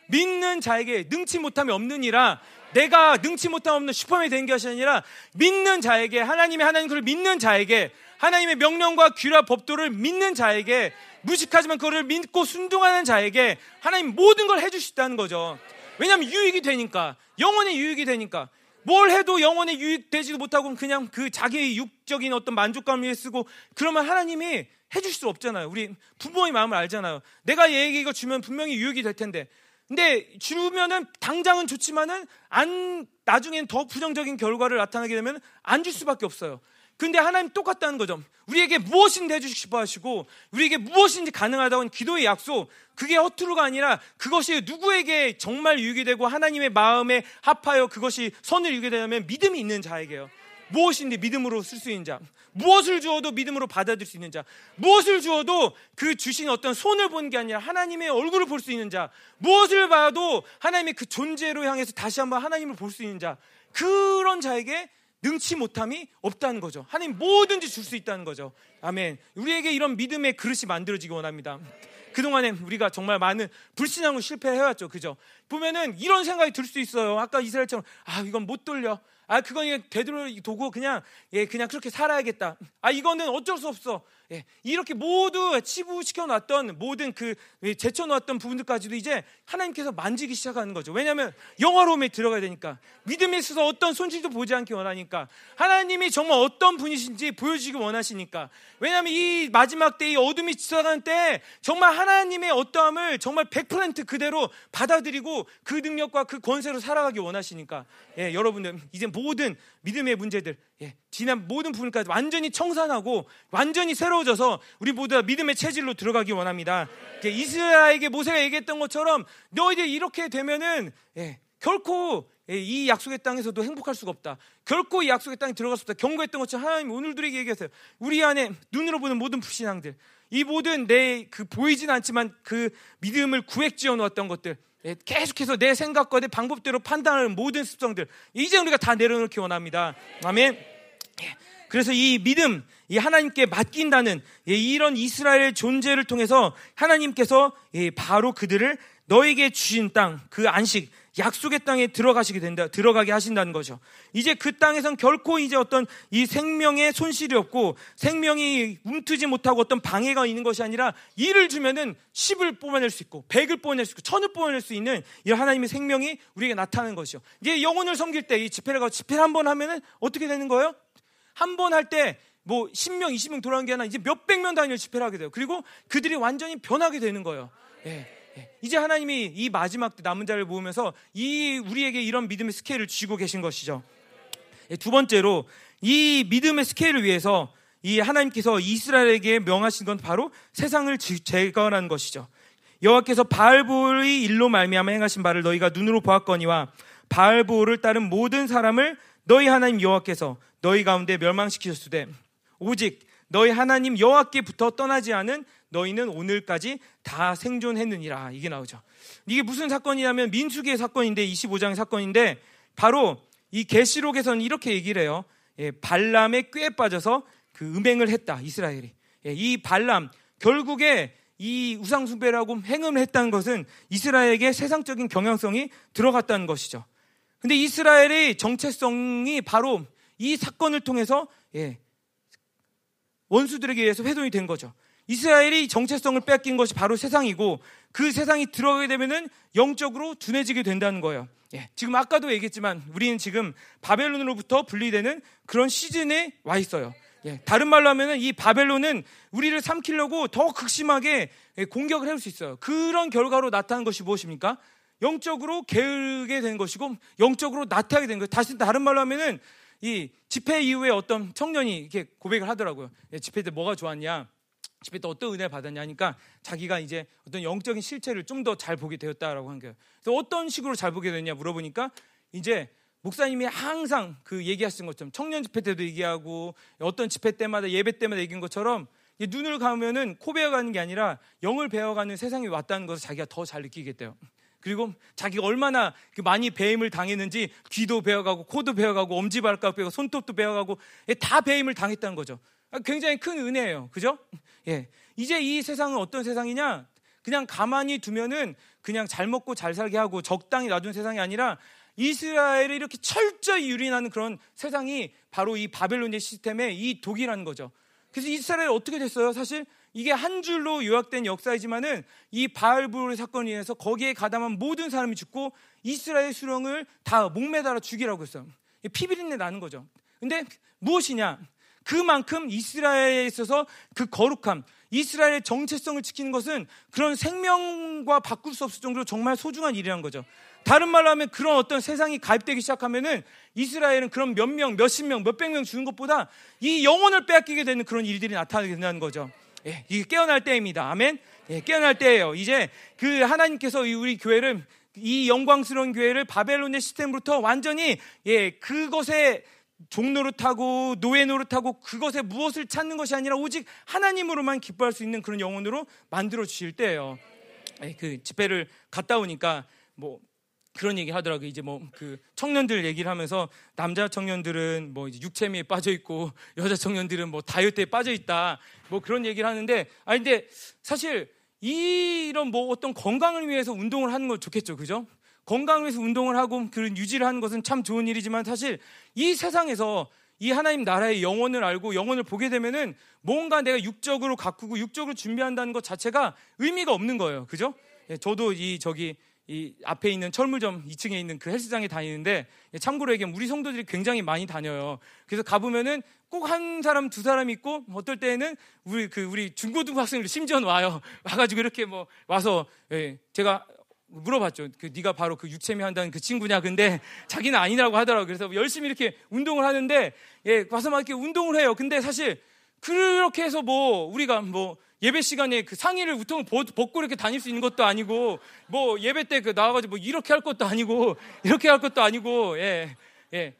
믿는 자에게 능치 못함이 없느니라 내가 능치 못함 없는 슈퍼맨이 된 것이 아니라 믿는 자에게 하나님의 하나님 그를 믿는 자에게 하나님의 명령과 규라 법도를 믿는 자에게 무식하지만 그거를 믿고 순종하는 자에게 하나님 모든 걸 있다는 거죠. 왜냐하면 유익이 되니까 영혼의 유익이 되니까 뭘 해도 영혼의 유익되지도 못하고 그냥 그 자기의 육적인 어떤 만족감을 위해 쓰고 그러면 하나님이 해줄 수 없잖아요. 우리 부모의 마음을 알잖아요. 내가 얘에게 이거 주면 분명히 유익이 될 텐데. 근데 주면은 당장은 좋지만은 안 나중엔 더 부정적인 결과를 나타나게 되면 안 줄 수밖에 없어요. 근데 하나님 똑같다는 거죠. 우리에게 무엇인지 해주시고 싶어 하시고, 우리에게 무엇인지 가능하다고 기도의 약속, 그게 허투루가 아니라 그것이 누구에게 정말 유익이 되고 하나님의 마음에 합하여 그것이 선을 이루게 되냐면 믿음이 있는 자에게요. 무엇인지 믿음으로 쓸 수 있는 자. 무엇을 주어도 믿음으로 받아들일 수 있는 자. 무엇을 주어도 그 주신 어떤 손을 보는 게 아니라 하나님의 얼굴을 볼 수 있는 자. 무엇을 봐도 하나님의 그 존재로 향해서 다시 한번 하나님을 볼 수 있는 자. 그런 자에게 능치 못함이 없다는 거죠. 하나님 뭐든지 줄 수 있다는 거죠. 아멘. 우리에게 이런 믿음의 그릇이 만들어지기 원합니다. 그동안에 우리가 정말 많은 불신앙을 실패해왔죠. 그죠? 보면은 이런 생각이 들 수 있어요. 아까 이스라엘처럼, 아, 이건 못 돌려. 아, 그건 되돌려 도구 그냥, 예, 그냥 그렇게 살아야겠다. 아, 이거는 어쩔 수 없어. 예, 이렇게 모두 치부시켜 놨던 모든 그 예, 제쳐 놓았던 부분들까지도 이제 하나님께서 만지기 시작하는 거죠. 왜냐하면 영화로움에 들어가야 되니까 믿음에 있어서 어떤 손실도 보지 않기 원하니까 하나님이 정말 어떤 분이신지 보여주기 원하시니까 왜냐하면 이 마지막 때 이 어둠이 지나가는 때 정말 하나님의 어떠함을 정말 100% 그대로 받아들이고 그 능력과 그 권세로 살아가기 원하시니까 예, 여러분들 이제 모든 믿음의 문제들 예, 지난 모든 부분까지 완전히 청산하고 완전히 새로워져서 우리 모두 다 믿음의 체질로 들어가기 원합니다. 이스라엘에게 모세가 얘기했던 것처럼 너희들 이렇게 되면은 예, 결코 예, 이 약속의 땅에서도 행복할 수가 없다. 결코 이 약속의 땅에 들어갈 수 없다. 경고했던 것처럼 하나님 오늘도 우리에게 얘기하세요. 우리 안에 눈으로 보는 모든 불신앙들, 이 모든 내 그 보이진 않지만 그 믿음을 구획지어 놓았던 것들, 예, 계속해서 내 생각과 내 방법대로 판단하는 모든 습성들 이제 우리가 다 내려놓기 원합니다. 아멘. 예, 그래서 이 믿음, 이 하나님께 맡긴다는 예, 이런 이스라엘의 존재를 통해서 하나님께서 바로 그들을 너에게 주신 땅, 그 안식, 약속의 땅에 들어가시게 된다, 들어가게 하신다는 거죠. 이제 그 땅에선 결코 이제 어떤 이 생명의 손실이 없고 생명이 움트지 못하고 어떤 방해가 있는 것이 아니라 일을 주면은 10을 뽑아낼 수 있고 100을 뽑아낼 수 있고 1000을 뽑아낼 수 있는 이 하나님의 생명이 우리에게 나타나는 것이죠. 이제 영혼을 섬길 때 이 집회를 가고 집회를 한 번 하면은 어떻게 되는 거예요? 한 번 할 때 뭐 10명, 20명 돌아온 게 아니라 이제 몇백 명 단위로 집회를 하게 돼요. 그리고 그들이 완전히 변하게 되는 거예요. 예. 예. 이제 하나님이 이 마지막 남은 자를 모으면서 이 우리에게 이런 믿음의 스케일을 주고 계신 것이죠. 예, 두 번째로 이 믿음의 스케일을 위해서 이 하나님께서 이스라엘에게 명하신 건 바로 세상을 제거하는 것이죠. 여호와께서 바알보의 일로 말미암아 행하신 바를 너희가 눈으로 보았거니와 바알보를 따른 모든 사람을 너희 하나님 여호와께서 너희 가운데 멸망시키셨으되 오직 너희 하나님 여호와께부터 떠나지 않은 너희는 오늘까지 다 생존했느니라. 이게 나오죠. 이게 무슨 사건이냐면 민수기의 사건인데 25장의 사건인데 바로 이 계시록에서는 이렇게 얘기를 해요. 예, 발람의 꾀에 빠져서 그 음행을 했다. 이스라엘이. 예, 이 발람 결국에 이 우상숭배라고 행음을 했다는 것은 이스라엘에게 세상적인 경향성이 들어갔다는 것이죠. 근데 이스라엘의 정체성이 바로 이 사건을 통해서 예, 원수들에게 의해서 훼손이 된 거죠. 이스라엘이 정체성을 뺏긴 것이 바로 세상이고 그 세상이 들어가게 되면은 영적으로 둔해지게 된다는 거예요. 예, 지금 아까도 얘기했지만 우리는 지금 바벨론으로부터 분리되는 그런 시즌에 와 있어요. 예, 다른 말로 하면은 이 바벨론은 우리를 삼키려고 더 극심하게 예, 공격을 해올 수 있어요. 그런 결과로 나타난 것이 무엇입니까? 영적으로 게으르게 되는 것이고 영적으로 나태하게 되는 거예요. 다시 다른 말로 하면은 이 집회 이후에 어떤 청년이 이렇게 고백을 하더라고요. 예, 집회 때 뭐가 좋았냐? 집회 때 어떤 은혜를 받았냐 하니까 자기가 이제 어떤 영적인 실체를 좀 더 잘 보게 되었다라고 한 거예요. 그래서 어떤 식으로 잘 보게 됐냐 물어보니까 이제 목사님이 항상 그 얘기하신 것처럼 청년 집회 때도 얘기하고 어떤 집회 때마다 예배 때마다 얘기한 것처럼 눈을 감으면은 코 베어가는 게 아니라 영을 베어가는 세상이 왔다는 것을 자기가 더 잘 느끼겠대요. 그리고 자기가 얼마나 그 많이 배임을 당했는지 귀도 베어가고 코도 베어가고 엄지발가락 베어 손톱도 베어가고 예, 다 배임을 당했다는 거죠. 아, 굉장히 큰 은혜예요. 그죠? 예. 이제 이 세상은 어떤 세상이냐? 그냥 가만히 두면은 그냥 잘 먹고 잘 살게 하고 적당히 놔둔 세상이 아니라 이스라엘을 이렇게 철저히 유린하는 그런 세상이 바로 이 바벨론의 시스템의 이 독이라는 거죠. 그래서 이스라엘 어떻게 됐어요? 사실 이게 한 줄로 요약된 역사이지만은 이 바알불 사건에 인해서 거기에 가담한 모든 사람이 죽고 이스라엘 수령을 다 목매달아 죽이라고 했어요. 피비린내 나는 거죠. 근데 무엇이냐? 그만큼 이스라엘에 있어서 그 거룩함, 이스라엘의 정체성을 지키는 것은 그런 생명과 바꿀 수 없을 정도로 정말 소중한 일이라는 거죠. 다른 말로 하면 그런 어떤 세상이 가입되기 시작하면은 이스라엘은 그런 몇 명, 몇십 명, 몇백 명 주는 것보다 이 영혼을 빼앗기게 되는 그런 일들이 나타나게 된다는 거죠. 예, 이게 깨어날 때입니다. 아멘. 예, 깨어날 때예요. 이제 그 하나님께서 우리 교회를 이 영광스러운 교회를 바벨론의 시스템으로부터 완전히 예, 그것에 종노릇하고 노예 노릇하고 그것에 무엇을 찾는 것이 아니라 오직 하나님으로만 기뻐할 수 있는 그런 영혼으로 만들어 주실 때예요. 예, 그 집회를 갔다 오니까 뭐 그런 얘기 하더라고요. 이제 뭐 그 청년들 얘기를 하면서 남자 청년들은 뭐 이제 육체미에 빠져 있고 여자 청년들은 뭐 다이어트에 빠져 있다. 뭐 그런 얘기를 하는데 아 근데 사실 이런 뭐 어떤 건강을 위해서 운동을 하는 건 좋겠죠. 그죠? 건강을 위해서 운동을 하고 그런 유지를 하는 것은 참 좋은 일이지만 사실 이 세상에서 이 하나님 나라의 영혼을 알고 영혼을 보게 되면은 뭔가 내가 육적으로 가꾸고 육적으로 준비한다는 것 자체가 의미가 없는 거예요. 그죠? 예, 저도 이 저기 이 앞에 있는 철물점 2층에 있는 그 헬스장에 다니는데 참고로 얘기하면 우리 성도들이 굉장히 많이 다녀요. 그래서 가보면은 꼭 한 사람 두 사람 있고 어떨 때는 우리 그 우리 중고등 학생들 심지어 와요. 와가지고 이렇게 뭐 와서 예, 제가 물어봤죠. 그 네가 바로 그 육체미 한다는 그 친구냐? 근데 자기는 아니라고 하더라고. 그래서 열심히 이렇게 운동을 하는데 예, 와서 막 이렇게 운동을 해요. 근데 사실 그렇게 해서 뭐 우리가 뭐 예배 시간에 그 상의를 우통 벗고 이렇게 다닐 수 있는 것도 아니고 뭐 예배 때 그 나와가지고 뭐 이렇게 할 것도 아니고 이렇게 할 것도 아니고 예 예.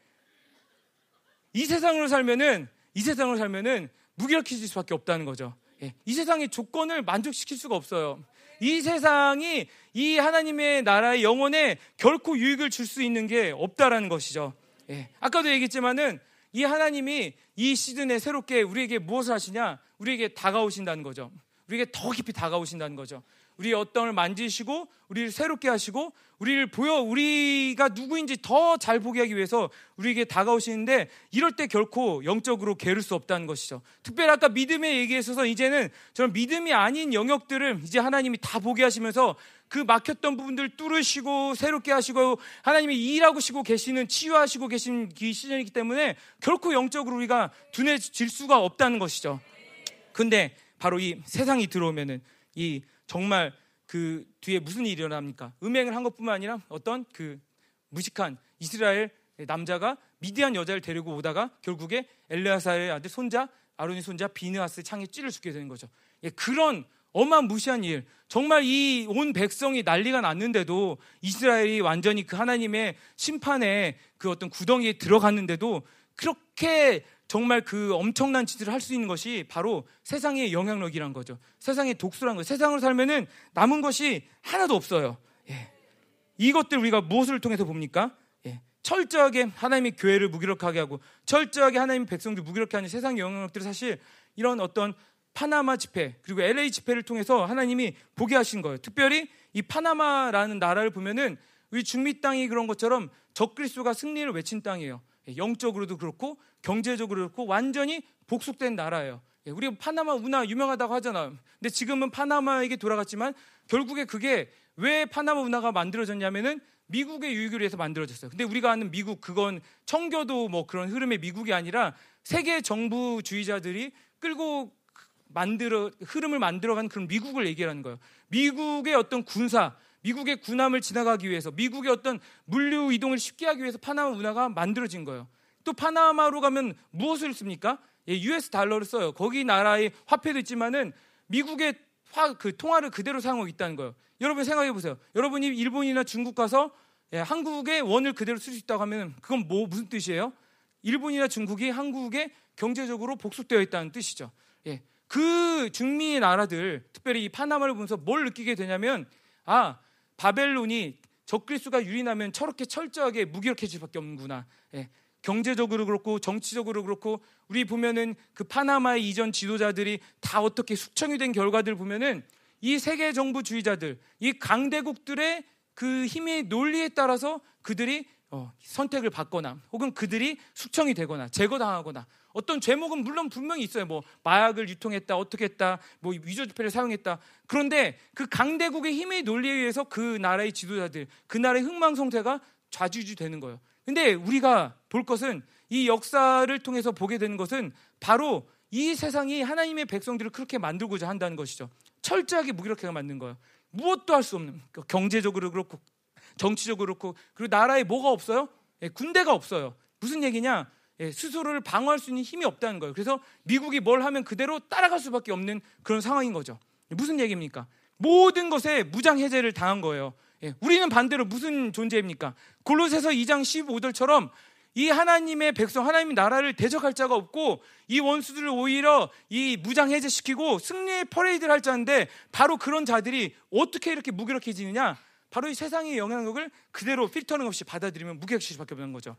이 세상으로 살면은 이 세상으로 살면은 무기력해질 수밖에 없다는 거죠. 예. 이 세상의 조건을 만족시킬 수가 없어요. 이 세상이 이 하나님의 나라의 영혼에 결코 유익을 줄 수 있는 게 없다라는 것이죠. 예. 아까도 얘기했지만은 이 하나님이 이 시즌에 새롭게 우리에게 무엇을 하시냐? 우리에게 다가오신다는 거죠. 우리에게 더 깊이 다가오신다는 거죠. 우리의 어떤을 만지시고 우리를 새롭게 하시고 우리를 보여 우리가 누구인지 더 잘 보게 하기 위해서 우리에게 다가오시는데 이럴 때 결코 영적으로 게을 수 없다는 것이죠. 특별히 아까 믿음의 얘기에 있어서 이제는 저는 믿음이 아닌 영역들을 이제 하나님이 다 보게 하시면서 그 막혔던 부분들 뚫으시고 새롭게 하시고 하나님이 일하고 시고 계시는 치유하시고 계신 이 시즌이기 때문에 결코 영적으로 우리가 둔해질 수가 없다는 것이죠. 근데 바로 이 세상이 들어오면은 이 정말 그 뒤에 무슨 일이 일어납니까? 음행을 한 것뿐만 아니라 어떤 그 무식한 이스라엘 남자가 미디안 여자를 데리고 오다가 결국에 엘레아사의 아들 손자 아론의 손자 비느하스 창에 찌를 죽게 되는 거죠. 예, 그런 어마무시한 일. 정말 이 온 백성이 난리가 났는데도 이스라엘이 완전히 그 하나님의 심판에 그 어떤 구덩이에 들어갔는데도 그렇게 정말 그 엄청난 짓을 할 수 있는 것이 바로 세상의 영향력이란 거죠. 세상의 독수란 거죠. 세상을 살면은 남은 것이 하나도 없어요. 예. 이것들 우리가 무엇을 통해서 봅니까? 예. 철저하게 하나님의 교회를 무기력하게 하고 철저하게 하나님 백성들 무기력하게 하는 세상의 영향력들이 사실 이런 어떤 파나마 집회 그리고 LA 집회를 통해서 하나님이 보게 하신 거예요. 특별히 이 파나마라는 나라를 보면은 우리 중미 땅이 그런 것처럼 적그리스도가 승리를 외친 땅이에요. 예, 영적으로도 그렇고 경제적으로 그렇고 완전히 복속된 나라예요. 예, 우리 파나마 운하 유명하다고 하잖아요. 근데 지금은 파나마에게 돌아갔지만 결국에 그게 왜 파나마 운하가 만들어졌냐면은 미국의 유익을 위해서 만들어졌어요. 근데 우리가 아는 미국 그건 청교도 뭐 그런 흐름의 미국이 아니라 세계 정부주의자들이 끌고 만들어 흐름을 만들어간 그런 미국을 얘기하는 거예요. 미국의 어떤 군사 미국의 군함을 지나가기 위해서 미국의 어떤 물류 이동을 쉽게 하기 위해서 파나마 문화가 만들어진 거예요. 또 파나마로 가면 무엇을 씁니까? 예, US 달러를 써요. 거기 나라의 화폐도 있지만은 미국의 화, 그 통화를 그대로 사용하고 있다는 거예요. 여러분 생각해 보세요. 여러분이 일본이나 중국 가서 예, 한국의 원을 그대로 쓸 수 있다고 하면 그건 뭐 무슨 뜻이에요? 일본이나 중국이 한국에 경제적으로 복속되어 있다는 뜻이죠. 예, 그 중미 나라들, 특별히 이 파나마를 보면서 뭘 느끼게 되냐면 아 바벨론이 적그리스가 유린하면 저렇게 철저하게 무기력해질 수밖에 없는구나. 예, 경제적으로 그렇고 정치적으로 그렇고 우리 보면은 그 파나마의 이전 지도자들이 다 어떻게 숙청이 된 결과들 보면은 이 세계 정부주의자들, 이 강대국들의 그 힘의 논리에 따라서 그들이 어, 선택을 받거나 혹은 그들이 숙청이 되거나 제거당하거나 어떤 죄목은 물론 분명히 있어요. 뭐 마약을 유통했다, 어떻게 했다, 뭐 위조 지폐를 사용했다. 그런데 그 강대국의 힘의 논리에 의해서 그 나라의 지도자들, 그 나라의 흥망성쇠가 좌지우지되는 거예요. 근데 우리가 볼 것은 이 역사를 통해서 보게 되는 것은 바로 이 세상이 하나님의 백성들을 그렇게 만들고자 한다는 것이죠. 철저하게 무기력하게 만든 거예요. 무엇도 할 수 없는 그 경제적으로 그렇고 정치적으로 그렇고 그리고 나라에 뭐가 없어요? 예, 군대가 없어요. 무슨 얘기냐? 예, 스스로를 방어할 수 있는 힘이 없다는 거예요. 그래서 미국이 뭘 하면 그대로 따라갈 수밖에 없는 그런 상황인 거죠. 무슨 얘기입니까? 모든 것에 무장 해제를 당한 거예요. 예, 우리는 반대로 무슨 존재입니까? 골로새서 2장 15절처럼 이 하나님의 백성, 하나님의 나라를 대적할 자가 없고 이 원수들을 오히려 이 무장 해제시키고 승리의 퍼레이드를 할 자인데 바로 그런 자들이 어떻게 이렇게 무기력해지느냐? 바로 이 세상의 영향력을 그대로 필터링 없이 받아들이면 무기력해질 수밖에 없는 거죠.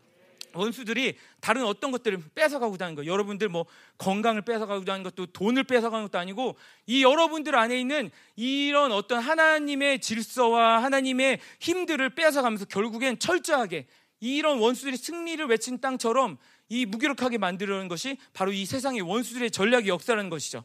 원수들이 다른 어떤 것들을 뺏어가고자 하는 거. 여러분들 뭐 건강을 뺏어가고자 하는 것도 돈을 뺏어가는 것도 아니고 이 여러분들 안에 있는 이런 어떤 하나님의 질서와 하나님의 힘들을 뺏어가면서 결국엔 철저하게 이런 원수들이 승리를 외친 땅처럼 이 무기력하게 만들려는 것이 바로 이 세상의 원수들의 전략의 역사라는 것이죠.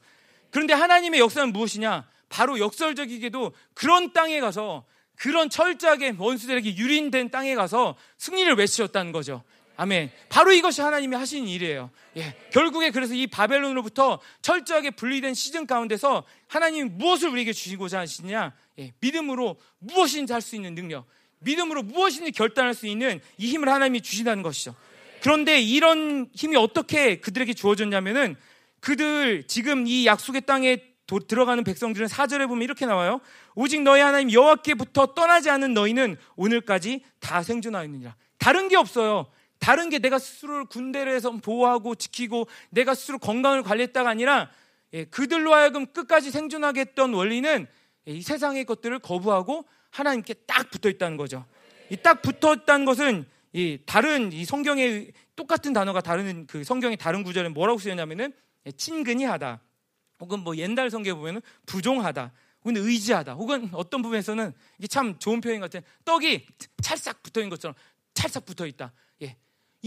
그런데 하나님의 역사는 무엇이냐? 바로 역설적이게도 그런 땅에 가서 그런 철저하게 원수들에게 유린된 땅에 가서 승리를 외치셨다는 거죠. 아멘. 바로 이것이 하나님이 하신 일이에요. 예. 결국에 그래서 이 바벨론으로부터 철저하게 분리된 시즌 가운데서 하나님이 무엇을 우리에게 주시고자 하시냐? 예. 믿음으로 무엇인지 할 수 있는 능력, 믿음으로 무엇인지 결단할 수 있는 이 힘을 하나님이 주신다는 것이죠. 그런데 이런 힘이 어떻게 그들에게 주어졌냐면은 그들 지금 이 약속의 땅에 도, 들어가는 백성들은 사절에 보면 이렇게 나와요. 오직 너희 하나님 여호와께부터 떠나지 않은 너희는 오늘까지 다 생존하였느니라. 다른 게 없어요. 다른 게 내가 스스로를 군대를 해서 보호하고 지키고 내가 스스로 건강을 관리했다가 아니라 예, 그들로 하여금 끝까지 생존하게 했던 원리는 예, 이 세상의 것들을 거부하고 하나님께 딱 붙어 있다는 거죠. 이 딱 붙어 있다는 것은 이 다른 이 성경의 똑같은 단어가 다른 그 성경의 다른 구절에 뭐라고 쓰였냐면은 예, 친근히 하다. 혹은 뭐 옛날 성경에 보면은 부종하다. 혹은 의지하다. 혹은 어떤 부분에서는 이게 참 좋은 표현 같아요. 떡이 찰싹 붙어 있는 것처럼 찰싹 붙어 있다.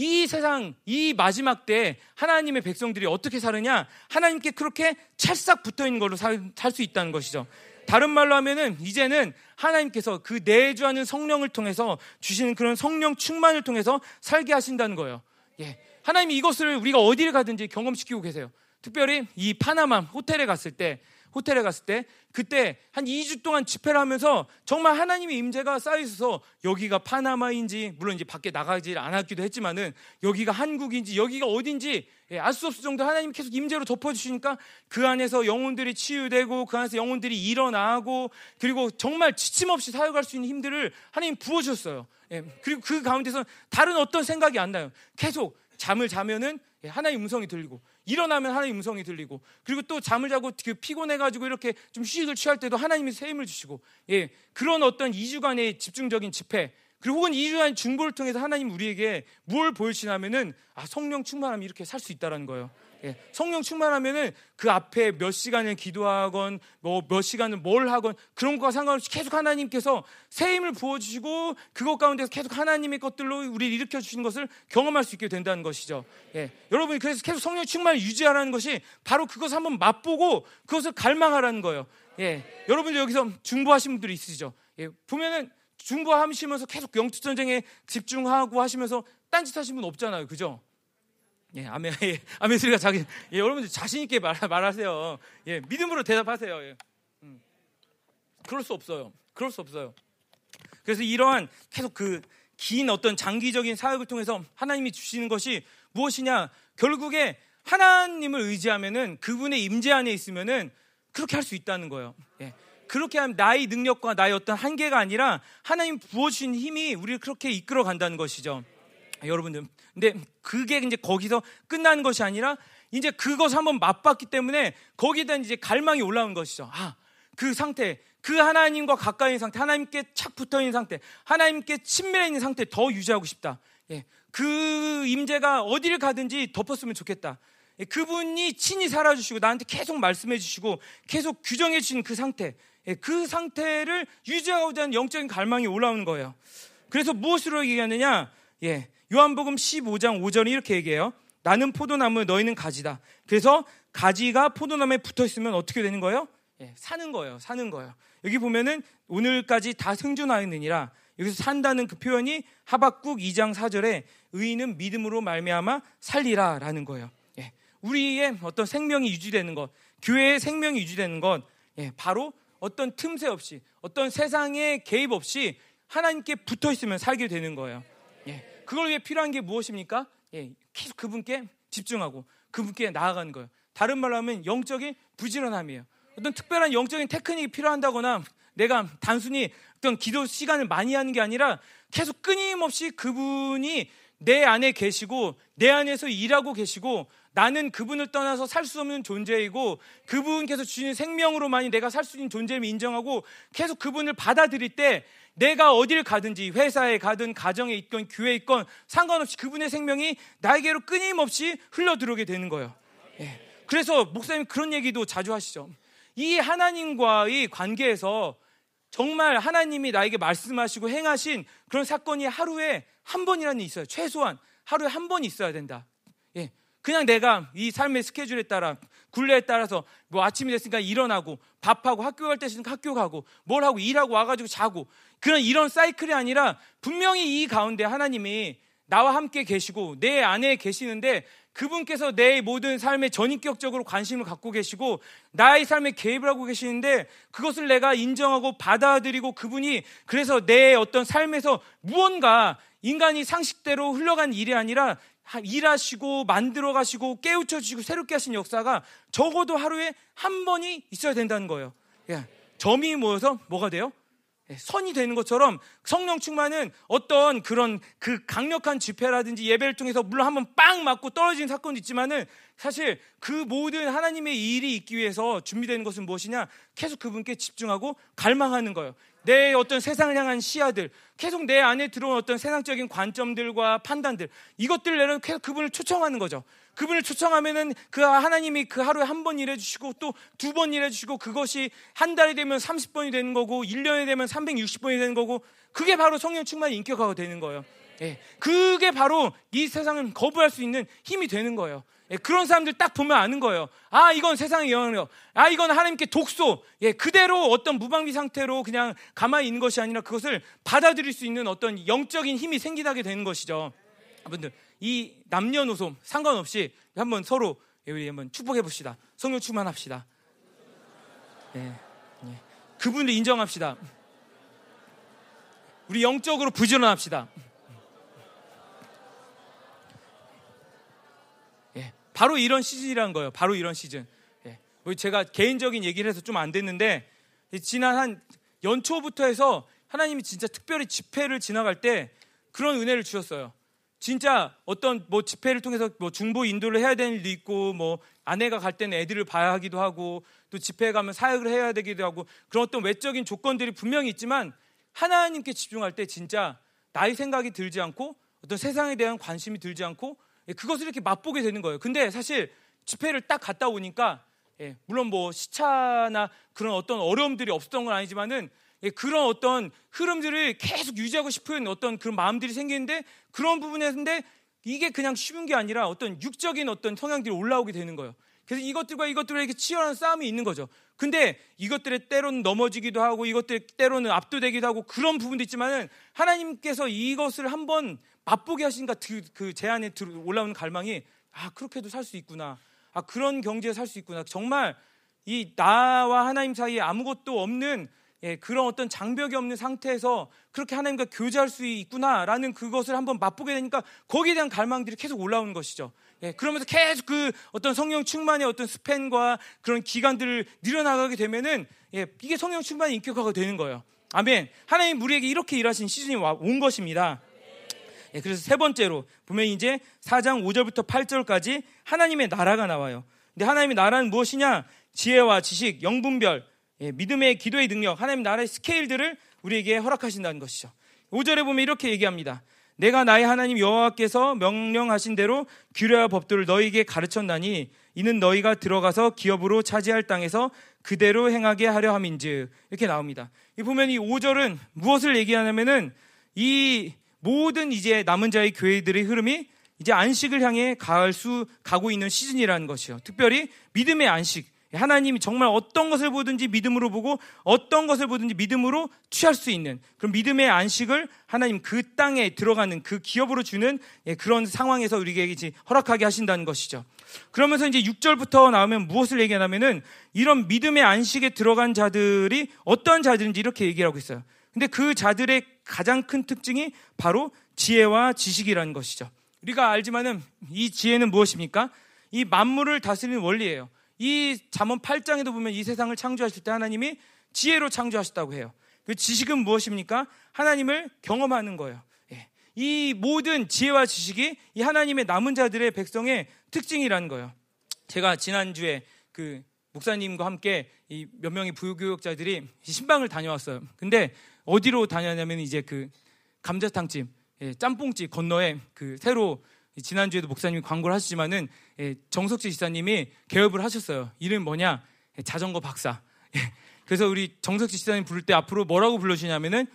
이 세상, 이 마지막 때 하나님의 백성들이 어떻게 사느냐? 하나님께 그렇게 찰싹 붙어 있는 걸로 살 수 있다는 것이죠. 다른 말로 하면은 이제는 하나님께서 그 내주하는 성령을 통해서 주시는 그런 성령 충만을 통해서 살게 하신다는 거예요. 예. 하나님이 이것을 우리가 어디를 가든지 경험시키고 계세요. 특별히 이 파나마 호텔에 갔을 때 호텔에 갔을 때 그때 한 2주 동안 집회를 하면서 정말 하나님의 임재가 쌓여 있어서 여기가 파나마인지 물론 이제 밖에 나가지 않았기도 했지만은 여기가 한국인지 여기가 어딘지 예, 알 수 없을 정도 하나님 계속 임재로 덮어주시니까 그 안에서 영혼들이 치유되고 그 안에서 영혼들이 일어나고 그리고 정말 지침 없이 사역할 수 있는 힘들을 하나님 부어주셨어요. 예, 그리고 그 가운데서 다른 어떤 생각이 안 나요. 계속 잠을 자면은 예, 하나님 음성이 들리고 일어나면 하나님 음성이 들리고 그리고 또 잠을 자고 그 피곤해가지고 이렇게 좀 휴식을 취할 때도 하나님이 새 힘을 주시고 예 그런 어떤 2주간의 집중적인 집회 그리고 혹은 2주간 중보를 통해서 하나님 우리에게 뭘 보여주시냐면은 아 성령 충만하면 이렇게 살 수 있다라는 거예요. 예, 성령 충만하면은 그 앞에 몇 시간을 기도하건 뭐 몇 시간을 뭘 하건 그런 것과 상관없이 계속 하나님께서 새 힘을 부어주시고 그것 가운데서 계속 하나님의 것들로 우리를 일으켜 주시는 것을 경험할 수 있게 된다는 것이죠. 예, 여러분이 그래서 계속 성령 충만을 유지하라는 것이 바로 그것을 한번 맛보고 그것을 갈망하라는 거예요. 예, 여러분들 여기서 중보하신 분들이 있으시죠. 예, 보면은 중보하시면서 계속 영적 전쟁에 집중하고 하시면서 딴짓 하신 분 없잖아요. 그죠? 예, 아멘, 예, 아멘 소리가 자기, 예, 여러분들 자신 있게 말, 말하세요. 예, 믿음으로 대답하세요. 예. 음. 그럴 수 없어요. 그럴 수 없어요. 그래서 이러한 계속 그 긴 어떤 장기적인 사역을 통해서 하나님이 주시는 것이 무엇이냐? 결국에 하나님을 의지하면은 그분의 임재 안에 있으면은 그렇게 할 수 있다는 거예요. 예. 그렇게 하면 나의 능력과 나의 어떤 한계가 아니라 하나님 부어주신 힘이 우리를 그렇게 이끌어 간다는 것이죠. 여러분들. 근데 그게 이제 거기서 끝나는 것이 아니라 이제 그것을 한번 맛봤기 때문에 거기에 대한 이제 갈망이 올라오는 것이죠. 아, 그 상태, 그 하나님과 가까이 있는 상태, 하나님께 착 붙어 있는 상태, 하나님께 친밀해 있는 상태 더 유지하고 싶다. 예, 그 임재가 어디를 가든지 덮었으면 좋겠다. 예, 그분이 친히 살아주시고 나한테 계속 말씀해 주시고 계속 규정해 주시는 그 상태, 예, 그 상태를 유지하고자 하는 영적인 갈망이 올라오는 거예요. 그래서 무엇으로 얘기하느냐? 예, 요한복음 15장 5절이 이렇게 얘기해요. 나는 포도나무, 너희는 가지다. 그래서 가지가 포도나무에 붙어 있으면 어떻게 되는 거예요? 예, 사는 거예요. 사는 거예요. 여기 보면은 오늘까지 다 생존하였느니라. 여기서 산다는 그 표현이 하박국 2장 4절에 의인은 믿음으로 말미암아 살리라라는 거예요. 예, 우리의 어떤 생명이 유지되는 것, 교회의 생명이 유지되는 것, 예, 바로 어떤 틈새 없이, 어떤 세상의 개입 없이 하나님께 붙어 있으면 살게 되는 거예요. 예, 그걸 위해 필요한 게 무엇입니까? 예, 계속 그분께 집중하고 그분께 나아가는 거예요. 다른 말로 하면 영적인 부지런함이에요. 어떤 특별한 영적인 테크닉이 필요한다거나 내가 단순히 어떤 기도 시간을 많이 하는 게 아니라 계속 끊임없이 그분이 내 안에 계시고 내 안에서 일하고 계시고 나는 그분을 떠나서 살 수 없는 존재이고 그분께서 주신 생명으로만이 내가 살 수 있는 존재임을 인정하고 계속 그분을 받아들일 때 내가 어디를 가든지 회사에 가든 가정에 있건 교회에 있건 상관없이 그분의 생명이 나에게로 끊임없이 흘러 들어오게 되는 거예요. 예. 그래서 목사님 그런 얘기도 자주 하시죠. 이 하나님과의 관계에서 정말 하나님이 나에게 말씀하시고 행하신 그런 사건이 하루에 한 번이라는 있어요. 최소한 하루에 한 번 있어야 된다. 예. 그냥 내가 이 삶의 스케줄에 따라 굴레에 따라서 뭐 아침이 됐으니까 일어나고 밥하고 학교 갈 때 있으니까 학교 가고 뭘 하고 일하고 와가지고 자고 그런 이런 사이클이 아니라 분명히 이 가운데 하나님이 나와 함께 계시고 내 안에 계시는데 그분께서 내 모든 삶에 전인격적으로 관심을 갖고 계시고 나의 삶에 개입을 하고 계시는데 그것을 내가 인정하고 받아들이고 그분이 그래서 내 어떤 삶에서 무언가 인간이 상식대로 흘러간 일이 아니라 일하시고 만들어 가시고 깨우쳐 주시고 새롭게 하신 역사가 적어도 하루에 한 번이 있어야 된다는 거예요. 예. 점이 모여서 뭐가 돼요? 예, 선이 되는 것처럼 성령 충만은 어떤 그런 그 강력한 집회라든지 예배를 통해서 물론 한번 빵 맞고 떨어지는 사건도 있지만은 사실 그 모든 하나님의 일이 있기 위해서 준비되는 것은 무엇이냐? 계속 그분께 집중하고 갈망하는 거예요. 내 어떤 세상을 향한 시야들, 계속 내 안에 들어온 어떤 세상적인 관점들과 판단들, 이것들을 내는 계속 그분을 초청하는 거죠. 그분을 초청하면은 그 하나님이 그 하루에 한 번 일해주시고 또 두 번 일해주시고 그것이 한 달이 되면 30번이 되는 거고 1년이 되면 360번이 되는 거고 그게 바로 성령 충만이 인격화가 되는 거예요. 예, 그게 바로 이 세상을 거부할 수 있는 힘이 되는 거예요. 예, 그런 사람들 딱 보면 아는 거예요. 아, 이건 세상의 영향력. 아, 이건 하나님께 독소. 예, 그대로 어떤 무방비 상태로 그냥 가만히 있는 것이 아니라 그것을 받아들일 수 있는 어떤 영적인 힘이 생기게 되는 것이죠. 여러분들, 이 남녀노소 상관없이 한번 서로 우리 한번 축복해 봅시다. 성령 충만합시다. 예, 예. 그분을 인정합시다. 우리 영적으로 부지런합시다. 바로 이런 시즌이라는 거예요. 바로 이런 시즌. 예. 뭐 제가 개인적인 얘기를 해서 좀 안 됐는데 지난 한 연초부터 해서 하나님이 진짜 특별히 집회를 지나갈 때 그런 은혜를 주셨어요. 진짜 어떤 뭐 집회를 통해서 뭐 중보 인도를 해야 되는 일도 있고 뭐 아내가 갈 때는 애들을 봐야 하기도 하고 또 집회에 가면 사역을 해야 되기도 하고 그런 어떤 외적인 조건들이 분명히 있지만 하나님께 집중할 때 진짜 나의 생각이 들지 않고 어떤 세상에 대한 관심이 들지 않고 예, 그것을 이렇게 맛보게 되는 거예요. 근데 사실 집회를 딱 갔다 오니까 예, 물론 뭐 시차나 그런 어떤 어려움들이 없었던 건 아니지만은 예, 그런 어떤 흐름들을 계속 유지하고 싶은 어떤 그런 마음들이 생기는데 그런 부분에서인데 이게 그냥 쉬운 게 아니라 어떤 육적인 어떤 성향들이 올라오게 되는 거예요. 그래서 이것들과 이것들과 이렇게 치열한 싸움이 있는 거죠. 근데 이것들의 때로는 넘어지기도 하고 이것들 때로는 압도되기도 하고 그런 부분도 있지만은 하나님께서 이것을 한번 맛보게 하신가 그제 안에 올라오는 갈망이 아 그렇게도 살 수 있구나. 아 그런 경지에 살 수 있구나. 정말 이 나와 하나님 사이에 아무것도 없는 예, 그런 어떤 장벽이 없는 상태에서 그렇게 하나님과 교제할 수 있구나라는 그것을 한번 맛보게 되니까 거기에 대한 갈망들이 계속 올라오는 것이죠. 예, 그러면서 계속 그 어떤 성령 충만의 어떤 스팬과 그런 기간들을 늘어나가게 되면은 예, 이게 성령 충만의 인격화가 되는 거예요. 아멘. 하나님 우리에게 이렇게 일하신 시즌이 온 것입니다. 예, 그래서 세 번째로 보면 이제 4장 5절부터 8절까지 하나님의 나라가 나와요. 근데 하나님의 나라는 무엇이냐? 지혜와 지식, 영분별, 예, 믿음의 기도의 능력, 하나님 나라의 스케일들을 우리에게 허락하신다는 것이죠. 5절에 보면 이렇게 얘기합니다. 내가 나의 하나님 여호와께서 명령하신 대로 규례와 법도를 너희에게 가르쳤나니 이는 너희가 들어가서 기업으로 차지할 땅에서 그대로 행하게 하려 함인즉 이렇게 나옵니다. 이 보면 이 5절은 무엇을 얘기하냐면은 이 모든 이제 남은 자의 교회들의 흐름이 이제 안식을 향해 갈수 가고 있는 시즌이라는 것이요. 특별히 믿음의 안식. 하나님이 정말 어떤 것을 보든지 믿음으로 보고 어떤 것을 보든지 믿음으로 취할 수 있는 그런 믿음의 안식을 하나님 그 땅에 들어가는 그 기업으로 주는 예, 그런 상황에서 우리에게 허락하게 하신다는 것이죠. 그러면서 이제 6절부터 나오면 무엇을 얘기하냐면은 이런 믿음의 안식에 들어간 자들이 어떤 자들인지 이렇게 얘기하고 있어요. 근데 그 자들의 가장 큰 특징이 바로 지혜와 지식이라는 것이죠. 우리가 알지만은 이 지혜는 무엇입니까? 이 만물을 다스리는 원리예요. 이 잠언 8장에도 보면 이 세상을 창조하실 때 하나님이 지혜로 창조하셨다고 해요. 그 지식은 무엇입니까? 하나님을 경험하는 거예요. 예. 이 모든 지혜와 지식이 이 하나님의 남은 자들의 백성의 특징이라는 거예요. 제가 지난주에 그 목사님과 함께 이 몇 명의 부교육자들이 신방을 다녀왔어요. 근데 어디로 다녔냐면 이제 그 감자탕집, 예, 짬뽕집 건너에 그 새로 지난주에도 목사님이 광고를 하시지만은 예, 정석지 지사님이 개업을 하셨어요. 이름 뭐냐? 예, 자전거 박사. 예, 그래서 우리 정석지 지사님 부를 때 앞으로 뭐라고 불러주냐면은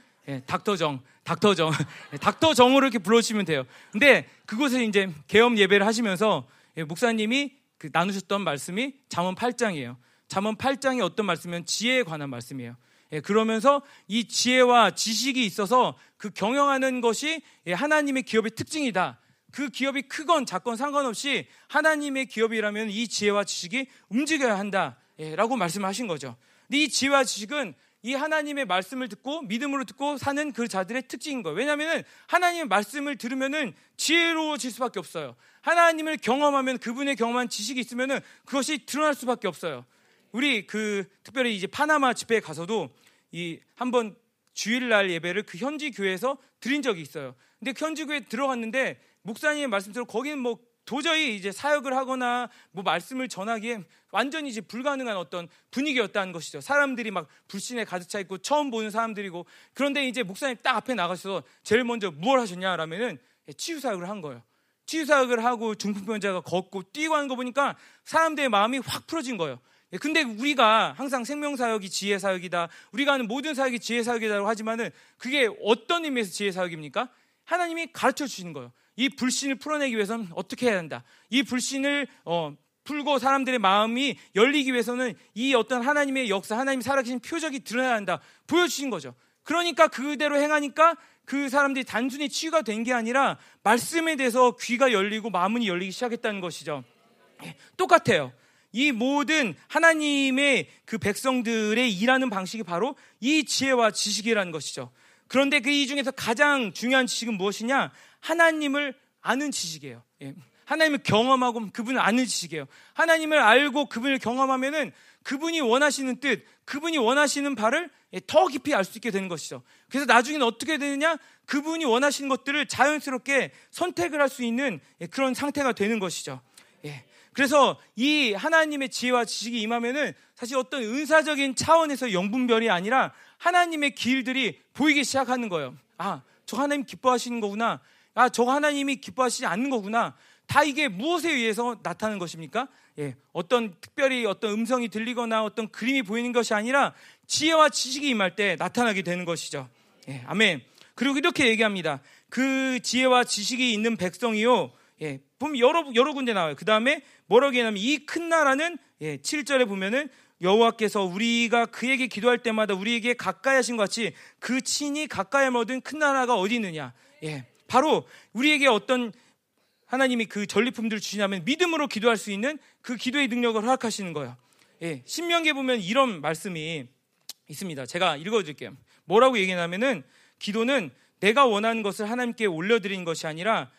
닥터정, 닥터정, 닥터정으로 이렇게 불러주시면 돼요. 근데 그곳에 이제 개업 예배를 하시면서 목사님이 그 나누셨던 말씀이 잠언 8장이에요. 잠언 8장이 어떤 말씀이면 지혜에 관한 말씀이에요. 그러면서 이 지혜와 지식이 있어서 그 경영하는 것이 하나님의 기업의 특징이다. 그 기업이 크건 작건 상관없이 하나님의 기업이라면 이 지혜와 지식이 움직여야 한다라고 말씀하신 거죠. 근데 이 지혜와 지식은 이 하나님의 말씀을 듣고 믿음으로 듣고 사는 그 자들의 특징인 거예요. 왜냐하면 하나님의 말씀을 들으면은 지혜로워질 수밖에 없어요. 하나님을 경험하면 그분의 경험한 지식이 있으면은 그것이 드러날 수밖에 없어요. 우리 그 특별히 이제 파나마 집회에 가서도 이 한번 주일날 예배를 그 현지 교회에서 드린 적이 있어요. 근데 그 현지 교회에 들어갔는데 목사님의 말씀대로 거기는 뭐 도저히 이제 사역을 하거나 뭐 말씀을 전하기에 완전히 이제 불가능한 어떤 분위기였다는 것이죠. 사람들이 막 불신에 가득 차 있고 처음 보는 사람들이고 그런데 이제 목사님 딱 앞에 나가셔서 제일 먼저 무엇 하셨냐라면은 치유 사역을 한 거예요. 치유 사역을 하고 중풍병자가 걷고 뛰고 하는 거 보니까 사람들의 마음이 확 풀어진 거예요. 근데 우리가 항상 생명사역이 지혜사역이다. 우리가 하는 모든 사역이 지혜사역이라고 하지만은 그게 어떤 의미에서 지혜사역입니까? 하나님이 가르쳐 주시는 거예요. 이 불신을 풀어내기 위해서는 어떻게 해야 한다. 이 불신을 어, 풀고 사람들의 마음이 열리기 위해서는 이 어떤 하나님의 역사, 하나님 살아계신 표적이 드러나야 한다. 보여주신 거죠. 그러니까 그대로 행하니까 그 사람들이 단순히 치유가 된 게 아니라 말씀에 대해서 귀가 열리고 마음이 열리기 시작했다는 것이죠. 예, 똑같아요. 이 모든 하나님의 그 백성들의 일하는 방식이 바로 이 지혜와 지식이라는 것이죠. 그런데 그 이 중에서 가장 중요한 지식은 무엇이냐? 하나님을 아는 지식이에요. 예. 하나님을 경험하고 그분을 아는 지식이에요. 하나님을 알고 그분을 경험하면은 그분이 원하시는 뜻, 그분이 원하시는 바를 예, 더 깊이 알 수 있게 되는 것이죠. 그래서 나중에는 어떻게 되느냐? 그분이 원하시는 것들을 자연스럽게 선택을 할 수 있는 예, 그런 상태가 되는 것이죠. 예. 그래서 이 하나님의 지혜와 지식이 임하면은 사실 어떤 은사적인 차원에서 영분별이 아니라 하나님의 길들이 보이기 시작하는 거예요. 아, 저 하나님 기뻐하시는 거구나. 아, 저 하나님이 기뻐하시지 않는 거구나. 다 이게 무엇에 의해서 나타나는 것입니까? 예, 어떤 특별히 어떤 음성이 들리거나 어떤 그림이 보이는 것이 아니라 지혜와 지식이 임할 때 나타나게 되는 것이죠. 예, 아멘. 그리고 이렇게 얘기합니다. 그 지혜와 지식이 있는 백성이요. 예, 보면 여러 여러 군데 나와요. 그 다음에 뭐라고 얘기하냐면 이 큰 나라는 예, 7절에 보면은 여호와께서 우리가 그에게 기도할 때마다 우리에게 가까이 하신 것 같이 그 친히 가까이 얻은 큰 나라가 어디 있느냐? 예. 바로 우리에게 어떤 하나님이 그 전리품들을 주시냐면 믿음으로 기도할 수 있는 그 기도의 능력을 허락하시는 거예요. 예. 신명기에 보면 이런 말씀이 있습니다. 제가 읽어드릴게요. 뭐라고 얘기하냐면은 기도는 내가 원하는 것을 하나님께 올려드리는 것이 아니라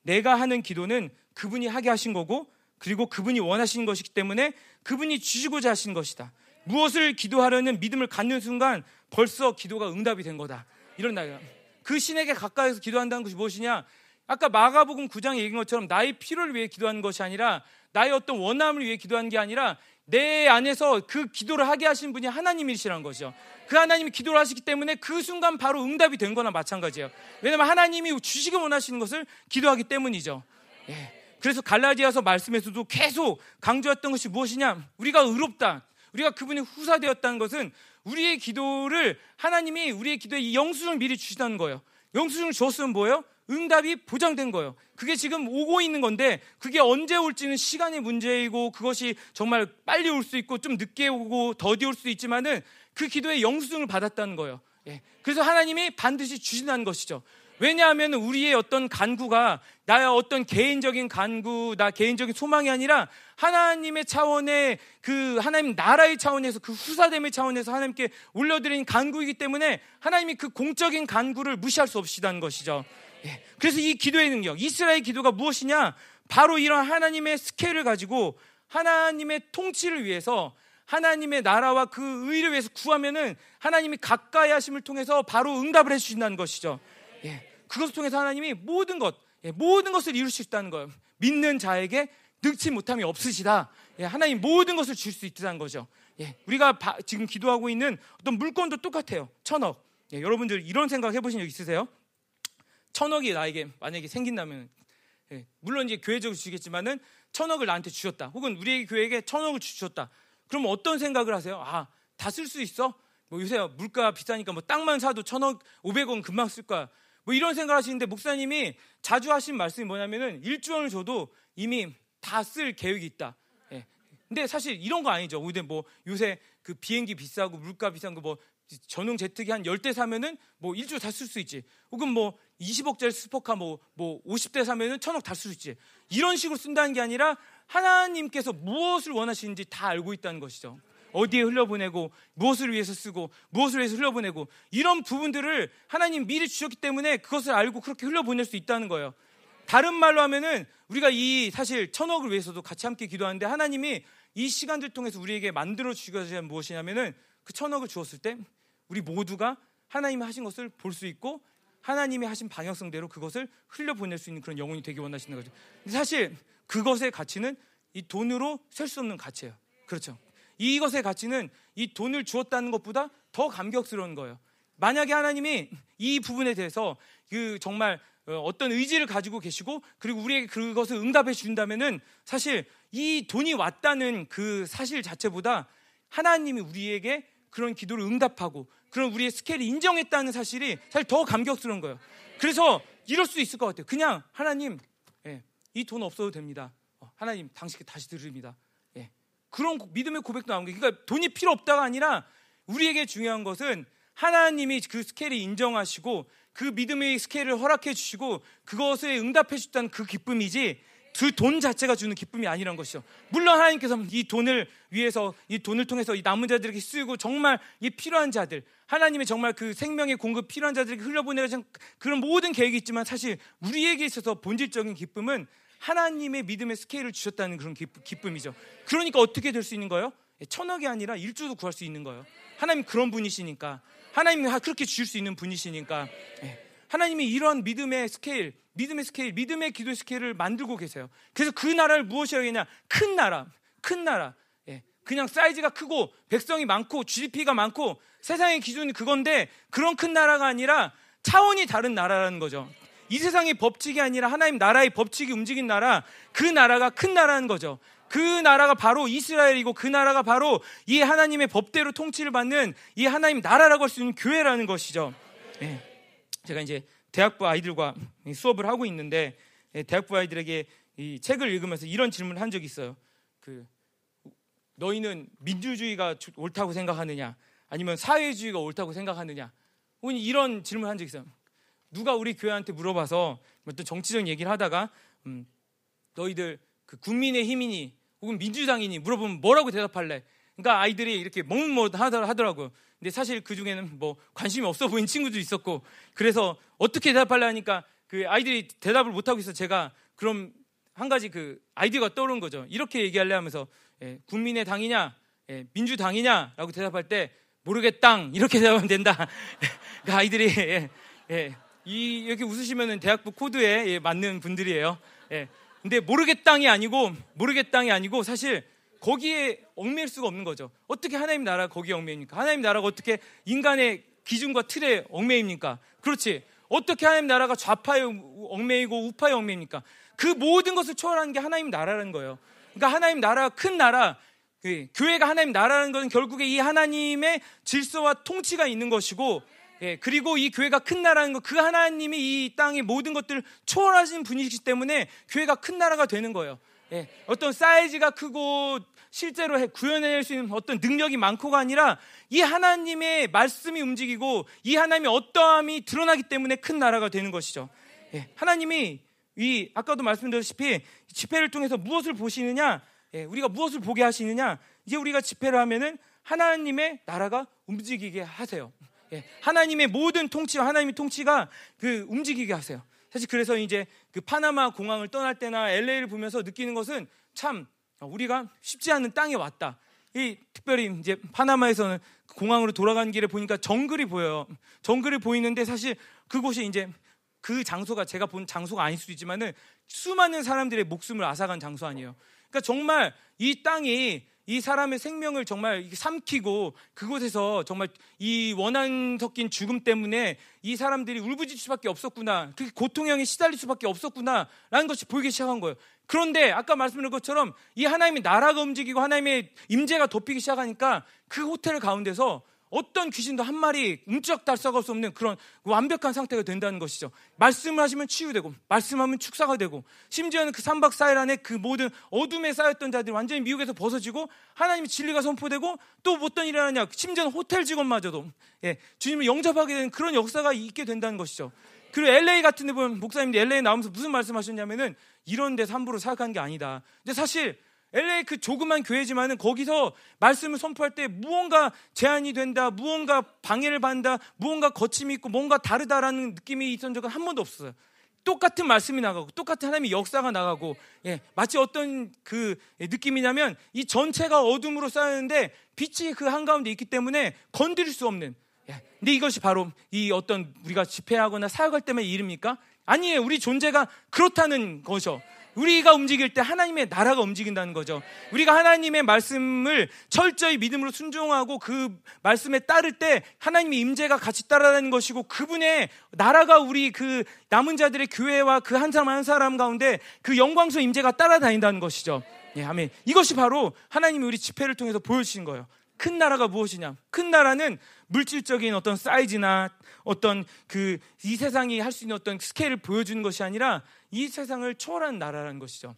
내가 하는 기도는 그분이 하게 하신 거고 그리고 그분이 원하시는 것이기 때문에 그분이 주시고자 하신 것이다. 무엇을 기도하려는 믿음을 갖는 순간 벌써 기도가 응답이 된 거다. 이런 나요. 그 신에게 가까이서 기도한다는 것이 무엇이냐? 아까 마가복음 9장에 얘기한 것처럼 나의 필요를 위해 기도하는 것이 아니라 나의 어떤 원함을 위해 기도하는 게 아니라 내 안에서 그 기도를 하게 하신 분이 하나님이시라는 거죠. 그 하나님이 기도를 하시기 때문에 그 순간 바로 응답이 된 거나 마찬가지예요. 왜냐하면 하나님이 주시기 원하시는 것을 기도하기 때문이죠. 예. 그래서 갈라디아서 말씀에서도 계속 강조했던 것이 무엇이냐? 우리가 의롭다. 우리가 그분의 후사되었다는 것은 우리의 기도를 하나님이 우리의 기도에 이 영수증을 미리 주시다는 거예요. 영수증을 줬으면 뭐예요? 응답이 보장된 거예요. 그게 지금 오고 있는 건데 그게 언제 올지는 시간의 문제이고 그것이 정말 빨리 올 수 있고 좀 늦게 오고 더디 올 수도 있지만은 그 기도의 영수증을 받았다는 거예요. 예. 그래서 하나님이 반드시 주신다는 것이죠. 왜냐하면 우리의 어떤 간구가 나의 어떤 개인적인 간구, 나 개인적인 소망이 아니라 하나님의 차원의 그 하나님 나라의 차원에서 그 후사됨의 차원에서 하나님께 올려드린 간구이기 때문에 하나님이 그 공적인 간구를 무시할 수 없이다는 것이죠. 예. 그래서 이 기도의 능력, 이스라엘 기도가 무엇이냐? 바로 이런 하나님의 스케일을 가지고 하나님의 통치를 위해서 하나님의 나라와 그 의를 위해서 구하면은 하나님이 가까이 하심을 통해서 바로 응답을 해주신다는 것이죠. 예. 그것을 통해서 하나님이 모든 것, 예, 모든 것을 이룰 수 있다는 거예요. 믿는 자에게 늙지 못함이 없으시다. 예, 하나님 모든 것을 줄 수 있다는 거죠. 예, 우리가 바, 지금 기도하고 있는 어떤 물건도 똑같아요. 천억. 예, 여러분들 이런 생각 해보신 적 있으세요? 천억이 나에게 만약에 생긴다면, 예, 물론 이제 교회적으로 주시겠지만은 천억을 나한테 주셨다. 혹은 우리 교회에게 천억을 주셨다. 그럼 어떤 생각을 하세요? 아, 다 쓸 수 있어? 뭐 요새 물가 비싸니까 뭐 땅만 사도 천억, 오백 원 금방 쓸 거야. 뭐 이런 생각 하시는데 목사님이 자주 하신 말씀이 뭐냐면은 1조 원을 줘도 이미 다 쓸 계획이 있다. 예. 근데 사실 이런 거 아니죠. 오히려 뭐 요새 그 비행기 비싸고 물가 비싼 거 뭐 전용 제트기 한 10대 사면은 뭐 1조 다쓸 수 있지. 혹은 뭐 20억짜리 스포카 뭐, 뭐 50대 사면은 천억 다 쓸 수 있지. 이런 식으로 쓴다는 게 아니라 하나님께서 무엇을 원하시는지 다 알고 있다는 것이죠. 어디에 흘려보내고 무엇을 위해서 쓰고 무엇을 위해서 흘려보내고 이런 부분들을 하나님 미리 주셨기 때문에 그것을 알고 그렇게 흘려보낼 수 있다는 거예요. 다른 말로 하면은 우리가 이 사실 천억을 위해서도 같이 함께 기도하는데 하나님이 이 시간들 통해서 우리에게 만들어 주시고자 하는 무엇이냐면은 그 천억을 주었을 때 우리 모두가 하나님이 하신 것을 볼 수 있고 하나님이 하신 방향성대로 그것을 흘려보낼 수 있는 그런 영혼이 되기 원하시는 거죠. 근데 사실 그것의 가치는 이 돈으로 셀 수 없는 가치예요. 그렇죠. 이것의 가치는 이 돈을 주었다는 것보다 더 감격스러운 거예요. 만약에 하나님이 이 부분에 대해서 그 정말 어, 어떤 의지를 가지고 계시고 그리고 우리에게 그것을 응답해 주신다면은 사실 이 돈이 왔다는 그 사실 자체보다 하나님이 우리에게 그런 기도를 응답하고 그런 우리의 스케일을 인정했다는 사실이 사실 더 감격스러운 거예요. 그래서 이럴 수 있을 것 같아요. 그냥 하나님, 예, 이 돈 없어도 됩니다. 어, 하나님, 당신께 다시 드립니다. 그런 믿음의 고백도 나온 게 그러니까 돈이 필요 없다가 아니라 우리에게 중요한 것은 하나님이 그 스케일을 인정하시고 그 믿음의 스케일을 허락해 주시고 그것에 응답해 주셨다는 그 기쁨이지 그 돈 자체가 주는 기쁨이 아니란 것이죠. 물론 하나님께서 이 돈을 위해서 이 돈을 통해서 이 남은 자들에게 쓰고 정말 이 필요한 자들 하나님의 정말 그 생명의 공급 필요한 자들에게 흘려보내는 그런 모든 계획이 있지만 사실 우리에게 있어서 본질적인 기쁨은 하나님의 믿음의 스케일을 주셨다는 그런 기쁨이죠. 그러니까 어떻게 될 수 있는 거예요? 예, 천억이 아니라 일조도 구할 수 있는 거예요. 하나님 그런 분이시니까. 하나님이 그렇게 주실 수 있는 분이시니까. 예, 하나님이 이러한 믿음의 스케일, 믿음의 스케일, 믿음의 기도 스케일을 만들고 계세요. 그래서 그 나라를 무엇이라고 하냐? 큰 나라, 큰 나라. 예, 그냥 사이즈가 크고 백성이 많고 GDP가 많고 세상의 기준이 그건데 그런 큰 나라가 아니라 차원이 다른 나라라는 거죠. 이 세상의 법칙이 아니라 하나님 나라의 법칙이 움직인 나라, 그 나라가 큰 나라는 거죠. 그 나라가 바로 이스라엘이고 그 나라가 바로 이 하나님의 법대로 통치를 받는 이 하나님 나라라고 할 수 있는 교회라는 것이죠. 네. 제가 이제 대학부 아이들과 수업을 하고 있는데 예, 대학부 아이들에게 이 책을 읽으면서 이런 질문을 한 적이 있어요. 그 너희는 민주주의가 옳다고 생각하느냐, 아니면 사회주의가 옳다고 생각하느냐, 이런 질문을 한 적이 있어요. 누가 우리 교회한테 물어봐서 어떤 정치적 얘기를 하다가 음, 너희들 그 국민의 힘이니 혹은 민주당이니 물어보면 뭐라고 대답할래? 그러니까 아이들이 이렇게 멍멍 하더라고요. 근데 사실 그 중에는 뭐 관심이 없어 보이는 친구도 있었고 그래서 어떻게 대답하려 하니까 그 아이들이 대답을 못 하고 있어 제가 그럼 한 가지 그 아이디어가 떠오른 거죠. 이렇게 얘기할래 하면서 예, 국민의 당이냐 예, 민주당이냐라고 대답할 때 모르겠당 이렇게 대답하면 된다. 그 아이들이 예, 예, 이 이렇게 웃으시면은 대학부 코드에 예, 맞는 분들이에요. 예. 근데 모르겠당이 아니고 모르겠당이 아니고 사실 거기에 얽매일 수가 없는 거죠. 어떻게 하나님 나라가 거기에 얽매입니까? 하나님 나라가 어떻게 인간의 기준과 틀에 얽매입니까? 그렇지. 어떻게 하나님 나라가 좌파에 얽매이고 우파에 얽매입니까? 그 모든 것을 초월하는 게 하나님 나라라는 거예요. 그러니까 하나님 나라가 큰 나라, 그 교회가 하나님 나라라는 것은 결국에 이 하나님의 질서와 통치가 있는 것이고, 예, 그리고 이 교회가 큰 나라는 것, 그 하나님이 이 땅의 모든 것들을 초월하신 분이시기 때문에 교회가 큰 나라가 되는 거예요. 예, 어떤 사이즈가 크고 실제로 구현해낼 수 있는 어떤 능력이 많고가 아니라 이 하나님의 말씀이 움직이고 이 하나님의 어떠함이 드러나기 때문에 큰 나라가 되는 것이죠. 예, 하나님이 이 아까도 말씀드렸다시피 집회를 통해서 무엇을 보시느냐, 예, 우리가 무엇을 보게 하시느냐, 이제 우리가 집회를 하면은 하나님의 나라가 움직이게 하세요. 예, 하나님의 모든 통치와 하나님의 통치가 그 움직이게 하세요. 사실 그래서 이제 그 파나마 공항을 떠날 때나 LA를 보면서 느끼는 것은 참 우리가 쉽지 않은 땅에 왔다. 이 특별히 이제 파나마에서는 공항으로 돌아가는 길에 보니까 정글이 보여요. 정글이 보이는데 사실 그곳이 이제 그 장소가 제가 본 장소가 아닐 수도 있지만은 수많은 사람들의 목숨을 앗아간 장소 아니에요. 그러니까 정말 이 땅이 이 사람의 생명을 정말 삼키고 그곳에서 정말 이 원한 섞인 죽음 때문에 이 사람들이 울부짖을 수밖에 없었구나. 그 고통형에 시달릴 수밖에 없었구나 라는 것이 보이기 시작한 거예요. 그런데 아까 말씀드린 것처럼 이 하나님의 나라가 움직이고 하나님의 임재가 덮이기 시작하니까 그 호텔 가운데서 어떤 귀신도 한 마리 움쩍달싹할 수 없는 그런 완벽한 상태가 된다는 것이죠. 말씀을 하시면 치유되고, 말씀하면 축사가 되고, 심지어는 그 3박 4일 안에 그 모든 어둠에 쌓였던 자들이 완전히 미국에서 벗어지고, 하나님의 진리가 선포되고, 또 어떤 일이 일어나냐, 심지어는 호텔 직원마저도, 예, 주님을 영접하게 되는 그런 역사가 있게 된다는 것이죠. 그리고 LA 같은 데 보면 목사님들 LA 나오면서 무슨 말씀 하셨냐면은 이런 데서 함부로 생각한 게 아니다. 근데 사실 LA 그 조그만 교회지만은 거기서 말씀을 선포할 때 무언가 제한이 된다, 무언가 방해를 받는다, 무언가 거침이 있고 뭔가 다르다라는 느낌이 있던 적은 한 번도 없어요. 똑같은 말씀이 나가고 똑같은 하나님의 역사가 나가고 예, 마치 어떤 그 느낌이냐면 이 전체가 어둠으로 쌓였는데 빛이 그 한가운데 있기 때문에 건드릴 수 없는 예, 근데 이것이 바로 이 어떤 우리가 집회하거나 사역할 때만 일입니까? 아니에요. 우리 존재가 그렇다는 거죠. 우리가 움직일 때 하나님의 나라가 움직인다는 거죠. 우리가 하나님의 말씀을 철저히 믿음으로 순종하고 그 말씀에 따를 때 하나님의 임재가 같이 따라다니는 것이고 그분의 나라가 우리 그 남은 자들의 교회와 그 한 사람 한 사람 가운데 그 영광스러운 임재가 따라다닌다는 것이죠. 예, 아멘. 이것이 바로 하나님이 우리 집회를 통해서 보여주신 거예요. 큰 나라가 무엇이냐? 큰 나라는 물질적인 어떤 사이즈나 어떤 그 이 세상이 할 수 있는 어떤 스케일을 보여주는 것이 아니라 이 세상을 초월한 나라라는 것이죠.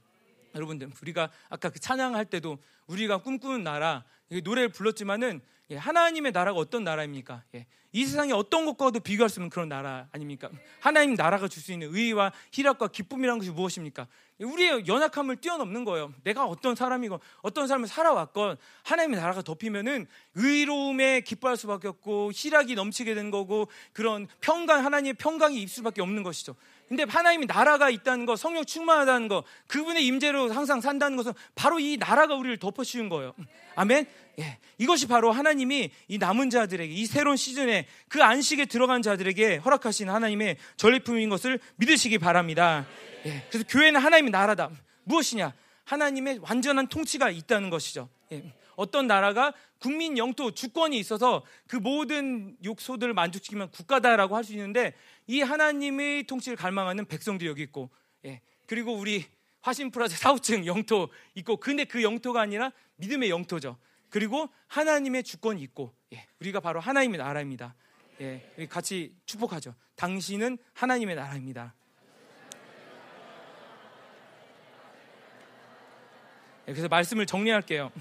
여러분들 우리가 아까 그 찬양할 때도 우리가 꿈꾸는 나라 노래를 불렀지만은 예, 하나님의 나라가 어떤 나라입니까? 예, 이 세상에 어떤 것과도 비교할 수 없는 그런 나라 아닙니까? 하나님 나라가 줄 수 있는 의와 희락과 기쁨이라는 것이 무엇입니까? 우리의 연약함을 뛰어넘는 거예요. 내가 어떤 사람이건 어떤 삶을 살아왔건 하나님의 나라가 덮이면은 의로움에 기뻐할 수밖에 없고 희락이 넘치게 된 거고 그런 평강 하나님의 평강이 입 수밖에 없는 것이죠. 근데 하나님이 나라가 있다는 거, 성령 충만하다는 거, 그분의 임재로 항상 산다는 것은 바로 이 나라가 우리를 덮어씌운 거예요. 아멘. 예, 이것이 바로 하나님이 이 남은 자들에게 이 새로운 시즌에 그 안식에 들어간 자들에게 허락하신 하나님의 전리품인 것을 믿으시기 바랍니다. 예, 그래서 교회는 하나님의 나라다. 무엇이냐? 하나님의 완전한 통치가 있다는 것이죠. 예, 어떤 나라가 국민 영토 주권이 있어서 그 모든 욕소들을 만족시키면 국가다라고 할 수 있는데 이 하나님의 통치를 갈망하는 백성들이 여기 있고 예, 그리고 우리 화신 프라자 사우층 영토 있고 근데 그 영토가 아니라 믿음의 영토죠. 그리고 하나님의 주권이 있고 예, 우리가 바로 하나님의 나라입니다. 예, 같이 축복하죠. 당신은 하나님의 나라입니다. 그래서 말씀을 정리할게요.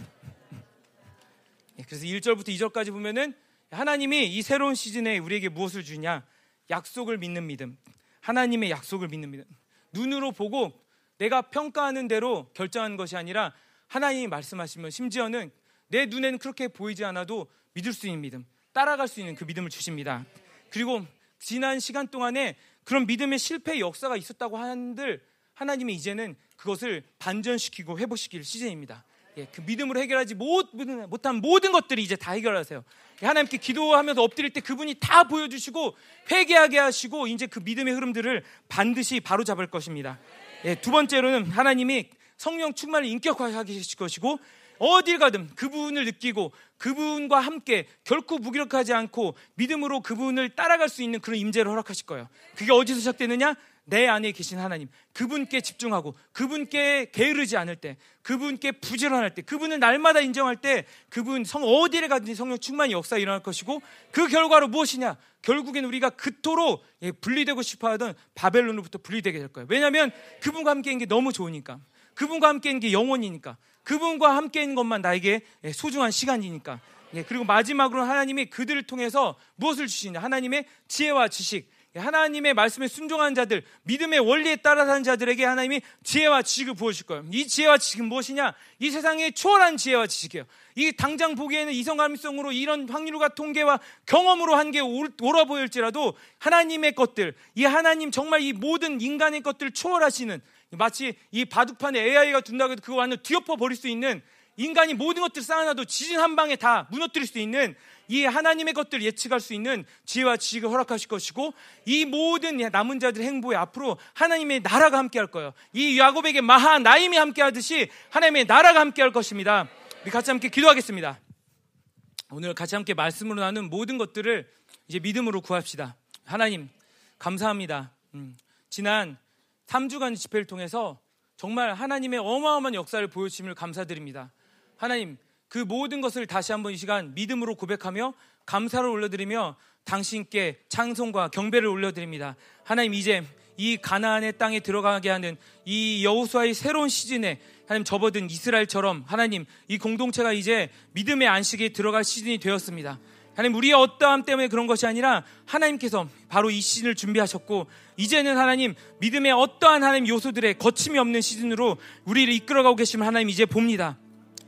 예, 그래서 1절부터 2절까지 보면은 하나님이 이 새로운 시즌에 우리에게 무엇을 주냐? 약속을 믿는 믿음. 하나님의 약속을 믿는 믿음. 눈으로 보고 내가 평가하는 대로 결정하는 것이 아니라 하나님이 말씀하시면 심지어는 내 눈에는 그렇게 보이지 않아도 믿을 수 있는 믿음. 따라갈 수 있는 그 믿음을 주십니다. 그리고 지난 시간 동안에 그런 믿음의 실패 역사가 있었다고 하는들 하나님이 이제는 그것을 반전시키고 회복시킬 시즌입니다. 예, 그 믿음으로 해결하지 못, 못한 모든 것들이 이제 다 해결하세요. 예, 하나님께 기도하면서 엎드릴 때 그분이 다 보여주시고 회개하게 하시고 이제 그 믿음의 흐름들을 반드시 바로 잡을 것입니다. 예, 두 번째로는 하나님이 성령 충만을 인격화하게 하실 것이고 어딜 가든 그분을 느끼고 그분과 함께 결코 무기력하지 않고 믿음으로 그분을 따라갈 수 있는 그런 임재를 허락하실 거예요. 그게 어디서 시작되느냐? 내 안에 계신 하나님, 그분께 집중하고, 그분께 게으르지 않을 때, 그분께 부지런할 때, 그분을 날마다 인정할 때, 그분 성 어디를 가든지 성령 충만히 역사 일어날 것이고, 그 결과로 무엇이냐? 결국엔 우리가 그토록 예, 분리되고 싶어하던 바벨론으로부터 분리되게 될 거예요. 왜냐하면 그분과 함께 있는 게 너무 좋으니까, 그분과 함께 있는 게 영원이니까, 그분과 함께 있는 것만 나에게 예, 소중한 시간이니까. 예, 그리고 마지막으로 하나님이 그들을 통해서 무엇을 주시냐? 하나님의 지혜와 지식, 하나님의 말씀에 순종하는 자들, 믿음의 원리에 따라 사는 자들에게 하나님이 지혜와 지식을 부어주실 거예요. 이 지혜와 지식은 무엇이냐? 이 세상의 초월한 지혜와 지식이에요. 이 당장 보기에는 이성 감성으로 이런 확률과 통계와 경험으로 한게 옳아 보일지라도 하나님의 것들, 이 하나님 정말 이 모든 인간의 것들을 초월하시는 마치 이 바둑판에 AI가 둔다고 해도 그거 완전 뒤엎어 버릴 수 있는 인간이 모든 것들을 쌓아놔도 지진 한 방에 다 무너뜨릴 수 있는 이 하나님의 것들을 예측할 수 있는 지혜와 지식을 허락하실 것이고 이 모든 남은 자들의 행보에 앞으로 하나님의 나라가 함께할 거예요. 이 야곱에게 마하 나임이 함께하듯이 하나님의 나라가 함께할 것입니다. 우리 같이 함께 기도하겠습니다. 오늘 같이 함께 말씀으로 나눈 모든 것들을 이제 믿음으로 구합시다. 하나님 감사합니다. 음, 지난 3주간 집회를 통해서 정말 하나님의 어마어마한 역사를 보여주심을 감사드립니다. 하나님 그 모든 것을 다시 한번 이 시간 믿음으로 고백하며 감사를 올려드리며 당신께 찬송과 경배를 올려드립니다. 하나님 이제 이 가나안의 땅에 들어가게 하는 이 여호수아의 새로운 시즌에 하나님 접어든 이스라엘처럼 하나님 이 공동체가 이제 믿음의 안식에 들어갈 시즌이 되었습니다. 하나님 우리의 어떠함 때문에 그런 것이 아니라 하나님께서 바로 이 시즌을 준비하셨고 이제는 하나님 믿음의 어떠한 하나님 요소들의 거침이 없는 시즌으로 우리를 이끌어가고 계시면 하나님 이제 봅니다.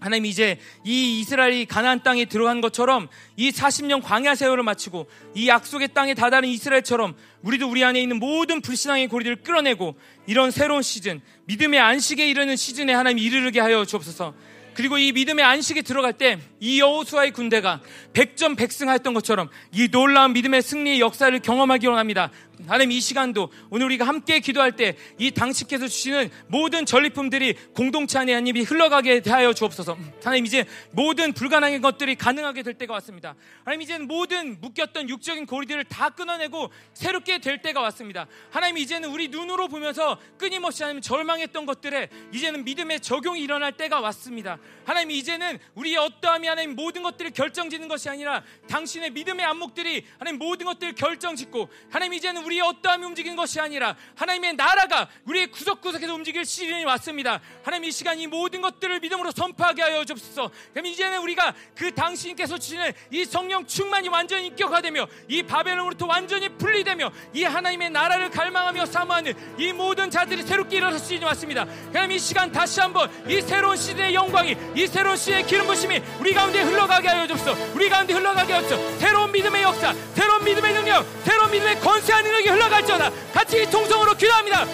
하나님 이제 이 이스라엘이 가나안 땅에 들어간 것처럼 이 40년 광야 세월을 마치고 이 약속의 땅에 다다른 이스라엘처럼 우리도 우리 안에 있는 모든 불신앙의 고리들을 끌어내고 이런 새로운 시즌 믿음의 안식에 이르는 시즌에 하나님 이르게 하여 주옵소서. 그리고 이 믿음의 안식에 들어갈 때 이 여호수아의 군대가 백전백승하였던 것처럼 이 놀라운 믿음의 승리의 역사를 경험하기 원합니다. 하나님 이 시간도 오늘 우리가 함께 기도할 때 이 당식해서 주시는 모든 전리품들이 공동체 안에 하나님이 흘러가게 하여 주옵소서. 하나님 이제 모든 불가능한 것들이 가능하게 될 때가 왔습니다. 하나님 이제는 모든 묶였던 육적인 고리들을 다 끊어내고 새롭게 될 때가 왔습니다. 하나님 이제는 우리 눈으로 보면서 끊임없이 하나님 절망했던 것들에 이제는 믿음의 적용이 일어날 때가 왔습니다. 하나님 이제는 우리의 어떠함이 하나님 모든 것들을 결정짓는 것이 아니라 당신의 믿음의 안목들이 하나님 모든 것들을 결정짓고 하나님 이제는 우리의 어떠함이 움직이는 것이 아니라 하나님의 나라가 우리의 구석구석에서 움직일 시즌이 왔습니다. 하나님 이 시간 이 모든 것들을 믿음으로 선포하게 하여 주옵소서. 그럼 이제는 우리가 그 당신께서 주시는 이 성령 충만이 완전히 인격화되며 이 바벨론으로부터 완전히 분리되며 이 하나님의 나라를 갈망하며 사모하는 이 모든 자들이 새롭게 일어설 시즌이 왔습니다. 그럼 이 시간 다시 한번 이 새로운 시대의 영광이 이 새로운 시대의 기름 부심이 우리 가운데 흘러가게 하여 주옵소서. 우리 가운데 흘러가게 하여 주옵소서. 새로운 믿음의 역사, 새로운 믿음의 능력, 새로운 믿음의 권세하는 능력이 흘러갈지어다. 같이 통성으로 기도합니다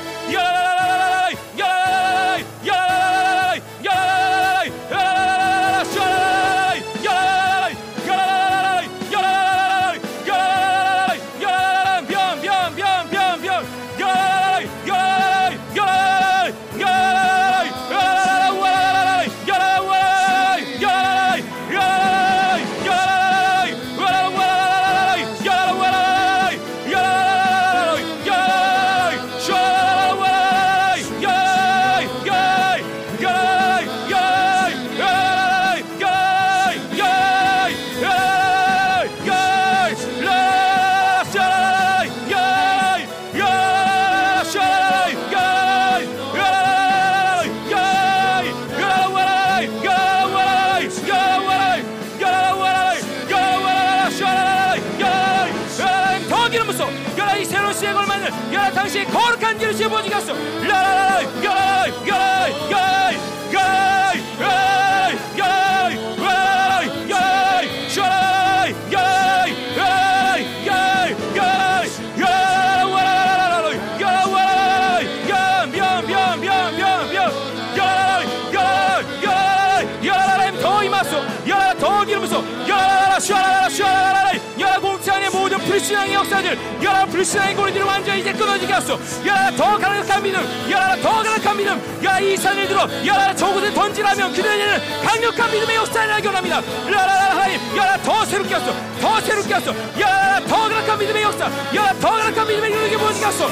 불신앙의 고리들을 완전히 이제 끊어지게 하소 여러 더 강력한 믿음 여러 더 강력한 믿음 여러 이 산을 들어 여러 저곳에 던지라면 그들에게는 강력한 믿음의 역사를 하견합니다 여러 하나님 여러 더 새롭게 하소 더 새롭게 하소 여러 더 강력한 믿음의 역사 여러 더 강력한 믿음의 능력이 무엇이 하소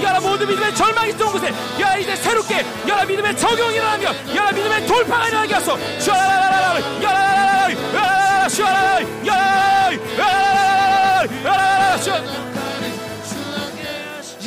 여러 모든 믿음의 절망이 있던 곳에 여러 이제 새롭게 여러 믿음의 적용이 일어나며 여러 믿음의 돌파가 일어나게 하소 여러 여러 여 러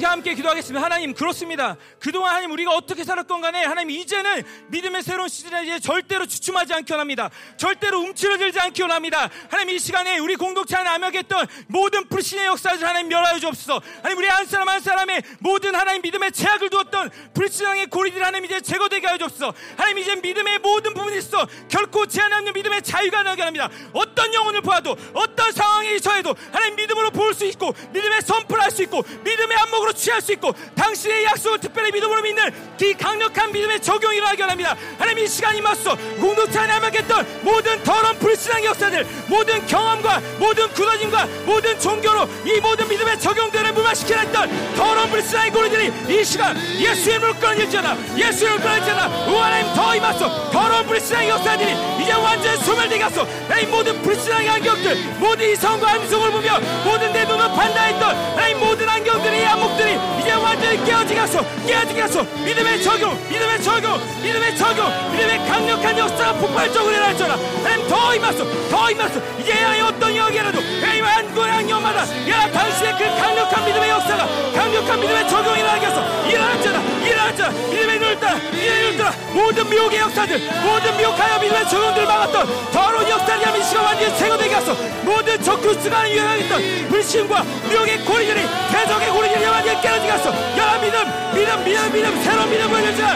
시간 함께 기도하겠습니다. 하나님 그렇습니다. 그동안 하나님 우리가 어떻게 살았건 간에 하나님 이제는 믿음의 새로운 시즌에 이제 절대로 주춤하지 않기 원합니다. 절대로 움츠러들지 않기 원합니다. 하나님 이 시간에 우리 공동체 안에 암약했던 모든 불신의 역사를 하나님 멸하여 주옵소서. 하나님 우리 한 사람 한 사람의 모든 하나님 믿음의 제약을 두었던 불신앙의 고리들 하나님 이제 제거되게 하여 주옵소서. 하나님 이제 믿음의 모든 부분이 있어 결코 제한 없는 믿음의 자유가 나게 합니다. 어떤 영혼을 보아도 어떤 상황에 처해도 하나님 믿음으로 볼 수 있고 믿음의 선포를 할 수 있고 믿음의 안목으로 취할 수 있고 당신의 약속을 특별히 믿음으로 믿는 이 강력한 믿음의 적용이 일어나게 합니다. 하나님 이 시간이 맞서 공동체 함께했던 모든 더러운 불신앙의 역사들 모든 경험과 모든 굳어짐과 모든 종교로 이 모든 믿음의 적용들을 무마시키려 했던 더러운 불신앙의 고리들이 이 시간 예수의 이름으로 끊어질지어다. 예수의 이름으로 끊어질지어다. 오 하나님 더 임하소 더러운 불신앙의 역사들이 이제 완전히 소멸되게 하소 이 모든 불신앙의 안경들 모든 이성과 안성을 보며 모든 내 눈을 판단했던 하나님 모든 안경들이 이 안목들이 이제 완전히 깨어지게 하소. 믿음의 적용 믿음의 적용 믿음의 적용 믿음의 강력한 역사가 폭발적으로 일어날지어다 하나님 더 임하소. 더 임하소. 이제 하나님 어떤 영이라도 하나님 고향 영마다 야 당신의 그 강력한 믿음의 역사가 강력한 믿음의 적용이 일어나게 하소. 일어났잖아. 일어났잖아. 믿음의 눈을 따라 믿음의 눈을 따라 모든 미혹의 역사들 모든 미혹하여 믿음의 적용들을 막았던 더러운 역사를 하면 시가 완전히 제거되게 하소. 모든 적그스가 유행했던 불신과 미혹의 고리들이 대적의 고리들이 깨어지게 하소 야 믿음 믿음 믿음 믿음 새로운 믿음을 열잖아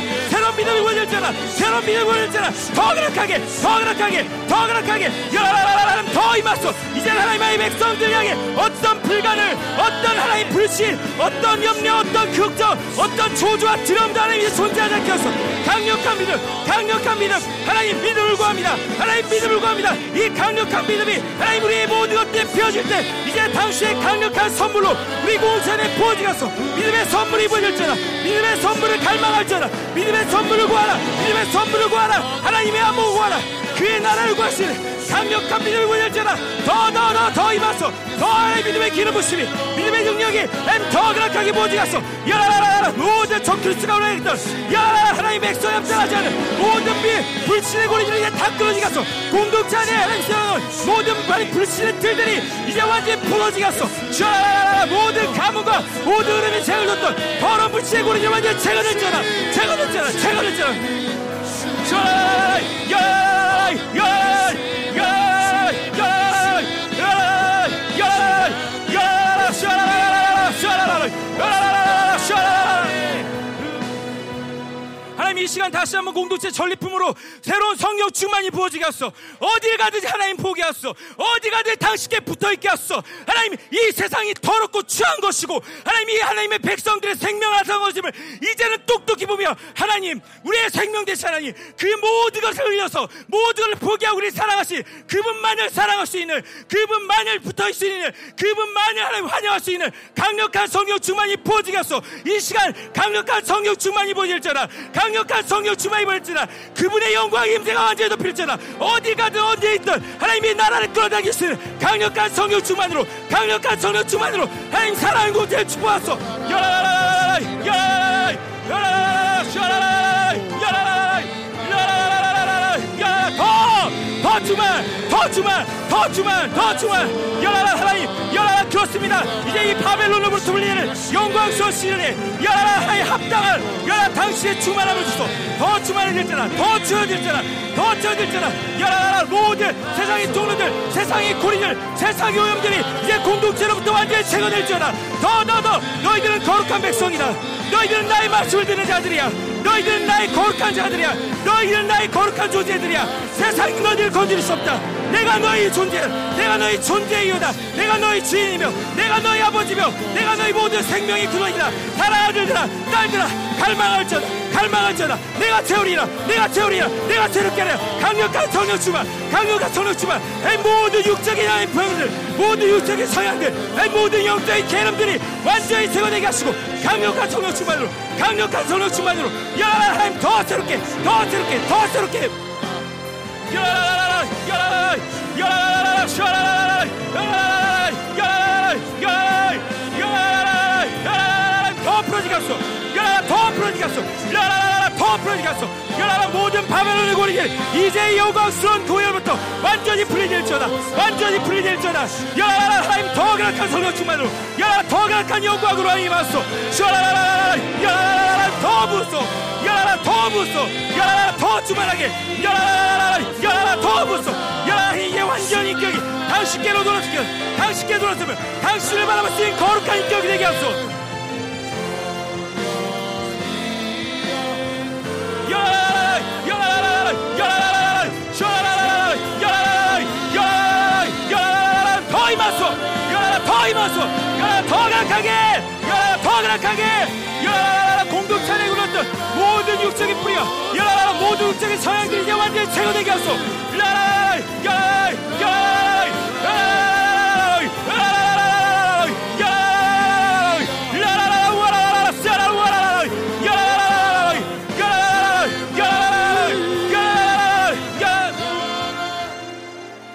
새로운 믿음을 보여줬잖아 새로운 믿음을 보여줬잖아 더 강력하게 더 강력하게 더 강력하게 야라라라라 더 임하소. 이제 하나님의 백성들 향해 어떤 불가능 어떤 하나님 불신 어떤 염려 어떤 걱정 어떤 조주와 드럼도 하나님 이제 존재하지 않게 하소 강력한 믿음 강력한 믿음. 하나님 믿음을 구합니다. 하나님 믿음을 구합니다. 이 강력한 믿음이 하나님 우리의 모든 것들이 피어질 때 이제 당시의 강력한 선물로 우리 공산에 부어지가서. 믿음의 선물이 부어질지어다. 믿음의 선물을 갈망할지어다. 믿음의 선물을 구하라. 믿음의 선물을 구하라. 하나님의 안목을 구하라. 그의 나라를 구하시는 강력한 믿음을 보여주라 더 더 더 더 임하소. 더 믿음의 기름 부심이 믿음의 능력이 더 강력하게 모지갔소. 야라라라 모든 적 그리스가 오래했던 야라 하나님 백성 협상하지 않은 모든 비 불신의 고리들이 이제 다 끊어지갔소. 공동체 안에 하나님 세워놓은 모든 발 불신의 틀들이 이제 완전히 부러지갔소. 야라라라 모든 가문과 모든 흐름이 제거됐던 더러운 불신의 고리들이 완전히 제거됐잖아 제거됐잖아 제거됐잖아 야라라라 야라 이 시간 다시 한번 공동체 전리품으로 새로운 성령 충만이 부어지게 하소 어디에 가든지 하나님 보게 하소 어디 가든지 당신께 붙어있게 하소 하나님 이 세상이 더럽고 추한 것이고 하나님 이 하나님의 백성들의 앗아 것임을 이제는 똑똑히 보며 하나님 우리의 생명 대신 하나님 그 모든 것을 흘려서 모든 것을 포기하고 우리 사랑하신 그분만을 사랑할 수 있는 그분만을 붙어있을 수 있는 그분만을 하나님 환영할 수 있는 강력한 성령 충만이 부어지게 하소 이 시간 강력한 성령 충만이 부어질지어다 강력 한 성령 충만이 부어질지어다 그분의 영광 임재가 완전히 덮일지어다. 어디 가든 어디에 있든 하나님의 나라를 끌어당길 수 있는 강력한 성령 충만으로 강력한 성령 충만으로 하나님 사랑의 곳에 축복하소 야라라라라 야라라라 야라라라 야라라라 더 주만 더 주만 더 주만 더 주만 열하라 하나님 열하라 그렇습니다. 이제 이 바벨론으로부터 불리는 영광스러운 시련에 열하라 하나님 합당한 열하라 당신의 충만함을 주소. 더 충만해질잖아 더 주어질잖아 더 주어질잖아 열하라 모든 세상의 종로들 세상의 고리들 세상의 오염들이 이제 공동체로부터 완전히 제거될지어다. 더더더 너희들은 거룩한 백성이다. 너희들은 나의 말씀을 듣는 자들이야. 너희들은 나의 거룩한 자들이야. 너희들은 나의 거룩한 존재들이야. 세상이 너희 를 건드릴 수 없다. 내가 너희 존재 내가 너희 존재의 이유다. 내가 너희 주인이며 내가 너희 아버지며 내가 너희 모든 생명의 근원이다. 사랑 아들들아 딸들아 갈망할지어다 갈망할지어다. 내가 채우리라 내가 채우리라 내가 새롭게 하라. 강력한 성령 충만 강력한 성령 충만. 모든 육적인 하나님 병들 모든 육적인 성향들 모든 영적인 개념들이 완전히 제거되게 하시고 강력한 성령 충만으로 강력한 성령 충만으로 야 하나님 더 새롭게 더 새롭게 더 새롭게 더 풀어지게 하소 더 풀어지게 하소 더 풀어지게 하소 모든 바벨론의 고리길 이제 영광스러운 고열부터 완전히 풀리될지어다 완전히 풀리될지어다 야라라 하나님 더 강력한 성령 충만으로 야라라 더 강력한 영광으로 하나님 하소 샤라라라 야라라라 더 부었소 야라라 더 부었어. 야라라 더 주만하게. 야라라 야라라 더 부었어. 야라라 이게 완전 인격이 당신께로 돌아서면 당신께 돌아서면 당신을 바라볼 수 있는 거룩한 인격이 되게 하소 야라라 육적인 서양들이 이제 완전히 야라라 야라라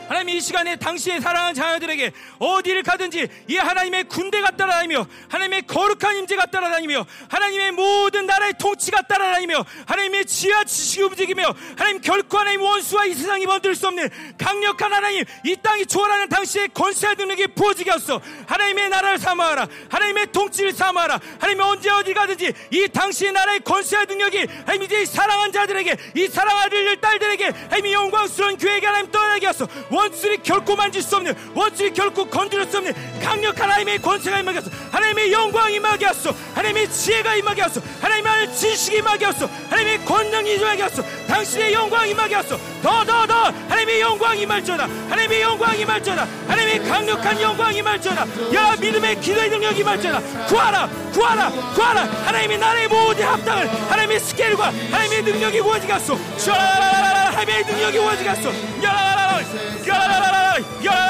하나님 에 당신의 사랑하는 자녀들에게 어디를 가든지 이 하나님의 군대가 따라다니며 하나님의 거룩한 임재가 따라다니며 하나님의 모든 나라의 통치가 따라다니며 하나님의 지하 지식이 움직이며 하나님 결코 하나님 원수와 이 세상이 만들 수 없는 강력한 하나님 이 땅이 초월하는 당신의 권세와 능력이 부어지게 하소서. 하나님의 나라를 사모하라. 하나님의 통치를 사모하라. 하나님 언제 어디 가든지 이 당신의 나라의 권세와 능력이 하나님 이제 이 사랑한 자들에게 이 사랑하는 딸들에게 하나님 이 영광스러운 교회가 하나님 떠나게 하소서. 원수들이 결코 만질 수 없는 원수들이 결코 건드릴 수 없는 강력한 하나님의 권세가 임하게 하소서 하나님의 영광이 임하게 하소서 하나님의 지혜가 임하게 하소서 하나님의 지식이 임하게 하소서 하나님의 권능이 임하게 하소서 당신의 영광이 임하게 하소서 더더 더 하나님의 영광이 임할지어다. 하나님의 영광이 임할지어다. 하나님의 강력한 영광이 임할지어다. 야 믿음의 기도의 능력이 임할지어다. 구하라 구하라 구하라. 하나님의 나라의 모든 합당을 하나님의 스케일과 하나님의 능력이 하소 샤라라라라 하나님의 능력이 구워지게 하소. 야라라라 야라라라 야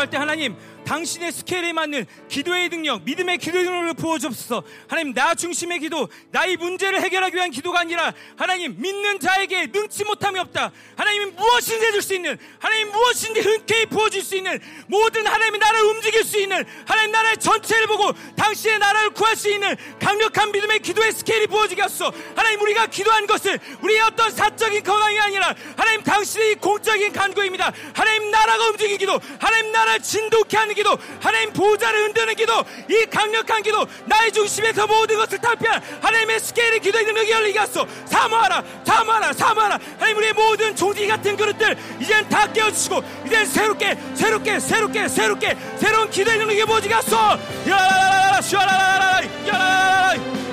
구할 때 하나님 당신의 스케일에 맞는 기도의 능력, 믿음의 기도의 능력을 부어주옵소서. 하나님 나 중심의 기도, 나의 문제를 해결하기 위한 기도가 아니라 하나님 믿는 자에게 능치 못함이 없다. 하나님이 무엇이든지 해줄 수 있는 하나님 무엇이든지 흔쾌히 부어줄 수 있는 모든 하나님의 나라를 움직일 수 있는 하나님 나라의 전체를 보고 당신의 나라를 구할 수 있는 강력한 믿음의 기도의 스케일이 부어지게 하소서. 하나님 우리가 기도한 것은 우리의 어떤 사적인 건강이 아니라 하나님 당신의 이 공적인 간구입니다. 하나님 나라가 움직이는 기도, 하나님 나라를 진동케 하는 기도, 하나님 보좌를 흔드는 기도, 이 강력한 기도, 나의 중심에서 모든 것을 탈피한 하나님의 스케일의 기도의 능력이 열리게 하소. 사모하라, 사모하라, 사모하라. 하나님 우리의 모든 종지 같은 그릇들 이젠 다 깨워주시고 이젠 새롭게, 새롭게, 새롭게, 새롭게 새로운 기도의 능력이 모지게 하소. 야라라라, 슈라라라, 야라라라.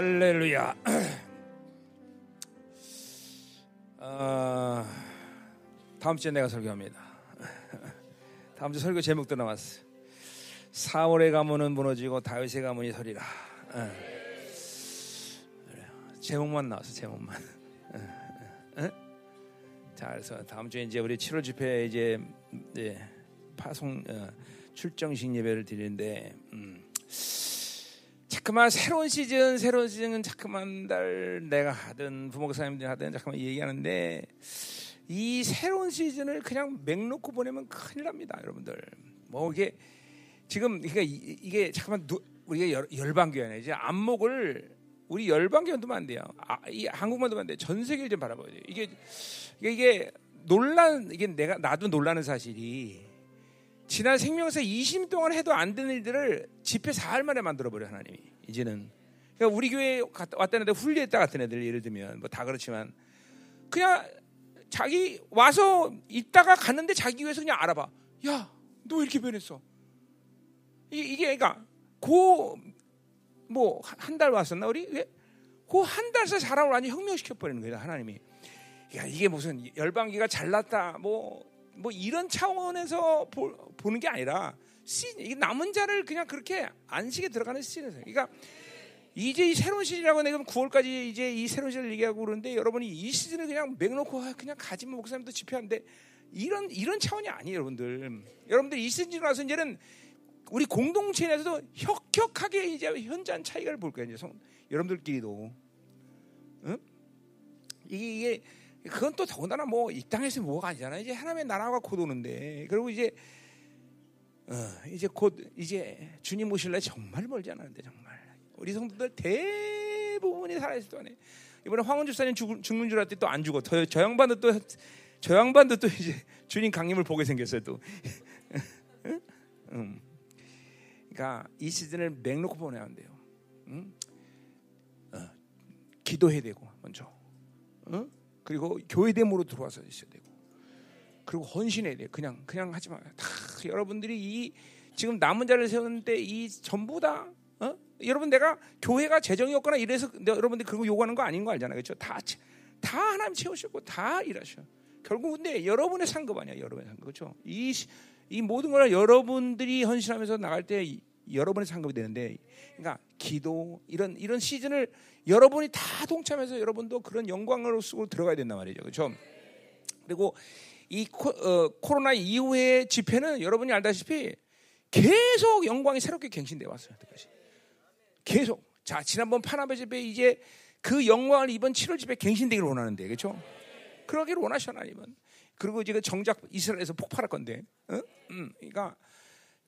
할렐루야. 아, 다음 주에 내가 설교합니다. 다음 주 설교 제목도 나왔어. 사월의 가문은 무너지고 다윗의 가문이 서리라. 예. 제목만 나왔어. 제목만. 예? 자, 그래서 다음 주에 이제 우리 7월 집회 이제 예, 파송 어, 출정식 예배를 드리는데. 음. 자꾸만 새로운 시즌, 새로운 시즌은 자꾸만 달 내가 하든 부목사님들이 하든 자꾸만 얘기하는데 이 새로운 시즌을 그냥 맹 놓고 보내면 큰일 납니다, 여러분들. 뭐 이게 지금 그러니까 이- 이게 잠깐만 누- 우리가 열, 열방교회네 이제 안목을 우리 열방교회 두면 안 돼요. 아, 이 한국만 두면 안 돼. 전 세계를 좀 바라봐야 돼요. 이게 이게, 이게 논란 이게 내가 나도 놀라는 사실이 지난 생명사 20년 동안 해도 안 되는 일들을 집회 사흘 만에 만들어 버려 하나님이. 이제는. 그러니까 우리 교회 갔다 왔다는 데 훈련했다 같은 애들 예를 들면. 뭐 다 그렇지만. 그냥 자기 와서 있다가 갔는데 자기 교회에서 그냥 알아봐. 야 너 이렇게 변했어. 이, 이게 그러니까 고뭐 한 달 왔었나 우리? 고한 달서 사람을 완전 혁명시켜 버리는 거예요 하나님이. 야 이게 무슨 열방기가 잘났다 뭐 뭐 이런 차원에서 보, 보는 게 아니라 시, 이게 남은 자를 그냥 그렇게 안식에 들어가는 시즌에서 그러니까 이제 이 새로운 시즌이라고 내가 9월까지 이제 이 새로운 시즌을 얘기하고 그러는데 여러분이 이 시즌을 그냥 맥놓고 아, 그냥 가지면 목사님도 집회하는데 이런 이런 차원이 아니에요 여러분들. 여러분들 이 시즌 와서 이제는 우리 공동체 내에서도 혁혁하게 이제 현장 차이를 볼 거예요 이제 성- 여러분들끼리도. 응? 이게, 이게 그건 또 더군다나 뭐 이 땅에서 뭐가 아니잖아요. 이제 하나님의 나라가 곧 오는데 그리고 이제 어, 이제 곧 이제 주님 오실 날 정말 멀지 않았는데 정말 우리 성도들 대부분이 살아있을 동안에 이번에 황원 집사님 죽, 죽는 줄 알았더니 또 안 죽어. 더, 저 양반도 또 저 양반도 또 이제 주님 강림을 보게 생겼어요 또. 응? 음. 그러니까 이 시즌을 맥놓고 보내야 한대요. 응? 어, 기도해야 되고 먼저. 응? 그리고 교회됨으로 들어와서 있어야 되고 그리고 헌신해야 돼. 그냥 그냥 하지 마. 다 여러분들이 이 지금 남은 자를 세우는데 이 전부 다 어? 여러분 내가 교회가 재정이 없거나 이래서 내- 여러분들 그런 거 요구하는 거 아닌 거 알잖아요. 그렇죠? 다, 채- 다 하나님 채우셨고 다 일하셔. 결국 근데 여러분의 상급 아니야. 여러분의 상급. 그렇죠? 이, 시- 이 모든 걸 여러분들이 헌신하면서 나갈 때 이- 여러분의 상급이 되는데 그러니까 기도 이런 이런 시즌을 여러분이 다 동참해서 여러분도 그런 영광으로 쓰고 들어가야 된단 말이죠. 그렇죠? 그리고 이 코, 어, 코로나 이후의 집회는 여러분이 알다시피 계속 영광이 새롭게 갱신돼 왔어요. 여태까지. 계속. 자, 지난번 파나베 집회 이제 그 영광을 이번 7월 집회 갱신되기를 원하는데, 그렇죠? 그러기를 원하셔 하나님은. 그리고 지금 정작 이스라엘에서 폭발할 건데, 어? 음, 그러니까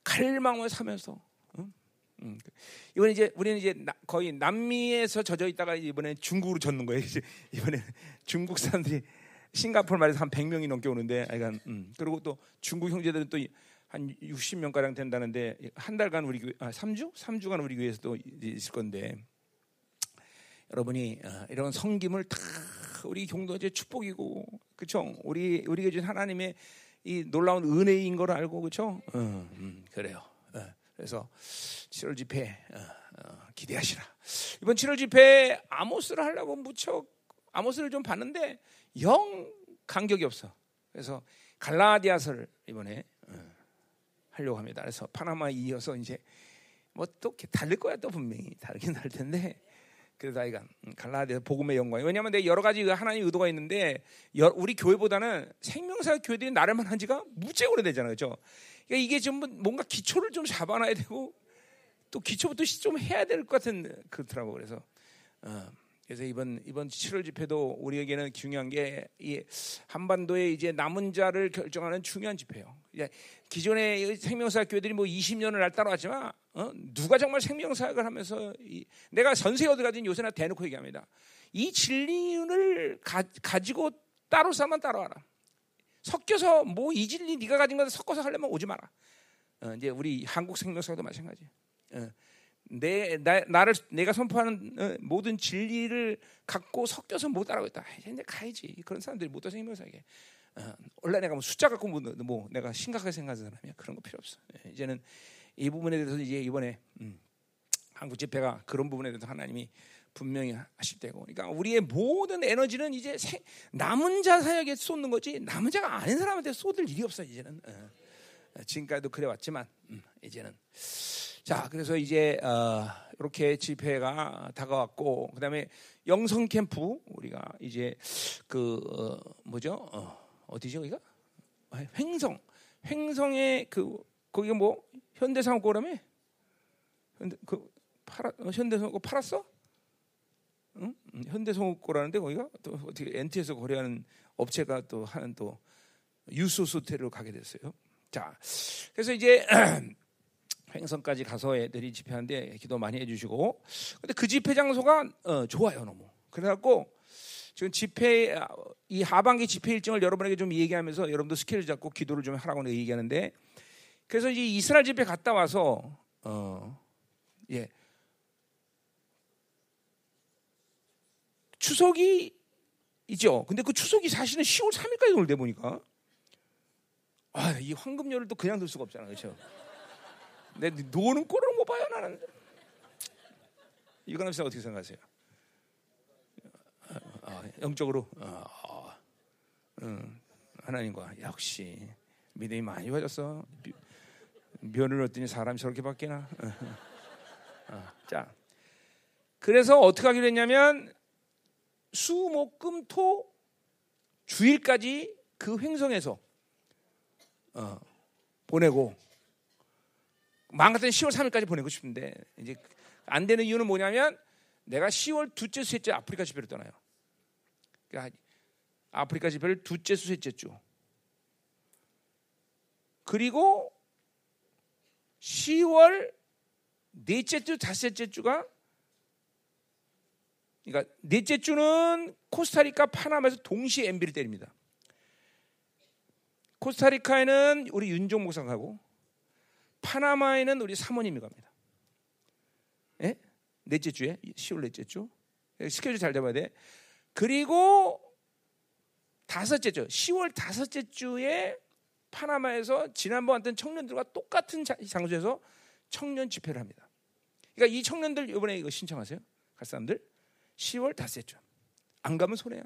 갈망을 사면서, 어? 음. 이번에 이제 우리는 이제 나- 거의 남미에서 젖어 있다가 이번에 중국으로 젖는 거예요. 이제 이번에 중국 사람들이 싱가포르 말에서 한 100명이 넘게 오는데, 아이간, 음. 그리고 또 중국 형제들은 또 한 60명 가량 된다는데 한 달간 우리 교회 아 3주? 3주간 우리 교회에서 또 있을 건데 여러분이 어, 이런 성김을 다 우리 경도제 축복이고 그렇죠? 우리 우리에게 준 하나님의 이 놀라운 은혜인 걸 알고 그렇죠? 어, 음, 그래요. 어, 그래서 7월 집회 어, 어, 기대하시라. 이번 7월 집회 아모스를 하려고 무척 아모스를 좀 봤는데 영 간격이 없어. 그래서 갈라디아서를 이번에 어, 하려고 합니다. 그래서 파나마 이어서 이제 뭐 또 다를 거야 또 분명히 다르긴 다를 텐데 그래도 아이가 갈라디아 복음의 영광이 왜냐하면 내 여러 가지 하나님 의도가 있는데 여- 우리 교회보다는 생명사 교회들이 나를 만 한 지가 무지 오래되잖아요, 그렇죠? 그러니까 이게 좀 뭔가 기초를 좀 잡아놔야 되고 또 기초부터 시- 좀 해야 될 것 같은 그렇더라고 그래서 어, 그래서 이번 이번 7월 집회도 우리에게는 중요한 게 이 한반도에 이제 남은 자를 결정하는 중요한 집회예요. 이제 기존의 생명사 교회들이 뭐 20년을 날 따라왔지만 어? 누가 정말 생명사역을 하면서 이, 내가 전세 어디 가든 요새나 대놓고 얘기합니다. 이 진리를 가, 가지고 따로 사만 따라와라. 섞여서 뭐 이 진리 네가 가진 거 섞어서 하려면 오지 마라. 어, 이제 우리 한국 생명사도 마찬가지. 어, 내 나, 나를 내가 선포하는 어, 모든 진리를 갖고 섞여서 못 따라오겠다. 이제 가야지. 그런 사람들이 못 와서 생명사게. 어, 원래 내가 뭐 숫자 갖고 뭐, 뭐 내가 심각하게 생각하는 사람이야. 그런 거 필요 없어. 예, 이제는 이 부분에 대해서 이제 이번에 음, 한국 집회가 그런 부분에 대해서 하나님이 분명히 하실 때고. 그러니까 우리의 모든 에너지는 이제 생- 남은 자 사역에 쏟는 거지 남은 자가 아닌 사람한테 쏟을 일이 없어 이제는. 어. 지금까지도 그래 왔지만 음, 이제는 자 그래서 이제 어, 이렇게 집회가 다가왔고 그다음에 영성 캠프 우리가 이제 그 어, 뭐죠 어, 어디죠 여기가 아, 횡성 횡성의 그 거기가 뭐 현대상업고라며 현대 그 팔아 어, 현대상업고 팔았어? 응? 음, 현대상업고라는데 거기가 또 어떻게 NT에서 거래하는 업체가 또 하는 또 유소스 호텔로 가게 됐어요. 자, 그래서 이제 횡성까지 가서 애들이 집회하는데 기도 많이 해주시고, 근데 그 집회 장소가 어, 좋아요 너무. 그래갖고 지금 집회 아, 이 하반기 집회 일정을 여러분에게 좀 얘기하면서 여러분도 스케줄 잡고 기도를 좀 하라고 얘기하는데, 그래서 이제 이스라엘 집회 갔다 와서 어, 예. 추석이 있죠. 근데 그 추석이 사실은 10월 3일까지 놀대 보니까. 아, 이 황금열을 또 그냥 둘 수가 없잖아. 그렇죠? 내 노는 꼴을 못 봐요, 나는. 이거는 어떻게 생각하세요? 아, 아, 영적으로 아, 아, 음, 하나님과 역시 믿음이 많이. 미- 면을 얻더니 사람이 저렇게 바뀌나? 아, 자, 그래서 어떻게 하기로 했냐면 수목금 토 주일까지 그 횡성에서 어, 보내고 마음 같은 10월 3일까지 보내고 싶은데 이제 안 되는 이유는 뭐냐면 내가 10월 둘째 셋째 아프리카 집회를 떠나요. 그러니까 아프리카 집회를 둘째 수 셋째 주. 그리고 10월 넷째 주 다섯째 주가 그러니까 넷째 주는 코스타리카 파나마에서 동시에 MB를 때립니다. 코스타리카에는 우리 윤종 목사가 가고 파나마에는 우리 사모님이 갑니다. 예? 넷째 주에 10월 넷째 주 스케줄 잘 잡아야 돼. 그리고 다섯째 주 10월 다섯째 주에 파나마에서 지난번 왔던 청년들과 똑같은 자- 장소에서 청년 집회를 합니다. 그러니까 이 청년들 이번에 이거 신청하세요. 갈 사람들 10월 다섯째 주. 안 가면 손해야.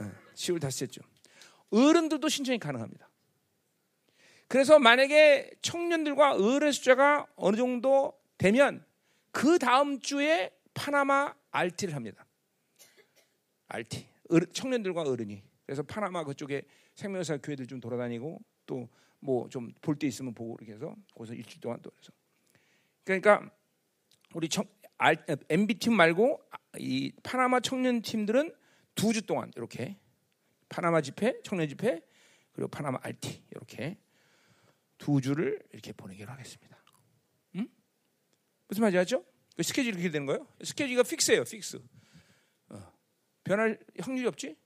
예, 10월 다섯째 주. 어른들도 신청이 가능합니다. 그래서 만약에 청년들과 어른 숫자가 어느 정도 되면 그 다음 주에 파나마 RT를 합니다. RT. 청년들과 어른이. 그래서 파나마 그쪽에 생명사 교회들 좀 돌아다니고 또 뭐 좀 볼 때 있으면 보고 이렇게 해서 거기서 일주일 동안 또 그래서 그러니까 우리 청, 알, MB 팀 말고 이 파나마 청년 팀들은 두 주 동안 이렇게 파나마 집회, 청년 집회 그리고 파나마 RT 이렇게 두 주를 이렇게 보내기로 하겠습니다. 음? 무슨 말인지 알죠? 그 스케줄이 이렇게 되는 거예요? 스케줄이 fix예요, fix. 어. 변할 확률이 없지?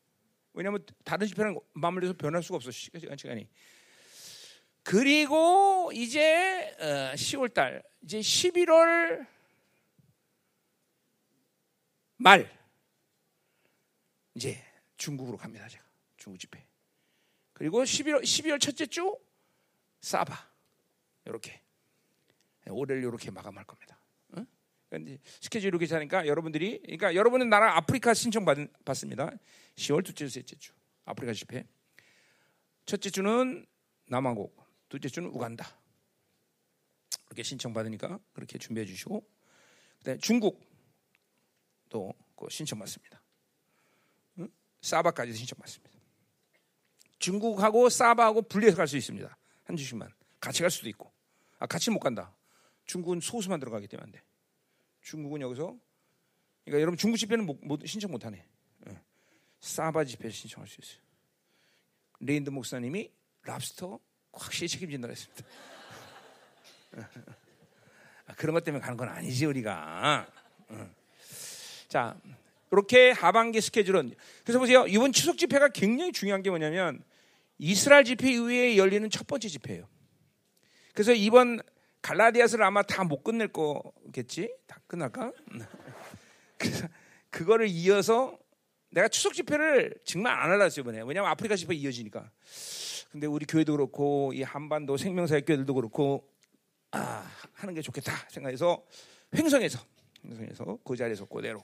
왜냐하면 다른 집회랑 맞물려서 변할 수가 없어 시간 시간이. 그리고 이제 어, 10월 달 이제 11월 말 이제 중국으로 갑니다 제가 중국 집회. 그리고 11월 12월 첫째 주 사바 이렇게 올해를 이렇게 마감할 겁니다. 응? 그러니까 이제 스케줄 이렇게 자니까 여러분들이 그러니까 여러분은 나랑 아프리카 신청 받, 받습니다. 10월 둘째 주 셋째 주 아프리카 집회. 첫째 주는 남한국, 둘째 주는 우간다. 이렇게 신청 받으니까 그렇게 준비해 주시고 그다음에 중국 또그 신청 받습니다. 응? 사바까지 신청 받습니다. 중국하고 사바하고 분리해서 갈 수 있습니다. 한 주씩만 같이 갈 수도 있고 아 같이 못 간다. 중국은 소수만 들어가기 때문에 안 돼. 중국은 여기서 그러니까 여러분 중국 집회는 못, 못- 신청 못 하네. 예. 사바 집회 신청할 수 있어요. 레인드 목사님이 랍스터 확실히 책임진다고 했습니다. 아, 그런 것 때문에 가는 건 아니지 우리가. 응. 자, 이렇게 하반기 스케줄은 그래서 보세요. 이번 추석 집회가 굉장히 중요한 게 뭐냐면 이스라엘 집회 이후에 열리는 첫 번째 집회예요. 그래서 이번 갈라디아스를 아마 다 못 끝낼 거겠지? 다 끝날까? 그래서 그거를 이어서 내가 추석 집회를 정말 안 하려고 이번에. 왜냐하면 아프리카 집회 이어지니까. 근데 우리 교회도 그렇고 이 한반도 생명사의 교회들도 그렇고 아 하는 게 좋겠다 생각해서 횡성에서 행성에서 그 자리에서 그대로.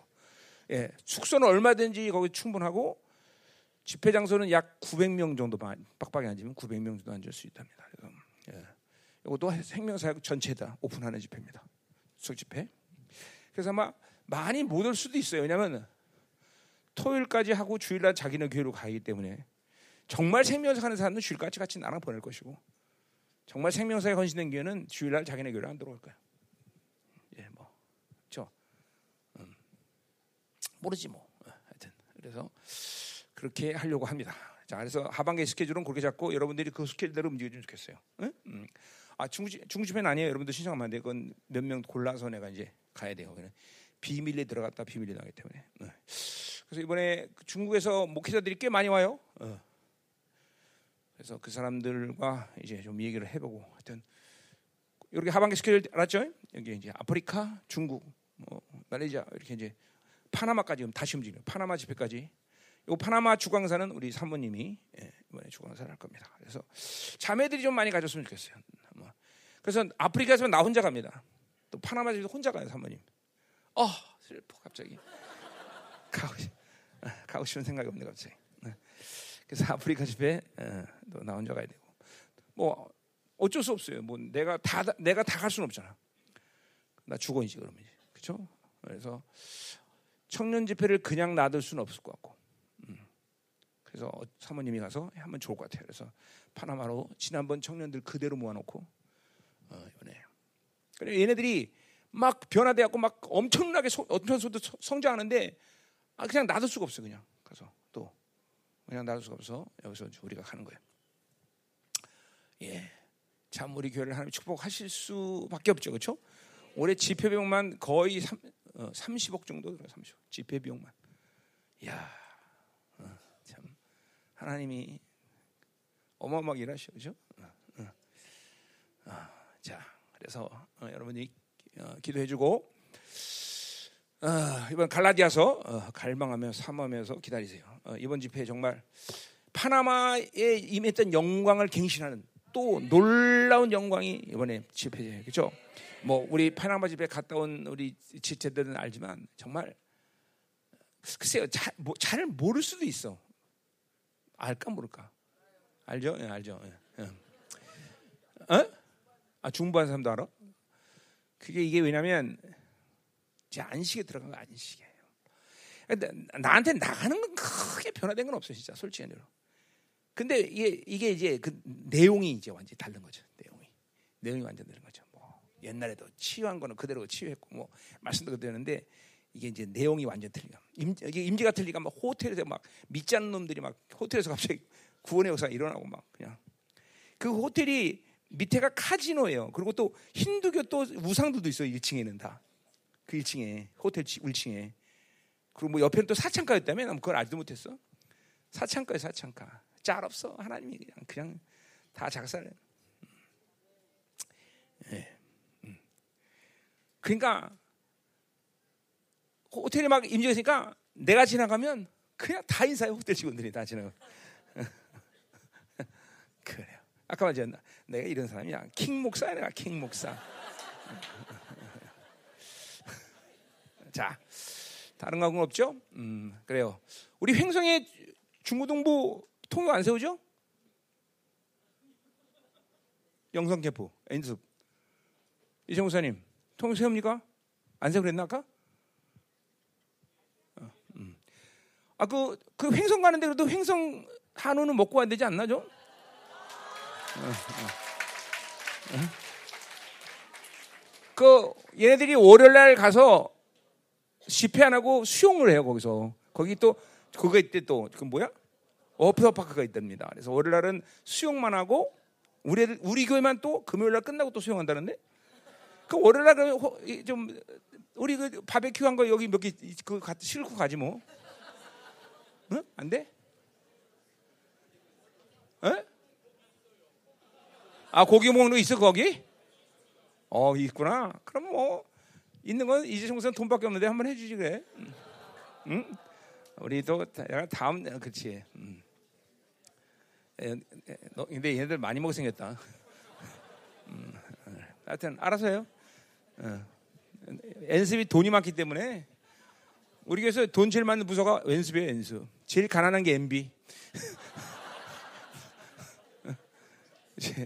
예, 숙소는 얼마든지 거기 충분하고 집회 장소는 약 900명 정도 만- 빡빡이 앉으면 900명 정도 앉을 수 있답니다. 그래서 예. 이것도 생명사역 전체다 오픈하는 집회입니다. 수석 집회. 그래서 아마 많이 못 올 수도 있어요. 왜냐하면 토요일까지 하고 주일날 자기네 교회로 가기 때문에 정말 생명사역 하는 사람은 주일까지 같이 나랑 보낼 것이고 정말 생명사에 헌신된 교회는 주일날 자기네 교회로 안 들어올 거야. 예, 뭐, 저, 음, 모르지 뭐. 어, 하여튼 그래서 그렇게 하려고 합니다. 자, 그래서 하반기 스케줄은 그렇게 잡고 여러분들이 그 스케줄대로 움직여주면 좋겠어요. 응? 음. 아, 중집 중집회는 아니에요. 여러분들 신청하면 안 돼. 그건 몇 명 골라서 내가 이제 가야 돼요. 그냥 비밀리에 들어갔다 비밀리 나기 때문에. 네. 그래서 이번에 그 중국에서 목회자들이 꽤 많이 와요. 어. 그래서 그 사람들과 이제 좀 얘기를 해보고 하여튼 이렇게 하반기 스케줄 알았죠? 여기 이제 아프리카, 중국, 뭐 말레이시아 이렇게 이제 파나마까지 다시 움직여요. 파나마 집회까지. 이 파나마 주광사는 우리 사모님이 예, 이번에 주광사를 할 겁니다. 그래서 자매들이 좀 많이 가졌으면 좋겠어요. 뭐. 그래서 아프리카에서 나 혼자 갑니다. 또 파나마 집에 혼자 가요, 사모님. 어 슬퍼 갑자기 가고 싶- 아, 가고 싶은 생각이 없네 갑자기. 네. 그래서 아프리카 집에 어, 또나 혼자 가야 되고 뭐 어쩔 수 없어요. 뭐 내가 다 내가 다 갈 수는 없잖아. 나 죽어이지 그러면 이제 그렇죠? 그래서 청년 집회를 그냥 놔둘 수는 없을 것 같고. 음. 그래서 어, 사모님이 가서 하면 좋을 것 같아요. 그래서 파나마로 지난번 청년들 그대로 모아놓고 어, 이번에 그래 얘네들이 막 변화돼갖고 막 엄청나게 소, 엄청 소도 성장하는데 아, 그냥 놔둘 수가 없어 그냥 가서 또 그냥 놔둘 수가 없어 여기서 우리가 가는 거예요. 예, 참 우리 교회를 하나님 축복하실 수밖에 없죠, 그렇죠? 올해 집회 비용만 거의 3, 어, 30억 정도 들어요, 30억 집회 비용만. 야, 어, 참 하나님이 어마어마하게 일하셔, 그렇죠? 어, 어. 아, 자, 그래서 어, 여러분이 어, 기도해주고 어, 이번 갈라디아서 어, 갈망하며 사모하면서 기다리세요. 어, 이번 집회 정말 파나마에 임했던 영광을 갱신하는 또 놀라운 영광이 이번에 집회에 그렇죠? 뭐 우리 파나마 집회 갔다 온 우리 지체들은 알지만 정말 글쎄요 잘, 뭐, 잘 모를 수도 있어. 알까 모를까? 알죠? 예, 알죠. 예, 예. 어? 아 중부한 사람도 알아? 그게 이게 왜냐면 제 안식에 들어간 거 안식이에요. 근데 나한테 나가는 건 크게 변화된 건 없어 진짜 솔직히 말로. 근데 이게 이게 이제 그 내용이 이제 완전히 다른 거죠. 내용이 내용이 완전 다른 거죠. 뭐 옛날에도 치유한 거는 그대로 치유했고 뭐 말씀도 그대로인데 이게 이제 내용이 완전 틀려. 임, 이게 임지가 틀리니까 막 호텔에서 막 믿지 않는 놈들이 막 호텔에서 갑자기 구원의 역사가 일어나고 막 그냥 그 호텔이 밑에가 카지노예요. 그리고 또 힌두교 또 우상들도 있어요. 1층에는 다. 그 1층에 호텔 1층에. 그리고 뭐 옆에는 또 사창가였다며 난 그걸 알지도 못했어. 사창가에 사창가. 짤 없어. 하나님이 그냥 그냥 다 작살내. 예. 음. 그러니까 호텔에 막 임지가 있으니까 내가 지나가면 그냥 다 인사해 호텔 직원들이 다 지나가. 그래요. 아까 말했잖아. 내가 이런 사람이야. 킹 목사야 내가 킹 목사. 자, 다른 거는 없죠? 음, 그래요. 우리 횡성에 중고등부 통역 안 세우죠? 영성 캠프 엔습 이정 목사님 통역 세웁니까? 안 세우 그랬나 아까? 어, 음. 아 그 그 횡성 가는데 그래도 횡성 한우는 먹고 와야 되지 않나 좀? 그 얘네들이 월요일 날 가서 집회 안 하고 수용을 해요 거기서 거기 또 그거 있대 또그 뭐야 워터파크가 있답니다. 그래서 월요일 날은 수용만 하고 우리 우리 교회만 또 금요일 날 끝나고 또 수용한다는데 그 월요일 날좀 우리 그 바베큐 한 거 여기 몇 개 그 실고 가지 뭐 응? 안 돼? 에? 아 고기 먹는 거 있어 거기? 어 있구나. 그럼 뭐 있는 건 총선 돈밖에 없는데 한번 해주지 그래. 응? 응? 우리도 다- 다음 그렇지. 음. 에, 에, 너, 근데 얘네들 많이 먹어 생겼다. 음, 어, 하여튼 알아서 해요. 어. 연습이 돈이 많기 때문에 우리 교회에서 돈 제일 많은 부서가 연습이에요, 연습. 제일 가난한 게 MB.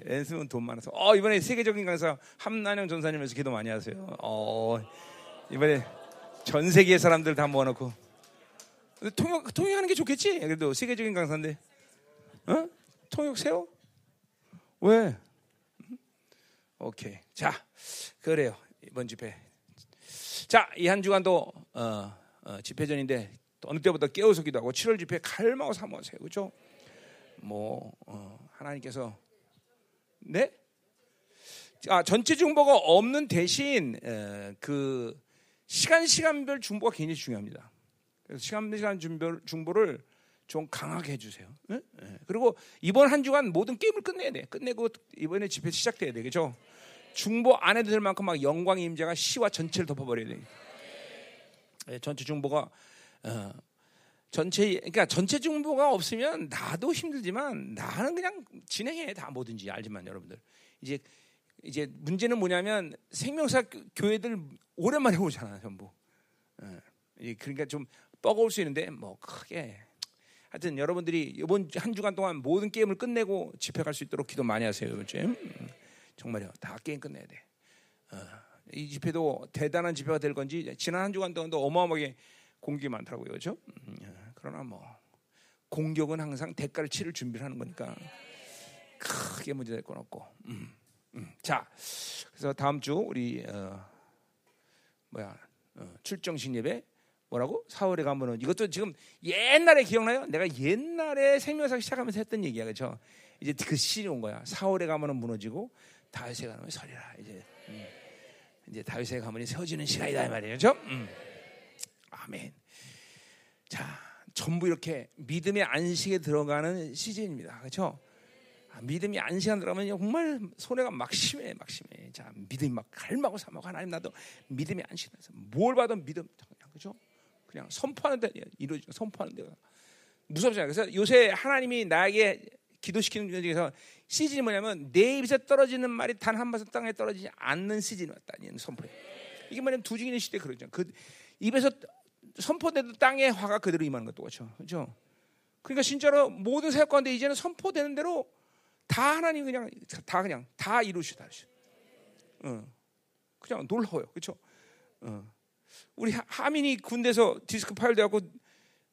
연습은 돈 많아서. 어, 이번에 세계적인 강사 함난영 전사님에서 기도 많이 하세요. 어, 이번에 전 세계 사람들 다 모아놓고. 통역, 통역하는 게 좋겠지? 그래도 세계적인 강사인데. 어? 통역 세워? 왜? 오케이. 자, 그래요. 이번 집회. 자, 이 한 주간도 어, 어, 집회전인데 또 어느 때보다 깨어서 기도하고 7월 집회 갈망하고 사모하세요. 그렇죠? 뭐 어, 하나님께서 네? 아, 전체 중보가 없는 대신 에, 그 시간 시간별 중보가 굉장히 중요합니다. 그래서 시간 시간 중보, 중보를 좀 강하게 해주세요. 예? 예. 그리고 이번 한 주간 모든 게임을 끝내야 돼. 끝내고 이번에 집회 시작돼야 돼, 그렇죠? 중보 안 해도 될 만큼 막 영광의 임재가 시와 전체를 덮어버려야 돼. 예, 전체 중보가 어, 전체 그러니까 전체 중보가 없으면 나도 힘들지만 나는 그냥 진행해 다 뭐든지 알지만 여러분들 이제 이제 문제는 뭐냐면 생명사 교회들 오랜만에 오잖아 전부. 예, 그러니까 좀 뻐거울 수 있는데 뭐 크게 하여튼 여러분들이 이번 한 주간 동안 모든 게임을 끝내고 집회 갈 수 있도록 기도 많이 하세요. 요즘 음, 정말요. 다 게임 끝내야 돼. 어, 이 집회도 대단한 집회가 될 건지 지난 한 주간 동안도 어마어마하게 공격이 많더라고요. 그렇죠? 음, 그러나 뭐 공격은 항상 대가를 치를 준비를 하는 거니까 크게 문제될 건 없고. 음, 음. 자, 그래서 다음 주 우리 어, 뭐야 어, 출정식 예배 뭐라고? 4월에 가면은 이것도 지금 옛날에 기억나요? 내가 옛날에 생명사 시작하면서 했던 얘기야, 그렇죠? 이제 그 시즌이 온 거야. 4월에 가면은 무너지고 다윗에 가면 서리라. 이제 음. 이제 다윗에 가면이 세워지는 시간이다 이 그렇죠? 음. 아멘. 자, 전부 이렇게 믿음의 안식에 들어가는 시즌입니다, 그렇죠? 아, 믿음이 안식에 들어가면 정말 손해가 막 심해, 막 심해. 자, 믿음이 막 갈망하고 삼하고 하나님 나도 믿음이 안식에서 뭘 봐도 믿음? 그냥 선포하는 데 이루어지고 선포하는 데가 무섭잖아요. 그래서 요새 하나님이 나에게 기도시키는 중에서 시즌이 뭐냐면 내 입에서 떨어지는 말이 단 한 번도 땅에 떨어지지 않는 시즌이 왔다는 선포예요. 이게 뭐냐면 두 증인의 시대 그러죠. 그 입에서 선포돼도 땅에 화가 그대로 임하는 것도 그렇죠. 그렇죠? 그러니까 진짜로 모든 사역 가운데 이제는 선포되는 대로 다 하나님 그냥 다 그냥 다 이루시다. 어. 그냥 놀라워요. 그렇죠? 어. 우리 하민이 군대에서 디스크 파열돼갖고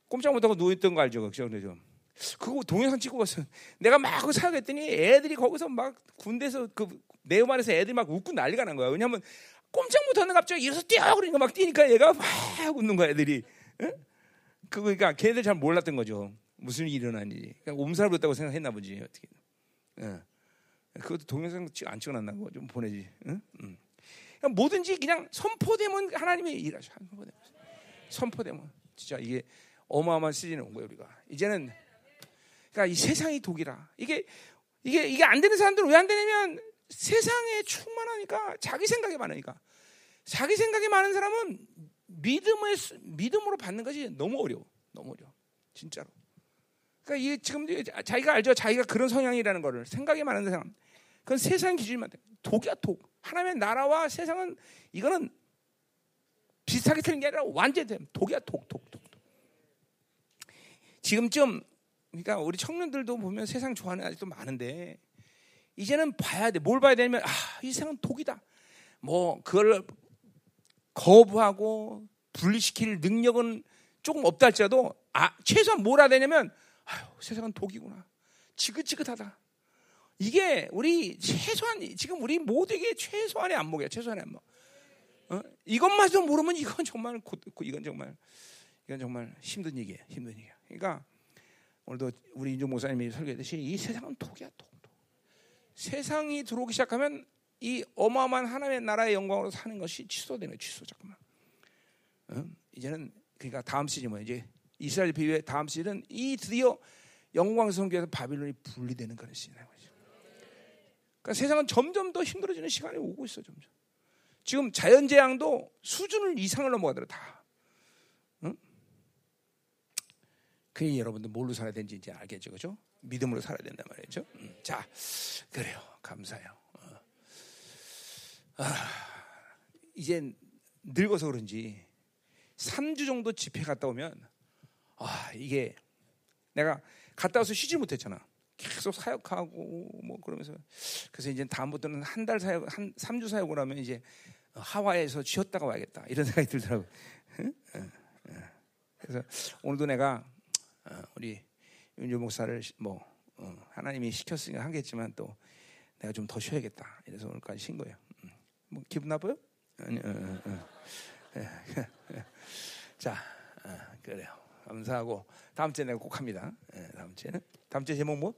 꼼짝 못하고 누워있던 거 알죠? 그죠? 그죠? 그거 동영상 찍고 봤어요. 내가 막그 사역했더니 애들이 거기서 막 군대에서 그 안에서 애들이 막 웃고 난리가 난 거야. 왜냐하면 꼼짝 못하는 갑자기 일어서 뛰어 그러니까 막 뛰니까 얘가 막 웃는 거야 애들이. 응? 그 그러니까 걔들 잘 몰랐던 거죠. 무슨 일이 일어나는지. 그냥 몸살 부렸다고 생각했나 보지 어떻게. 응. 그것도 동영상 안 찍어놨나 고좀 보내지. 응? 응. 그러니까 뭐든지 그냥 선포되면 하나님의 일하셔. 선포되면. 선포되면 진짜 이게 어마어마한 시즌이 온 거예요 우리가. 이제는 그러니까 이 세상이 독이라. 이게 이게 이게 안 되는 사람들은 왜안 되냐면 세상에 충만하니까 자기 생각이 많으니까 자기 생각이 많은 사람은 믿음을 믿음으로 받는 것이 너무 어려워. 너무 어려워. 진짜로. 그러니까 이게 지금 자기가 알죠. 자기가 그런 성향이라는 거를 생각이 많은 사람. 그건 세상 기준만 돼. 독이야 독. 하나님의 나라와 세상은 이거는 비슷하게 틀린 게 아니라 완전히 독이야 독, 독, 독, 독. 지금쯤 그러니까 우리 청년들도 보면 세상 좋아하는 아직도 많은데 이제는 봐야 돼. 뭘 봐야 되냐면 아, 이 세상은 독이다. 뭐 그걸 거부하고 분리시킬 능력은 조금 없다 할지라도 아, 최소한 뭘 해야 되냐면 아유, 세상은 독이구나. 지긋지긋하다. 이게 우리 최소한 지금 우리 모두에게 최소한의 안목이야. 최소한의 안목. 어? 이것마저 모르면 이건 정말 이건 정말 이건 정말 힘든 얘기예요. 힘든 얘기야. 그러니까 오늘도 우리 인종 목사님이 설교했듯이 이 세상은 독이야, 독, 독. 세상이 들어오기 시작하면 이 어마어마한 하나님의 나라의 영광으로 사는 것이 취소되는 취소 잠깐만. 어? 이제는 그러니까 다음 시즌 뭐야 이제 이스라엘 비유의 다음 시즌은 이 드디어 영광스러운 교회에서 바빌론이 분리되는 그런 시즌이에요. 그러니까 세상은 점점 더 힘들어지는 시간이 오고 있어 점점. 지금 자연재앙도 수준을 이상을 넘어가더라 다. 응? 그게 여러분들 뭘로 살아야 되는지 이제 알겠죠, 그죠? 믿음으로 살아야 된단 말이죠. 음. 자, 그래요. 감사해요. 어. 아, 이젠 늙어서 그런지 3주 정도 집회 갔다 오면 아 이게 내가 갔다 와서 쉬지 못했잖아. 계속 사역하고 뭐 그러면서 그래서 이제 다음부터는 한 달 사역 한 3주 사역을 하면 이제 하와이에서 쉬었다가 와야겠다 이런 생각이 들더라고. 응? 응, 응. 그래서 오늘도 내가 어, 우리 윤주 목사를 시- 뭐 어, 하나님이 시켰으니까 하겠지만 또 내가 좀 더 쉬어야겠다. 이래서 오늘까지 쉰 거예요. 음. 뭐 기분 나빠요? 아니, 어, 어, 어. 예, 예. 자, 어, 그래요. 감사하고 다음 주에 내가 꼭 합니다. 예, 다음 주에는 다음 주에 제목 뭐?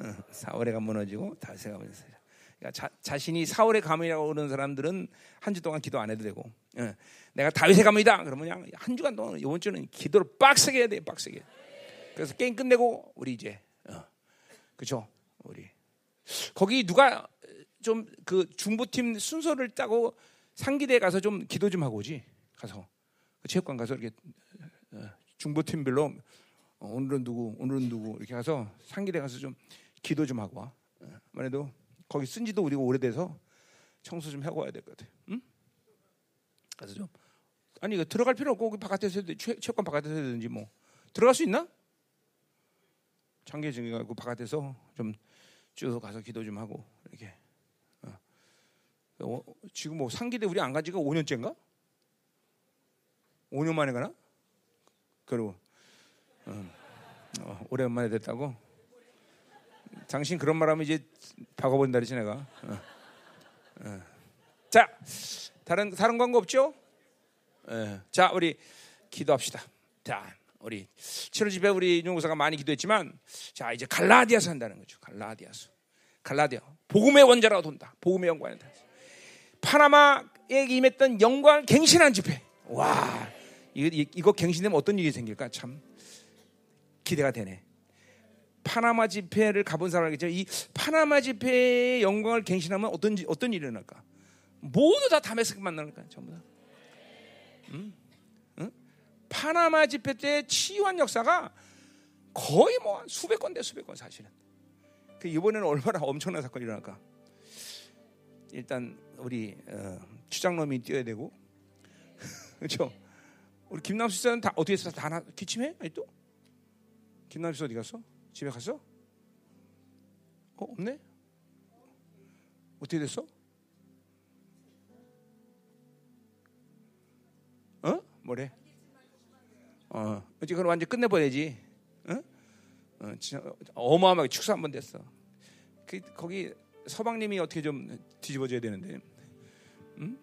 어, 사월의 감 무너지고 감이 있어요. 그러니까 자, 자신이 사월의 감이라고 그러는 사람들은 한 주 동안 기도 안 해도 되고, 예, 내가 다윗의 감이다. 그러면 그냥 한 주간 동안 이번 주는 기도를 빡세게 해야 돼, 빡세게. 그래서 게임 끝내고 우리 이제, 어, 그죠? 우리 거기 누가 좀 그 중보팀 순서를 따고 상기대 가서 좀 기도 좀 하고 오지 가서 그 체육관 가서 이렇게 어, 중보팀별로 어, 오늘은 누구 오늘은 누구 이렇게 가서 상기대 가서 좀 기도 좀 하고 와. 어, 만해도 거기 쓴지도 우리가 오래돼서 청소 좀 하고 와야 될 것 같아. 응? 그래서 좀 아니 이거 들어갈 필요 없고 바깥에서. 체- 체육관 바깥에서 해든지 뭐 들어갈 수 있나? 장계증이 그 바깥에서 좀 쭉 가서 기도 좀 하고 이렇게 어. 어, 지금 뭐 상기대 우리 안간 지가 5년째인가? 5년 만에 가나? 그리고 어, 어, 오랜만에 됐다고? 당신 그런 말하면 이제 박아본다 그러지 내가. 어. 어. 자, 다른 다른 광고 없죠? 예. 자, 우리 기도합시다. 자, 우리 7월 집에 우리 윤호사가 많이 기도했지만, 자 이제 갈라디아서 한다는 거죠. 갈라디아서. 갈라디아. 복음의 원자라고 돈다. 복음의 영광이 다. 파나마에 임했던 영광을 갱신한 집회. 와, 이거, 이- 이거 갱신되면 어떤 일이 생길까? 참 기대가 되네. 파나마 집회를 가본 사람이겠죠. 이 파나마 집회의 영광을 갱신하면 어떤 지- 어떤 일이 일어날까? 모두 다 다메스크 만나니까 전부 다. 음? 응? 파나마 집회 때 치유한 역사가 거의 뭐한 수백 건대 수백 건 사실은. 그 이번에는 얼마나 엄청난 사건이 일어날까? 일단 우리 어, 추장놈이 뛰어야 되고 그렇죠. 우리 김남수 씨는 다 했어? 다 나, 기침해? 아니 또? 김남수 씨 어디 갔어? 집에 갔어? 어 없네? 어떻게 됐어? 어? 뭐래? 어, 어찌 그럼 완전 끝내버려야지. 어? 어, 진짜 어마어마하게 축소 한번 됐어. 그 거기 서방님이 어떻게 좀 뒤집어줘야 되는데. 음?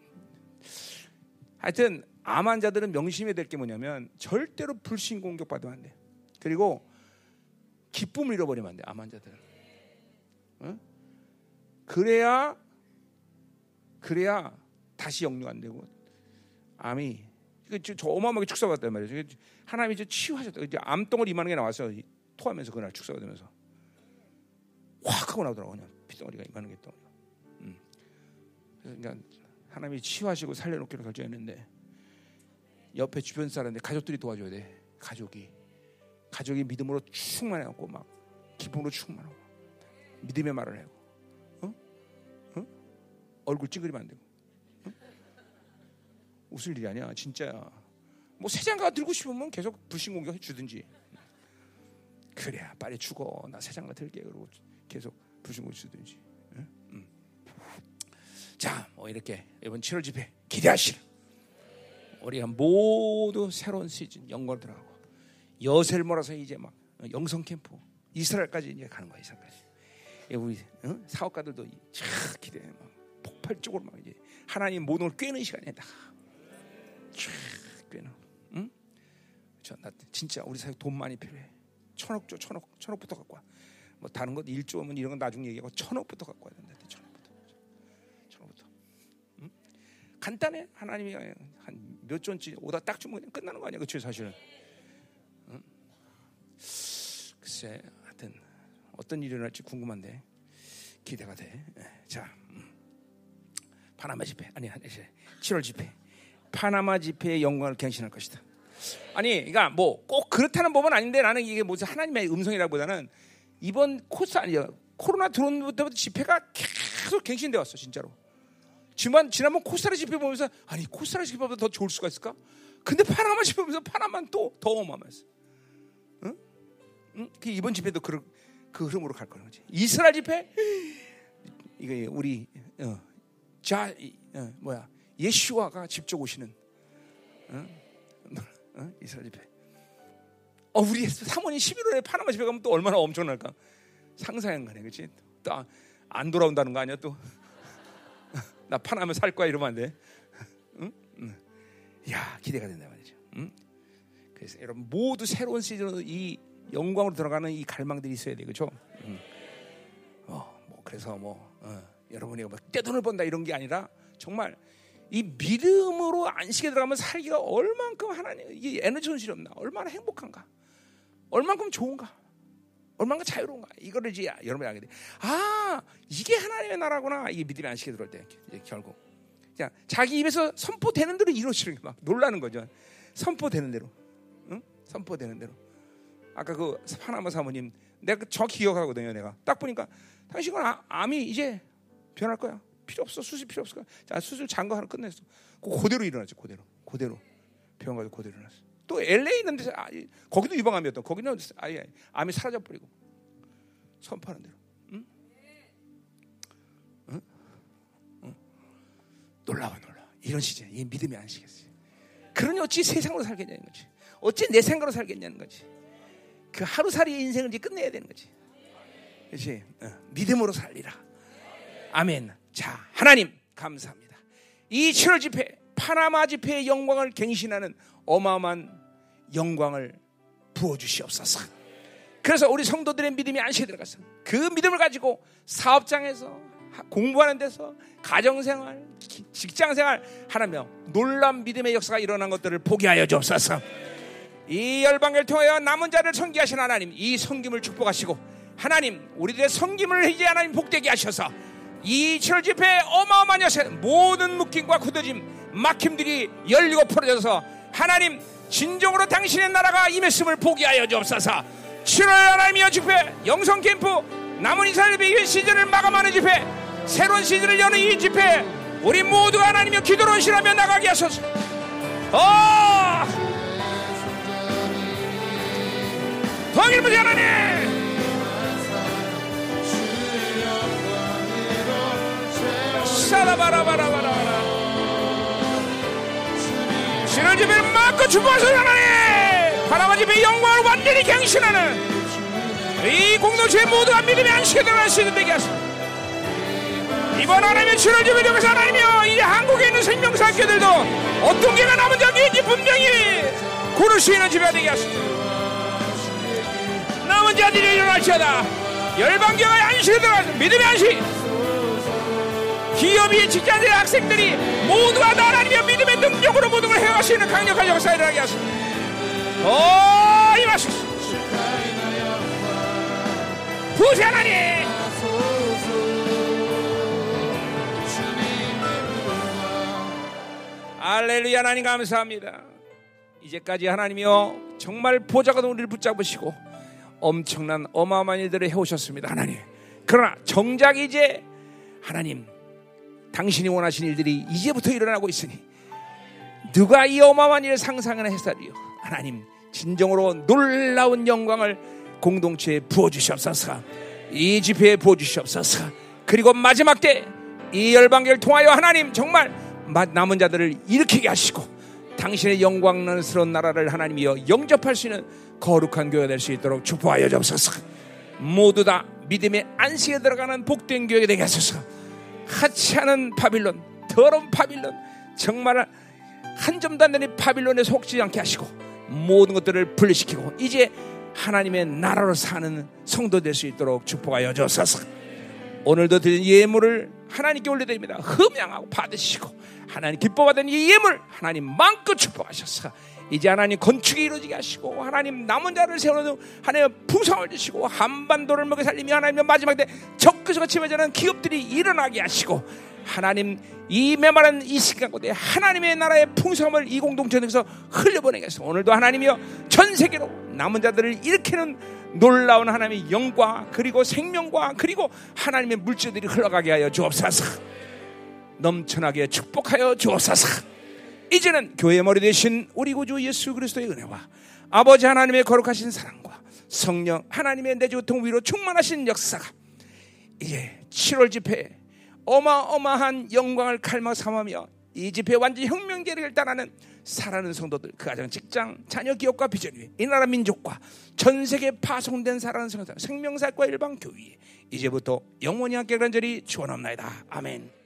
하여튼 암 환자들은 명심해야 될 게 뭐냐면 절대로 불신 공격 받으면 안 돼. 그리고 기쁨을 잃어버리면 안 돼. 암 환자들은. 어? 그래야 그래야 다시 역류 안 되고 암이 저- 저 어마어마하게 말이에요. 이게 하나님이 이제 치유하셨다. 이제 암덩어리 이만한 게 나왔어요. 이- 토하면서 그날 축소가 되면서 확 하고 나오더라고 그냥 피덩어리가 이만한 게 또. 음. 그래서 그러니까 하나님이 치유하시고 살려놓기로 결정했는데 옆에 주변 사람들 가족들이 도와줘야 돼. 가족이 가족이 믿음으로 충만해갖고 막 기쁨으로 충만하고 믿음의 말을 해요. 어? 어? 얼굴 찡그리면 안 되고. 어? 웃을 일이 아니야, 진짜야. 뭐 세장가 들고 싶으면 계속 불신 공격 해 주든지. 그래야 빨리 죽어. 나 세장가 들게 그러고 계속 불신 공격 주든지. 응? 음. 자, 뭐 이렇게 이번 7월 집회 기대하시라. 우리가 모두 새로운 시즌 영광을 들어가고 여세를 몰아서 이제 막 영성 캠프 이스라엘까지 이제 가는 거야 이스라엘까지. 예, 우리 어? 사업가들도 참 기대해 막 폭발적으로 막 이제 하나님 모든 걸 꿰는 시간이다. 쫙 꿰는. 응? 저나 진짜 우리 사회 돈 많이 필요해. 천억 줘 천억 천억부터 갖고 와. 뭐 다른 것 1조면 이런 건 나중에 얘기하고 천억부터 갖고 와야 된다. 천억부터. 천억부터. 응? 간단해. 하나님이 한 몇 조인지 오다 딱 주면 끝나는 거 아니야, 그렇죠, 사실은. 응? 글쎄, 하여튼 어떤 일이 일어날지 궁금한데 기대가 돼. 예, 자, 음. 파나마 집회 아니 아니 7월 집회 파나마 집회의 영광을 갱신할 것이다. 아니, 그러니까 뭐 꼭 그렇다는 법은 아닌데 나는 이게 무슨 하나님의 음성이라기보다는 이번 코스 아니야 코로나 들어온 때부터 집회가 계속 갱신돼 왔어 진짜로. 지난 지난번 코스타라 집회 보면서 아니 코스타라 집회보다 더 좋을 수가 있을까? 근데 파나마 집회 보면서 파나마는 또더 어마어마했어. 그 이번 집회도 그, 그 흐름으로 갈 거는 거지. 이스라엘 집회 이거 우리 어, 자 이, 어, 뭐야 예슈아가 직접 오시는 어? 어? 이스라엘 집회. 어 우리 사모님 11월에 파나마 집회 가면 또 얼마나 엄청날까? 상상한 거네, 그렇지? 또 안 돌아온다는 거 아니야 또? 나 파나마 살 거야 이러면 안 돼. 응? 응. 야 기대가 된다 말이죠. 응? 그래서 여러분 모두 새로운 시즌으로 이 영광으로 들어가는 이 갈망들이 있어야 돼, 그렇죠? 응. 어, 뭐 그래서 뭐 어, 여러분이 뭐 떼돈을 번다 이런 게 아니라 정말 이 믿음으로 안식에 들어가면 살기가 얼만큼 하나님 이게 에너지 손실이 없나, 얼마나 행복한가, 얼만큼 좋은가. 얼마나 자유로운가 이거를 이제 여러분이 알게 돼. 아 이게 하나님의 나라구나. 이게 믿음의 안식에 들어올 때 결국 자 자기 입에서 선포되는 대로 이루어지는 게막 놀라는 거죠. 선포되는 대로, 응? 선포되는 대로. 아까 그 파나마 사모님 내가 저 기억하거든요. 내가 딱 보니까 당신은 아, 암이 이제 변할 거야. 필요 없어 수술 필요 없을 거야. 자 수술 잔거 하나 끝냈어. 그 그대로 일어났죠. 그대로 그대로 병원 가서 그대로 일어났어. 또 LA 있는데 아, 거기도 유방암이었던 거기는 아예 암이 사라져 버리고 선포하는 대로. 놀라워 놀라. 이런 시즌 이 믿음이 안시겠어요. 그러니 어찌 세상으로 살겠냐는 거지. 어찌 내 생각으로 살겠냐는 거지. 그 하루살이의 인생을 이제 끝내야 되는 거지. 그렇지? 어, 믿음으로 살리라. 아멘. 자, 하나님 감사합니다. 이 7월 집회, 파나마 집회의 영광을 갱신하는 어마어마한 영광을 부어 주시옵소서. 그래서 우리 성도들의 믿음이 안식에 들어가서 그 믿음을 가지고 사업장에서 공부하는 데서 가정생활, 직장생활 하나며 놀란 믿음의 역사가 일어난 것들을 보게 하여 주옵소서. 이 열방을 통하여 남은 자를 섬기하신 하나님, 이 섬김을 축복하시고 하나님, 우리들의 섬김을 이제 하나님 복되게 하셔서 이 7월 집회 어마어마한 여세 모든 묶임과 굳어짐, 막힘들이 열리고 풀어져서 하나님 진정으로 당신의 나라가 임했음을 보게 하여 주옵소서. 7월 하나님이여 집회, 영성 캠프, 남은 이스라엘의 시즌을 마감하는 집회, 새로운 시즌을 여는 이 집회, 우리 모두가 하나님의 기도로 실하며 나가게 하소서. 어! 더 길무지 하나님! 사라바라바라바라. 신을 집에를 막고 주보하소서 하나님! 하나님 집의 영광을 완전히 갱신하는 이 공동체의 모두가 믿음의 안식에 들어갈 수 있는 되게 하소서. 이번 하나님의 7월 주에 되면서 하나님이여 이 한국에 있는 생명사 학교들도 어떤 개가 남은 적인지 분명히 고를 수 있는 집에 되게 하소서 남은 자들이 일어날지어다. 열방교회 안식에 들어가서 믿음의 안식. 기업이 직장들의 학생들이 모두가 다 하나님의 믿음의 능력으로 모든 걸 해갈 수 있는 강력한 역사를 일어나게 하소서. 오 임하소서. 부세 하나님! 알렐루야 하나님 감사합니다. 이제까지 하나님이여 정말 보좌가 우리를 붙잡으시고 엄청난 어마어마한 일들을 해오셨습니다. 하나님. 그러나 정작 이제 하나님 당신이 원하신 일들이 이제부터 일어나고 있으니 누가 이 어마어마한 일을 상상하나 했사리요. 하나님 진정으로 놀라운 영광을 공동체에 부어주시옵소서. 이 집회에 부어주시옵소서. 그리고 마지막 때 이 열방계를 통하여 하나님 정말 남은 자들을 일으키게 하시고 당신의 영광스러운 나라를 하나님이여 영접할 수 있는 거룩한 교회가 될 수 있도록 축복하여 주옵소서. 모두 다 믿음의 안식에 들어가는 복된 교회가 되게 하소서. 하찮은 바빌론, 더러운 바빌론, 정말 한 점도 안 되는 바빌론에 속지 않게 하시고 모든 것들을 분리시키고 이제 하나님의 나라로 사는 성도 될 수 있도록 축복하여 주옵소서. 오늘도 드린 예물을 하나님께 올려드립니다. 흠양하고 받으시고 하나님 기뻐받은 이 예물 하나님 마음껏 축복하셔서 이제 하나님 건축이 이루어지게 하시고 하나님 남은 자를 세워놓은 하나님 풍성을 주시고 한반도를 먹여 살리며 하나님 마지막 때 적그스가 침해지는 기업들이 일어나게 하시고 하나님 이 메마른 이 시간 곳에 하나님의 나라의 풍성함을 이 공동체 에서 흘려보내게 해서 오늘도 하나님이여 전 세계로 남은 자들을 일으키는 놀라운 하나님의 영과 그리고 생명과 그리고 하나님의 물질들이 흘러가게 하여 주옵소서. 넘쳐나게 축복하여 주옵소서. 이제는 교회 머리 대신 우리 구주 예수 그리스도의 은혜와 아버지 하나님의 거룩하신 사랑과 성령 하나님의 내주통 위로 충만하신 역사가 이제 7월 집회 어마어마한 영광을 갈망 삼으며 이 집회 완전 혁명계를 따라는 살아는 성도들 그 가정 직장 자녀 기업과 비전 위에 이 나라 민족과 전 세계 파송된 살아는 성도 생명사과 일방 교회 이제부터 영원히 함께 간절히 축원합니다 아멘.